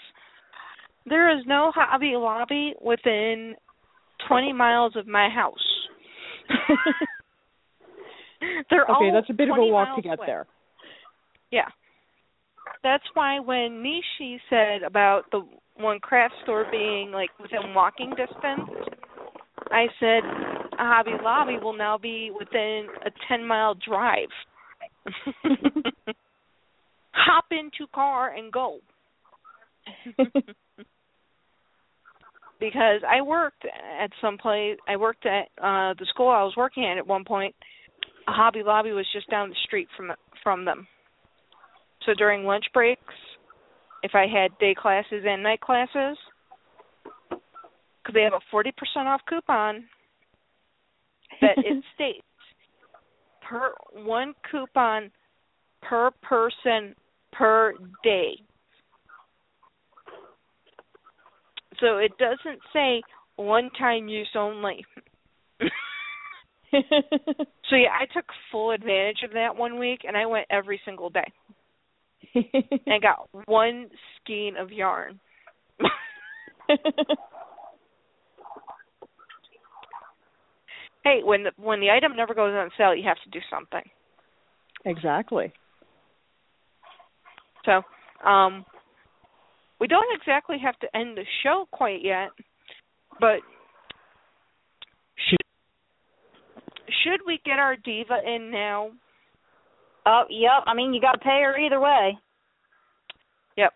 Speaker 1: there is no Hobby Lobby within 20 miles of my house. *laughs* They're
Speaker 3: okay, that's a bit of a walk to get
Speaker 1: away.
Speaker 3: there.
Speaker 1: Yeah. That's why when Nishi said about the one craft store being like within walking distance, I said Hobby Lobby will now be within a 10 mile drive. *laughs* Hop into car and go. *laughs* because I worked at some place. I worked at uh the school I was working at at one point. Hobby Lobby was just down the street from from them. So during lunch breaks, if I had day classes and night classes, because they have a forty percent off coupon that it *laughs* states per one coupon per person per day. So it doesn't say one time use only. *laughs* so yeah, I took full advantage of that one week and I went every single day. *laughs* and got one skein of yarn. hey, when the when the item never goes on sale, you have to do something.
Speaker 3: exactly.
Speaker 1: So, um we don't exactly have to end the show quite yet, but should should we get our diva in now?
Speaker 4: Oh, yep. I mean, you got to pay her either way.
Speaker 1: Yep.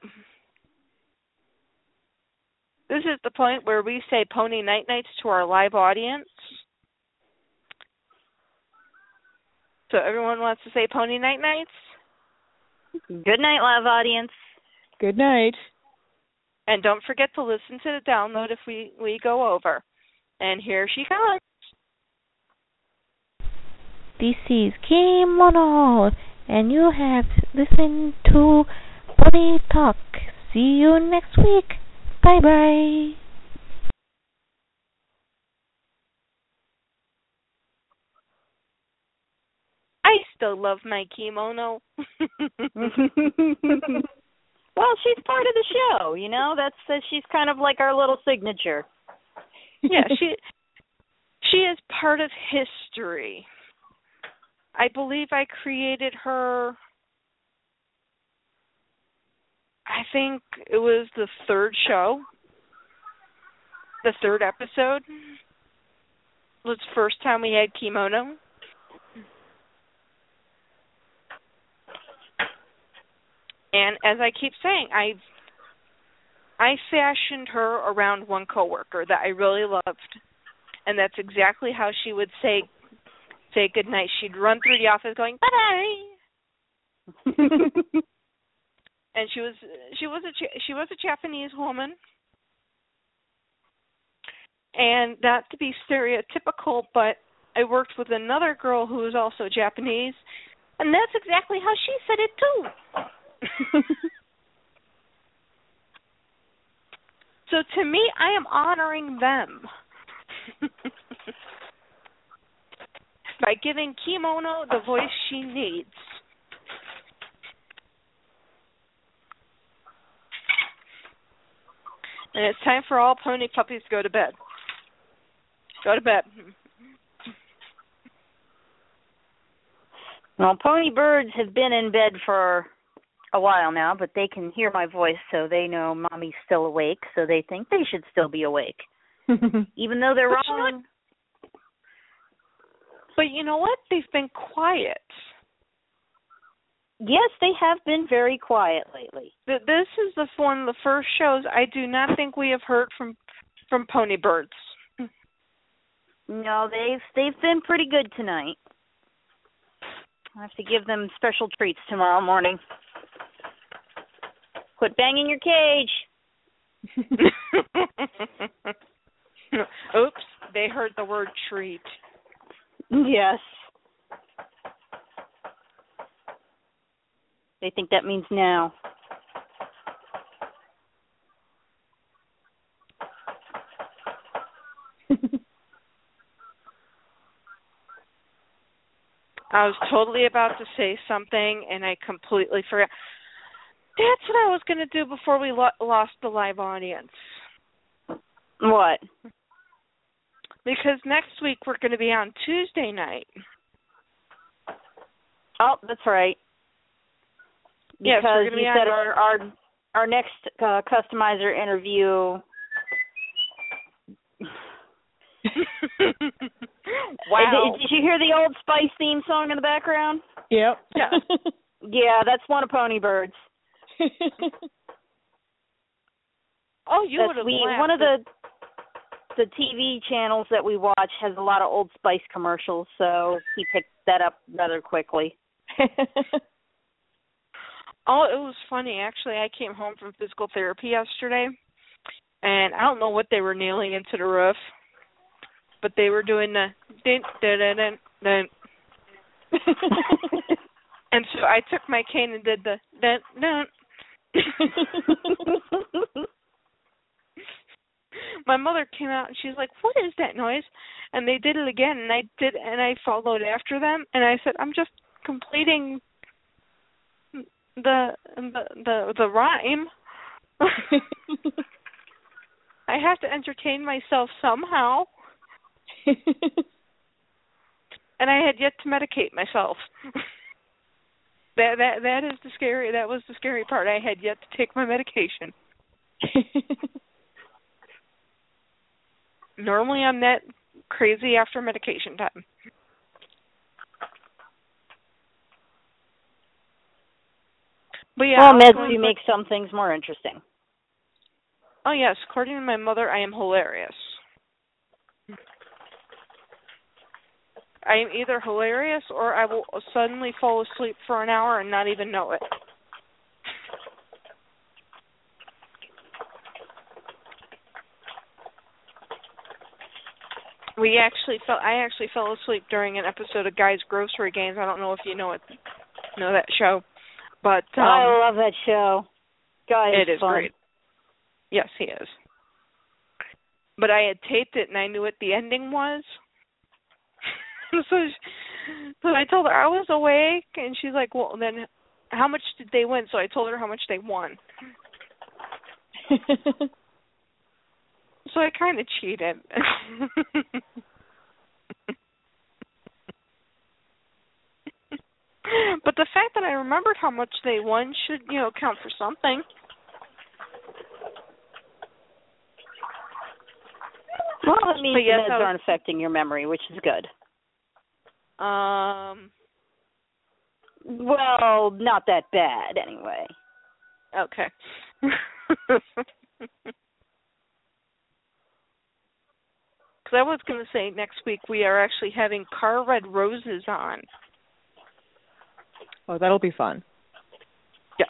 Speaker 1: This is the point where we say pony night nights to our live audience. So everyone wants to say pony night nights?
Speaker 4: Good night, live audience.
Speaker 3: Good night.
Speaker 1: And don't forget to listen to the download if we, we go over. And here she comes.
Speaker 5: This is Kimono, and you have listened to Pony Talk. See you next week. Bye bye.
Speaker 1: I still love my kimono. *laughs*
Speaker 4: well, she's part of the show, you know. That's uh, she's kind of like our little signature.
Speaker 1: yeah, she she is part of history. I believe I created her I think it was the third show. The third episode It was the first time we had kimono. And as I keep saying, I I fashioned her around one coworker that I really loved. And that's exactly how she would say say goodnight. She'd run through the office going, "Bye bye." *laughs* and she was she was a she was a Japanese woman, and not to be stereotypical, but I worked with another girl who was also Japanese, and that's exactly how she said it too. *laughs* so to me, I am honoring them *laughs* by giving Kimono the voice she needs. And it's time for all pony puppies to go to bed. Go to bed.
Speaker 4: Well, pony birds have been in bed for a while now, but they can hear my voice, so they know mommy's still awake, so they think they should still be awake, *laughs* even though they're
Speaker 1: But you know
Speaker 4: wrong.
Speaker 1: But you know what? They've been quiet.
Speaker 4: Yes, they have been very quiet lately.
Speaker 1: Th- This is the one of the first shows I do not think we have heard from from pony birds.
Speaker 4: No, they've they've been pretty good tonight. I have to give them special treats tomorrow morning. Quit banging your cage. *laughs*
Speaker 1: Oops, they heard the word treat.
Speaker 4: Yes. They think that means now. *laughs*
Speaker 1: I was totally about to say something and I completely forgot. That's what I was going to do before we lo- lost the live audience.
Speaker 4: What?
Speaker 1: Because next week we're going to be on Tuesday night.
Speaker 4: Oh, that's right.
Speaker 1: Yes, we're
Speaker 4: Because
Speaker 1: gonna
Speaker 4: you
Speaker 1: be
Speaker 4: said our our our next uh, customizer interview. *laughs*
Speaker 1: wow.
Speaker 4: Did, did you hear the old Spice theme song in the background?
Speaker 3: Yep.
Speaker 1: Yeah. *laughs*
Speaker 4: Yeah, that's one of Pony Bird's. *laughs*
Speaker 1: oh, you would have laughed.
Speaker 4: one of the the TV channels that we watch has a lot of Old Spice commercials, so he picked that up rather quickly.
Speaker 1: Oh, it was funny actually. I came home from physical therapy yesterday, and I don't know what they were nailing into the roof, but they were doing the dun dun dun dun. dun. *laughs* And so I took my cane and did the dun dun. *laughs* my mother came out and she's like, "What is that noise?" And they did it again, and I did, and I followed after them, and I said, "I'm just completing the the the, the rhyme. *laughs* I have to entertain myself somehow." *laughs* and I had yet to medicate myself. that that that is the scary. That was the scary part. I had yet to take my medication. *laughs* Normally, I'm that crazy after medication time. But yeah,
Speaker 4: well, meds do make some things more interesting.
Speaker 1: Oh yes, according to my mother, I am hilarious. I am either hilarious or I will suddenly fall asleep for an hour and not even know it. We actually fell. I actually fell asleep during an episode of Guys Grocery Games. I don't know if you know it, know that show, but um,
Speaker 4: I love that show. Guy
Speaker 1: it is
Speaker 4: fun.
Speaker 1: great. Yes, he is. But I had taped it and I knew what the ending was. *laughs* so, she, so I told her I was awake, and she's like, "Well, then, how much did they win?" So I told her how much they won. *laughs* So I kind of cheated. *laughs* *laughs* but the fact that I remembered how much they won should, you know, count for something.
Speaker 4: Well, that means
Speaker 1: But yes,
Speaker 4: the meds aren't affecting your memory, which is good.
Speaker 1: Um.
Speaker 4: Well, not that bad anyway.
Speaker 1: Okay. *laughs* Because I was going to say next week we are actually having Car Red Roses on.
Speaker 3: Oh, that'll be fun.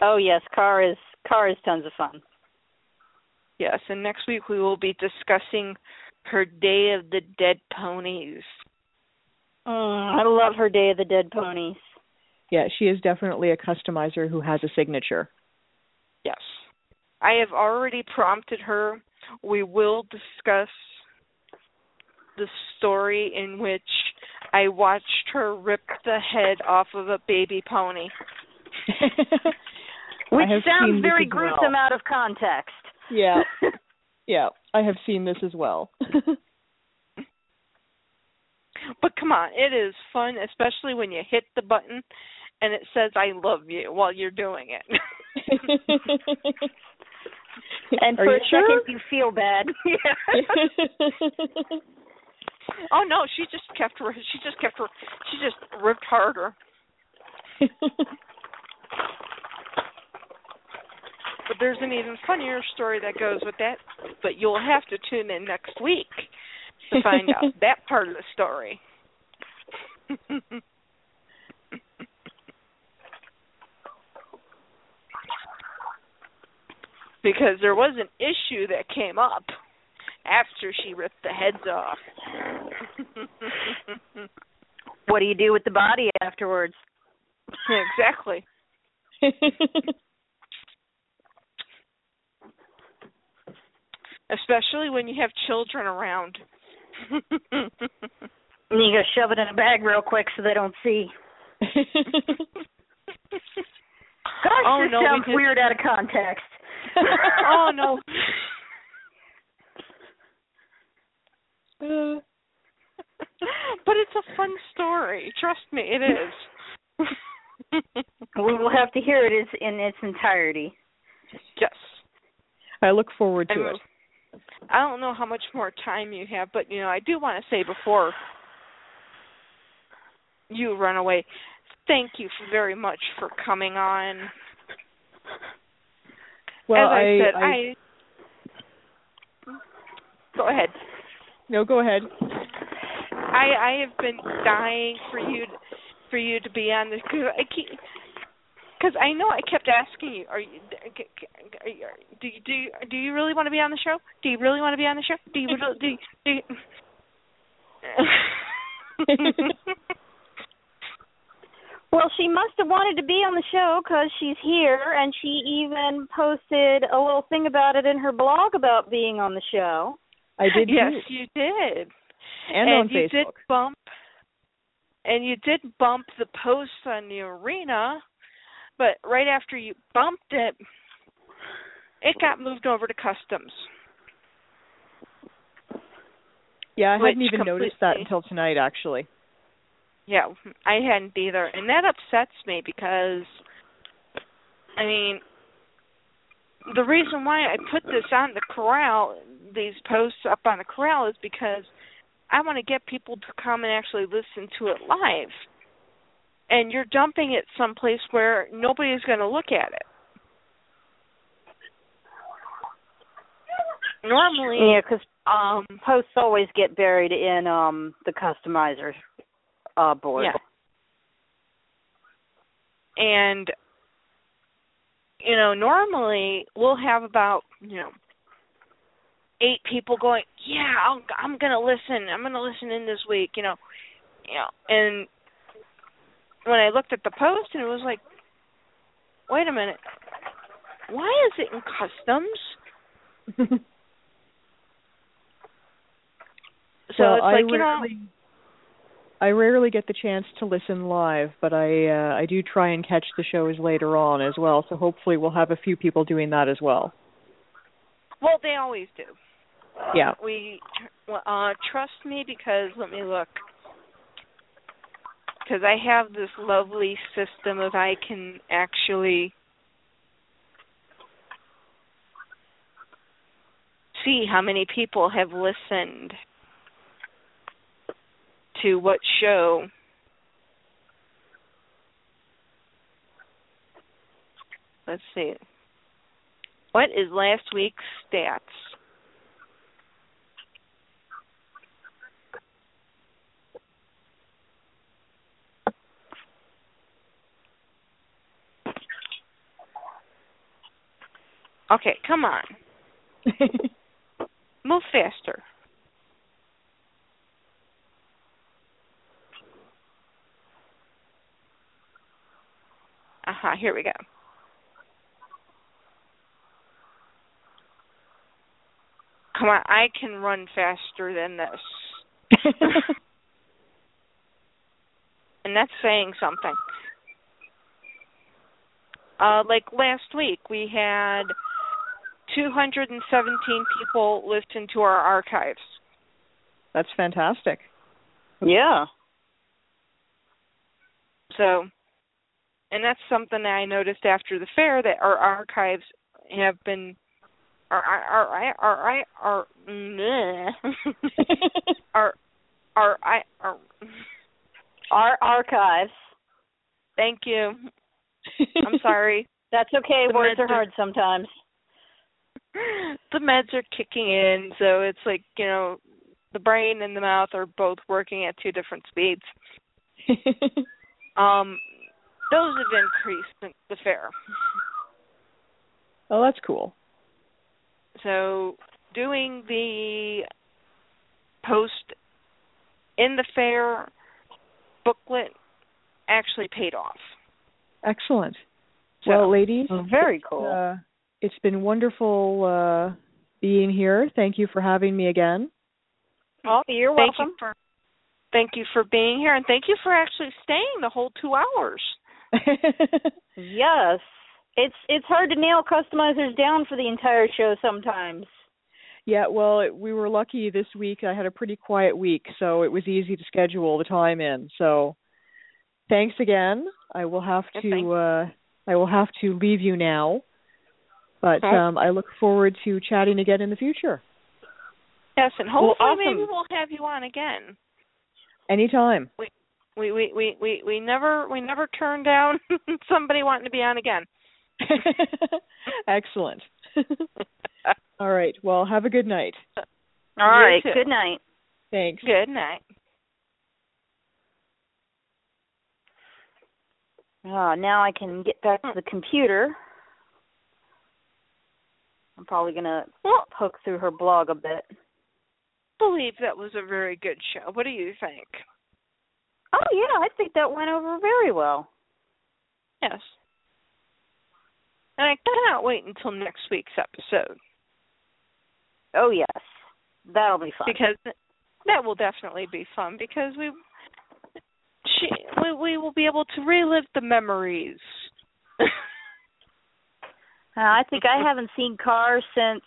Speaker 4: Oh yes, car is car is tons of fun.
Speaker 1: Yes, and next week we will be discussing her Day of the Dead ponies.
Speaker 4: Mm, I love her Day of the Dead ponies.
Speaker 3: Yeah, she is definitely a customizer who has a signature.
Speaker 1: Yes. I have already prompted her. We will discuss the story in which I watched her rip the head off of a baby pony. *laughs*
Speaker 4: Which sounds very
Speaker 3: as well.
Speaker 4: gruesome out of context.
Speaker 3: yeah, *laughs* yeah, I have seen this as well. *laughs*
Speaker 1: But come on, it is fun, especially when you hit the button and it says "I love you" while you're doing it.
Speaker 4: And
Speaker 3: Are
Speaker 4: for a
Speaker 3: sure?
Speaker 4: second you feel bad.
Speaker 1: Oh no, she just kept her. She just kept her. She just ripped harder. *laughs* But there's an even funnier story that goes with that. But you'll have to tune in next week to find out *laughs* that part of the story. *laughs* because there was an issue that came up after she ripped the heads off.
Speaker 4: What do you do with the body afterwards? *laughs*
Speaker 1: exactly. Especially when you have children around. *laughs*
Speaker 4: And you gotta shove it in a bag real quick so they don't see. *laughs* Gosh,
Speaker 1: Oh,
Speaker 4: this
Speaker 1: no, we
Speaker 4: sounds
Speaker 1: just-
Speaker 4: weird out of context.
Speaker 1: oh no.
Speaker 3: Uh,
Speaker 1: but it's a fun story. Trust me, it is.
Speaker 4: we will have to hear it is in its entirety.
Speaker 1: yes.
Speaker 3: I look forward to
Speaker 1: And
Speaker 3: it.
Speaker 1: I don't know how much more time you have, but you know, I do want to say before you run away, thank you very much for coming on.
Speaker 3: Well,
Speaker 1: As I,
Speaker 3: I,
Speaker 1: said,
Speaker 3: I,
Speaker 1: I go ahead.
Speaker 3: no, go ahead.
Speaker 1: I I have been dying for you to, for you to be on this because I keep because I know I kept asking you, are you, are you do you do you, do you really want to be on the show? Do you really want to be on the show? Do you really do you, do you... *laughs* *laughs*
Speaker 4: Well, she must have wanted to be on the show because she's here, and she even posted a little thing about it in her blog about being on the show.
Speaker 3: I did
Speaker 1: yes,
Speaker 3: too.
Speaker 1: you did.
Speaker 3: And, on
Speaker 1: you
Speaker 3: Facebook.
Speaker 1: did bump and you did bump the post on the arena, but right after you bumped it, it got moved over to customs.
Speaker 3: Yeah, I hadn't even noticed that until tonight, actually.
Speaker 1: Yeah, I hadn't either, and that upsets me because, I mean, the reason why I put this on the corral, these posts up on the corral, is because I want to get people to come and actually listen to it live. And you're dumping it someplace where nobody's going to look at it. Normally,
Speaker 4: Yeah, because
Speaker 1: um,
Speaker 4: posts always get buried in um the customizer uh board.
Speaker 1: Yeah. And you know, normally we'll have about, you know, eight people going, "Yeah, I'll, I'm going to listen. I'm going to listen in this week," you know. You know, and when I looked at the post and it was like, "Wait a minute. Why is it in customs?" *laughs* So
Speaker 3: well,
Speaker 1: it's
Speaker 3: I
Speaker 1: like, you know,
Speaker 3: rarely, I rarely get the chance to listen live, but I uh, I do try and catch the shows later on as well. So hopefully we'll have a few people doing that as well.
Speaker 1: well, they always do.
Speaker 3: Yeah.
Speaker 1: we uh trust me because let me look. Because I have this lovely system of I can actually see how many people have listened to what show. Let's see. What is last week's stats Okay, come on. *laughs* Move faster. Uh huh, here we go. Come on, I can run faster than this. *laughs* and that's saying something. Uh, like last week, we had 217 people listen to our archives.
Speaker 3: That's fantastic.
Speaker 4: Yeah.
Speaker 1: So, and that's something that I noticed after the fair that our archives have been, our our our our our *laughs* our our our our.
Speaker 4: Our archives.
Speaker 1: Thank you. I'm sorry. *laughs*
Speaker 4: That's okay. Words are- hard sometimes. *laughs*
Speaker 1: the meds are kicking in, so it's like you know, the brain and the mouth are both working at two different speeds. *laughs* Um, those have increased since the fair.
Speaker 3: oh, that's cool.
Speaker 1: So doing the post in the fair booklet actually paid off.
Speaker 3: Excellent.
Speaker 1: So,
Speaker 3: well, ladies,
Speaker 4: Very cool.
Speaker 3: uh, it's been wonderful uh, being here. Thank you for having me again.
Speaker 4: oh, you're
Speaker 1: thank
Speaker 4: welcome.
Speaker 1: you for thank you for being here and thank you for actually staying the whole two hours. *laughs*
Speaker 4: Yes. It's it's hard to nail customizers down for the entire show sometimes.
Speaker 3: Yeah, well, it, we were lucky this week. I had a pretty quiet week, so it was easy to schedule the time in. So, thanks again. I will have to
Speaker 1: thanks.
Speaker 3: uh I will have to leave you now. But
Speaker 1: Okay.
Speaker 3: um I look forward to chatting again in the future.
Speaker 1: Yes, and
Speaker 4: Well,
Speaker 1: hopefully
Speaker 4: awesome.
Speaker 1: maybe we'll have you on again.
Speaker 3: Anytime.
Speaker 1: We we we we we never we never turn down *laughs* somebody wanting to be on again. *laughs*
Speaker 3: Excellent. *laughs* All right. Well, have a good night.
Speaker 4: All
Speaker 1: You
Speaker 4: right.
Speaker 1: too.
Speaker 4: Good night.
Speaker 3: Thanks.
Speaker 1: Good night.
Speaker 4: Ah, now I can get back to the computer. I'm probably gonna
Speaker 1: Well,
Speaker 4: poke through her blog a bit.
Speaker 1: Believe that was a very good show. What do you think?
Speaker 4: Oh yeah, I think that went over very well.
Speaker 1: Yes. And I cannot wait until next week's episode
Speaker 4: Oh yes, that'll be fun.
Speaker 1: because that will definitely be fun because we she we we will be able to relive the memories. *laughs*
Speaker 4: Uh, I think I haven't seen Cars since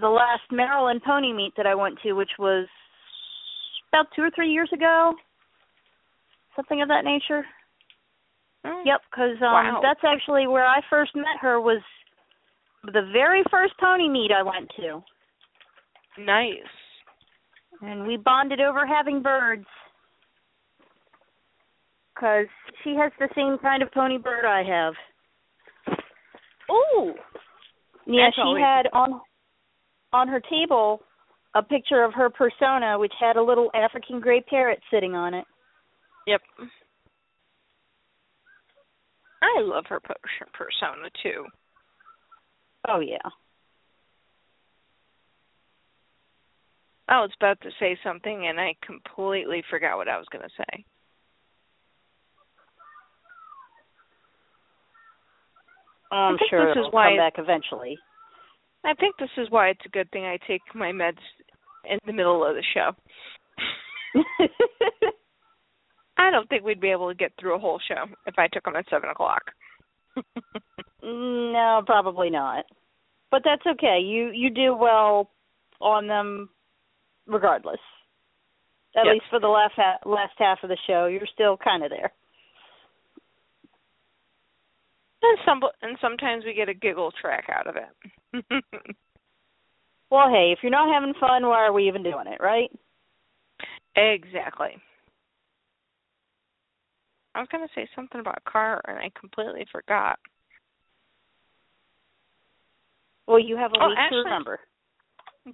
Speaker 4: the last Maryland pony meet that I went to, which was about two or three years ago, something of that nature.
Speaker 1: Oh,
Speaker 4: Yep, because um,
Speaker 1: Wow.
Speaker 4: that's actually where I first met her. Was the very first pony meet I went to,
Speaker 1: Nice.
Speaker 4: and we bonded over having birds. Because she has the same kind of pony bird I have.
Speaker 1: Ooh.
Speaker 4: Yeah,
Speaker 1: That's
Speaker 4: she
Speaker 1: always-
Speaker 4: had on on her table a picture of her persona, which had a little African gray parrot sitting on it.
Speaker 1: Yep. I love her per- persona too.
Speaker 4: Oh yeah.
Speaker 1: I was about to say something and I completely forgot what I was going to say.
Speaker 4: I'm
Speaker 1: think
Speaker 4: sure
Speaker 1: this is
Speaker 4: it'll
Speaker 1: why
Speaker 4: come back eventually.
Speaker 1: I think this is why it's a good thing I take my meds in the middle of the show. *laughs* I don't think we'd be able to get through a whole show if I took them at seven o'clock.
Speaker 4: no, probably not. But that's okay. You you do well on them regardless. At
Speaker 1: Yes.
Speaker 4: least for the last ha- last half of the show, you're still kind of there.
Speaker 1: And some and sometimes we get a giggle track out of it. *laughs*
Speaker 4: Well, hey, if you're not having fun, why are we even doing it, right?
Speaker 1: exactly. I was going to say something about car and I completely forgot.
Speaker 4: Well, you have a
Speaker 1: Oh,
Speaker 4: week
Speaker 1: actually-
Speaker 4: to remember.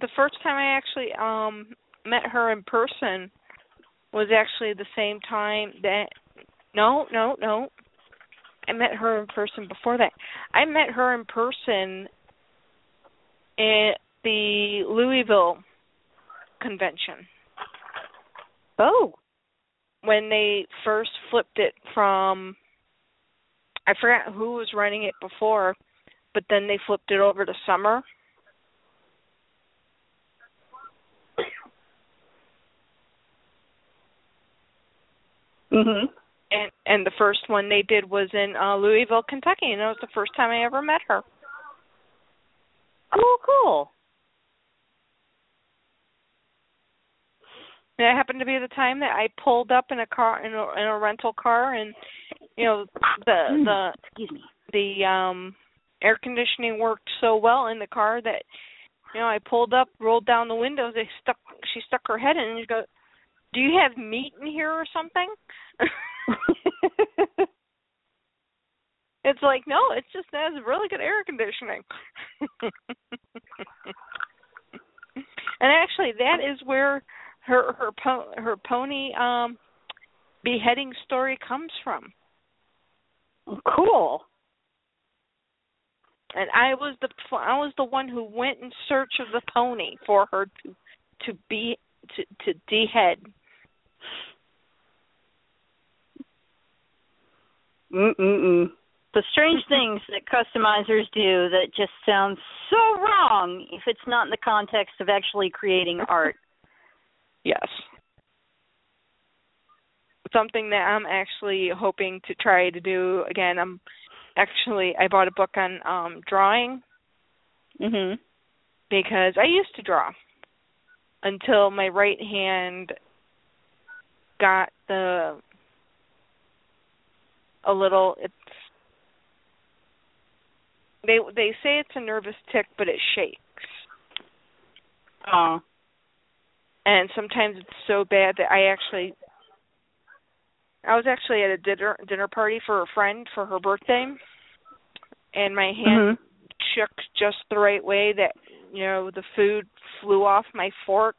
Speaker 1: the first time I actually um met her in person was actually the same time that no, no, no. I met her in person before that. I met her in person at the Louisville convention
Speaker 4: Oh,
Speaker 1: when they first flipped it from I forgot who was running it before, but then they flipped it over to summer.
Speaker 4: mhm.
Speaker 1: And and the first one they did was in uh Louisville, Kentucky, and it was the first time I ever met her.
Speaker 4: Cool, cool.
Speaker 1: And it happened to be the time that I pulled up in a car in a, in a rental car, and you know the the
Speaker 4: Excuse me.
Speaker 1: the um air conditioning worked so well in the car that you know I pulled up, rolled down the windows. They stuck. She stuck her head in and she goes, "Do you have meat in here or something?" *laughs* It's like, no, it's just has really good air conditioning. *laughs* and actually, that is where her her po- her pony um beheading story comes from.
Speaker 4: cool.
Speaker 1: And I was the I was the one who went in search of the pony for her to to be to to dehead.
Speaker 4: Mm-mm-mm. The strange *laughs* things that customizers do that just sound so wrong if it's not in the context of actually creating art. *laughs*
Speaker 1: Yes. something that I'm actually hoping to try to do again. I'm actually I bought a book on um drawing
Speaker 4: Mhm.
Speaker 1: because I used to draw until my right hand got the a little it's they they say it's a nervous tick but it shakes
Speaker 4: Oh.
Speaker 1: and sometimes it's so bad that I actually I was actually at a dinner dinner party for a friend for her birthday and my hand
Speaker 4: Mhm.
Speaker 1: shook just the right way that you know the food flew off my fork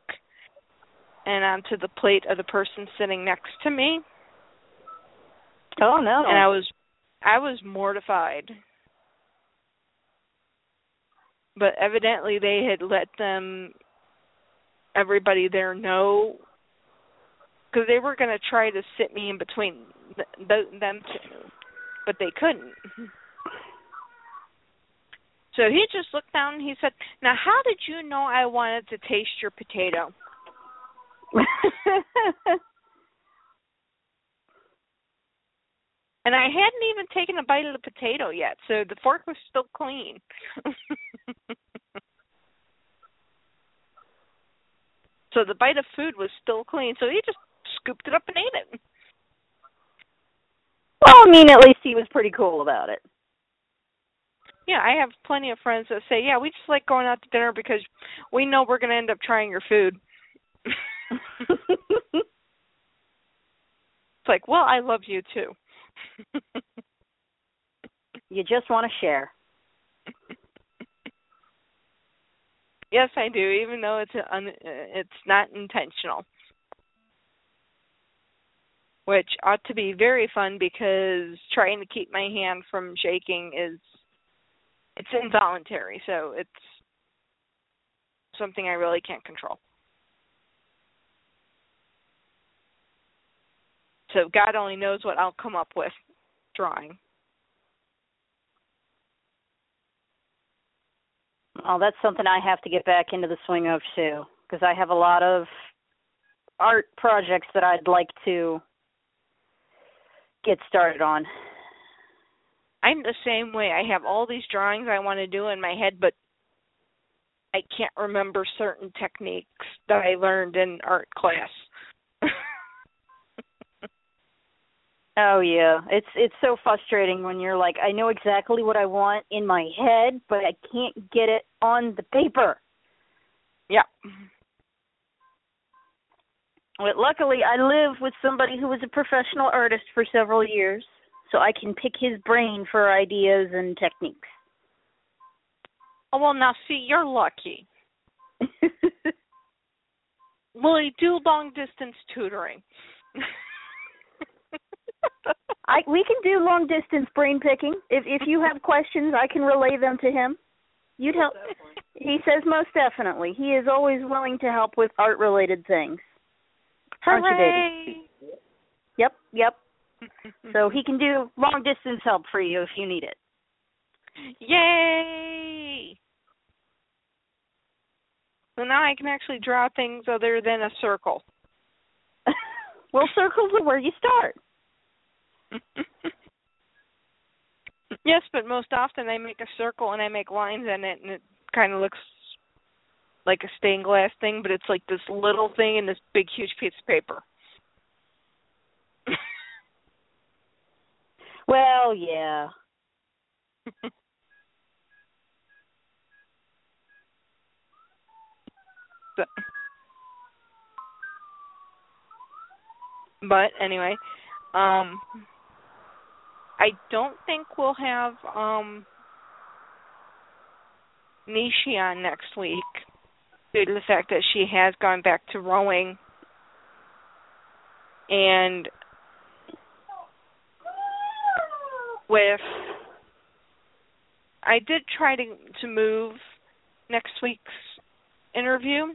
Speaker 1: and onto the plate of the person sitting next to me
Speaker 4: Oh no.
Speaker 1: and I was I was mortified. But evidently they had let them everybody there know because they were going to try to sit me in between th- th- them two, but they couldn't. So he just looked down and he said, "Now, how did you know I wanted to taste your potato?" *laughs* And I hadn't even taken a bite of the potato yet, so the fork was still clean. *laughs* so the bite of food was still clean, so he just scooped it up and ate it.
Speaker 4: well, I mean, at least he was pretty cool about it.
Speaker 1: Yeah, I have plenty of friends that say, "Yeah, we just like going out to dinner because we know we're going to end up trying your food." *laughs* it's like, "Well, I love you too." *laughs*
Speaker 4: you just want to share. *laughs*
Speaker 1: yes, I do, even though it's un- it's not intentional. Which ought to be very fun because trying to keep my hand from shaking is it's involuntary, so it's something I really can't control. So God only knows what I'll come up with drawing.
Speaker 4: Oh, that's something I have to get back into the swing of too, because I have a lot of art projects that I'd like to get started on.
Speaker 1: I'm the same way. I have all these drawings I want to do in my head, but I can't remember certain techniques that I learned in art class.
Speaker 4: Oh yeah, it's it's so frustrating when you're like, I know exactly what I want in my head, but I can't get it on the paper.
Speaker 1: yeah.
Speaker 4: But luckily, I live with somebody who was a professional artist for several years, so I can pick his brain for ideas and techniques.
Speaker 1: Oh well, now see, you're lucky. *laughs* Will you do long distance tutoring? *laughs* *laughs*
Speaker 4: I we can do long distance brain picking. If if you have questions, I can relay them to him. You'd help. *laughs* He says most definitely. He is always willing to help with art related things. Aren't you, baby? Yep, yep. *laughs* So he can do long distance help for you if you need it.
Speaker 1: Yay! So now I can actually draw things other than a circle.
Speaker 4: well, circles are where you start. *laughs*
Speaker 1: yes, but most often I make a circle and I make lines in it, and it kind of looks like a stained glass thing, but it's like this little thing in this big, huge piece of paper. *laughs*
Speaker 4: Well, yeah. *laughs*
Speaker 1: So- but anyway, um I don't think we'll have um Nishi on next week due to the fact that she has gone back to rowing and with I did try to to move next week's interview.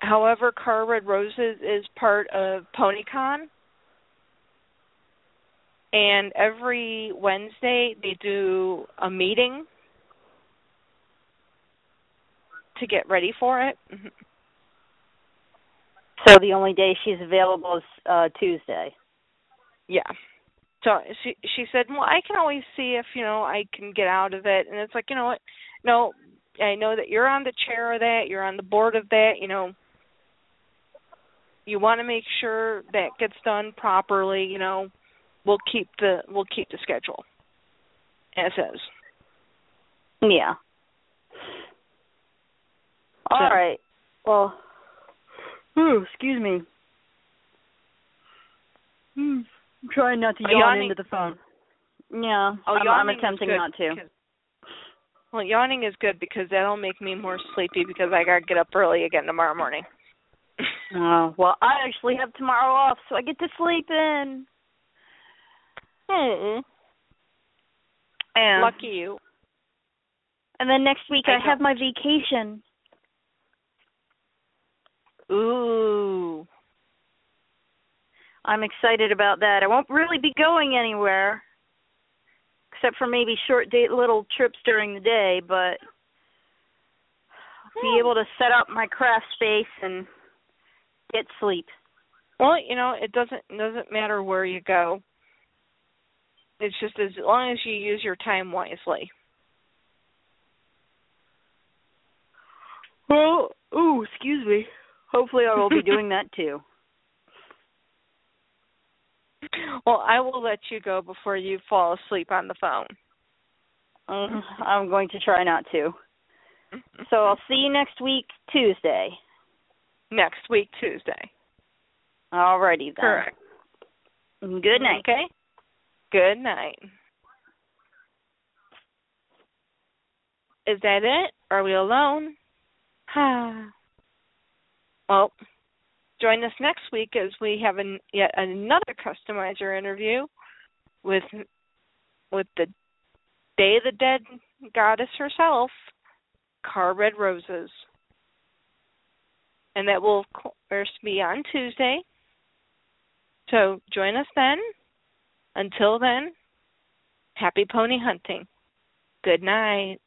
Speaker 1: However, Car Red Roses is part of PonyCon. And every Wednesday they do a meeting to get ready for it.
Speaker 4: So the only day she's available is uh Tuesday.
Speaker 1: Yeah. So she she said, "Well, I can always see if, you know, I can get out of it." And it's like, "You know what? No, I know that you're on the chair of that, you're on the board of that, you know, you want to make sure that gets done properly, you know, we'll keep the we'll keep the schedule as is."
Speaker 4: Yeah. All
Speaker 1: So-
Speaker 4: right. Well, ooh, excuse me. Hmm. I'm trying not to yawn
Speaker 1: yawning-
Speaker 4: into the phone. Yeah,
Speaker 1: Oh,
Speaker 4: I'm, I'm attempting not to.
Speaker 1: Well, yawning is good because that'll make me more sleepy because I got to get up early again tomorrow morning. *laughs*
Speaker 4: Oh, well, I actually have tomorrow off, so I get to sleep in.
Speaker 1: Oh,
Speaker 4: And
Speaker 1: lucky you.
Speaker 4: and then next week
Speaker 1: I
Speaker 4: I, have my vacation.
Speaker 1: Ooh.
Speaker 4: I'm excited about that. I won't really be going anywhere except for maybe short date little trips during the day, but be able to set up my craft space and get sleep.
Speaker 1: Well, you know, it doesn't it doesn't matter where you go. It's just as long as you use your time wisely.
Speaker 4: Well, ooh, excuse me. Hopefully I will be *laughs* doing that too.
Speaker 1: Well, I will let you go before you fall asleep on the phone.
Speaker 4: Mm, I'm going to try not to. So I'll see you next week Tuesday.
Speaker 1: Next week, Tuesday.
Speaker 4: Alrighty then.
Speaker 1: Correct.
Speaker 4: Good night.
Speaker 1: Okay. Good night. Is that it? Are we alone? *sighs* Well, join us next week as we have an, yet another customizer interview with with the Day of the Dead goddess herself, Car Red Roses. And that will, of course, be on Tuesday. So join us then. Until then, happy pony hunting. Good night.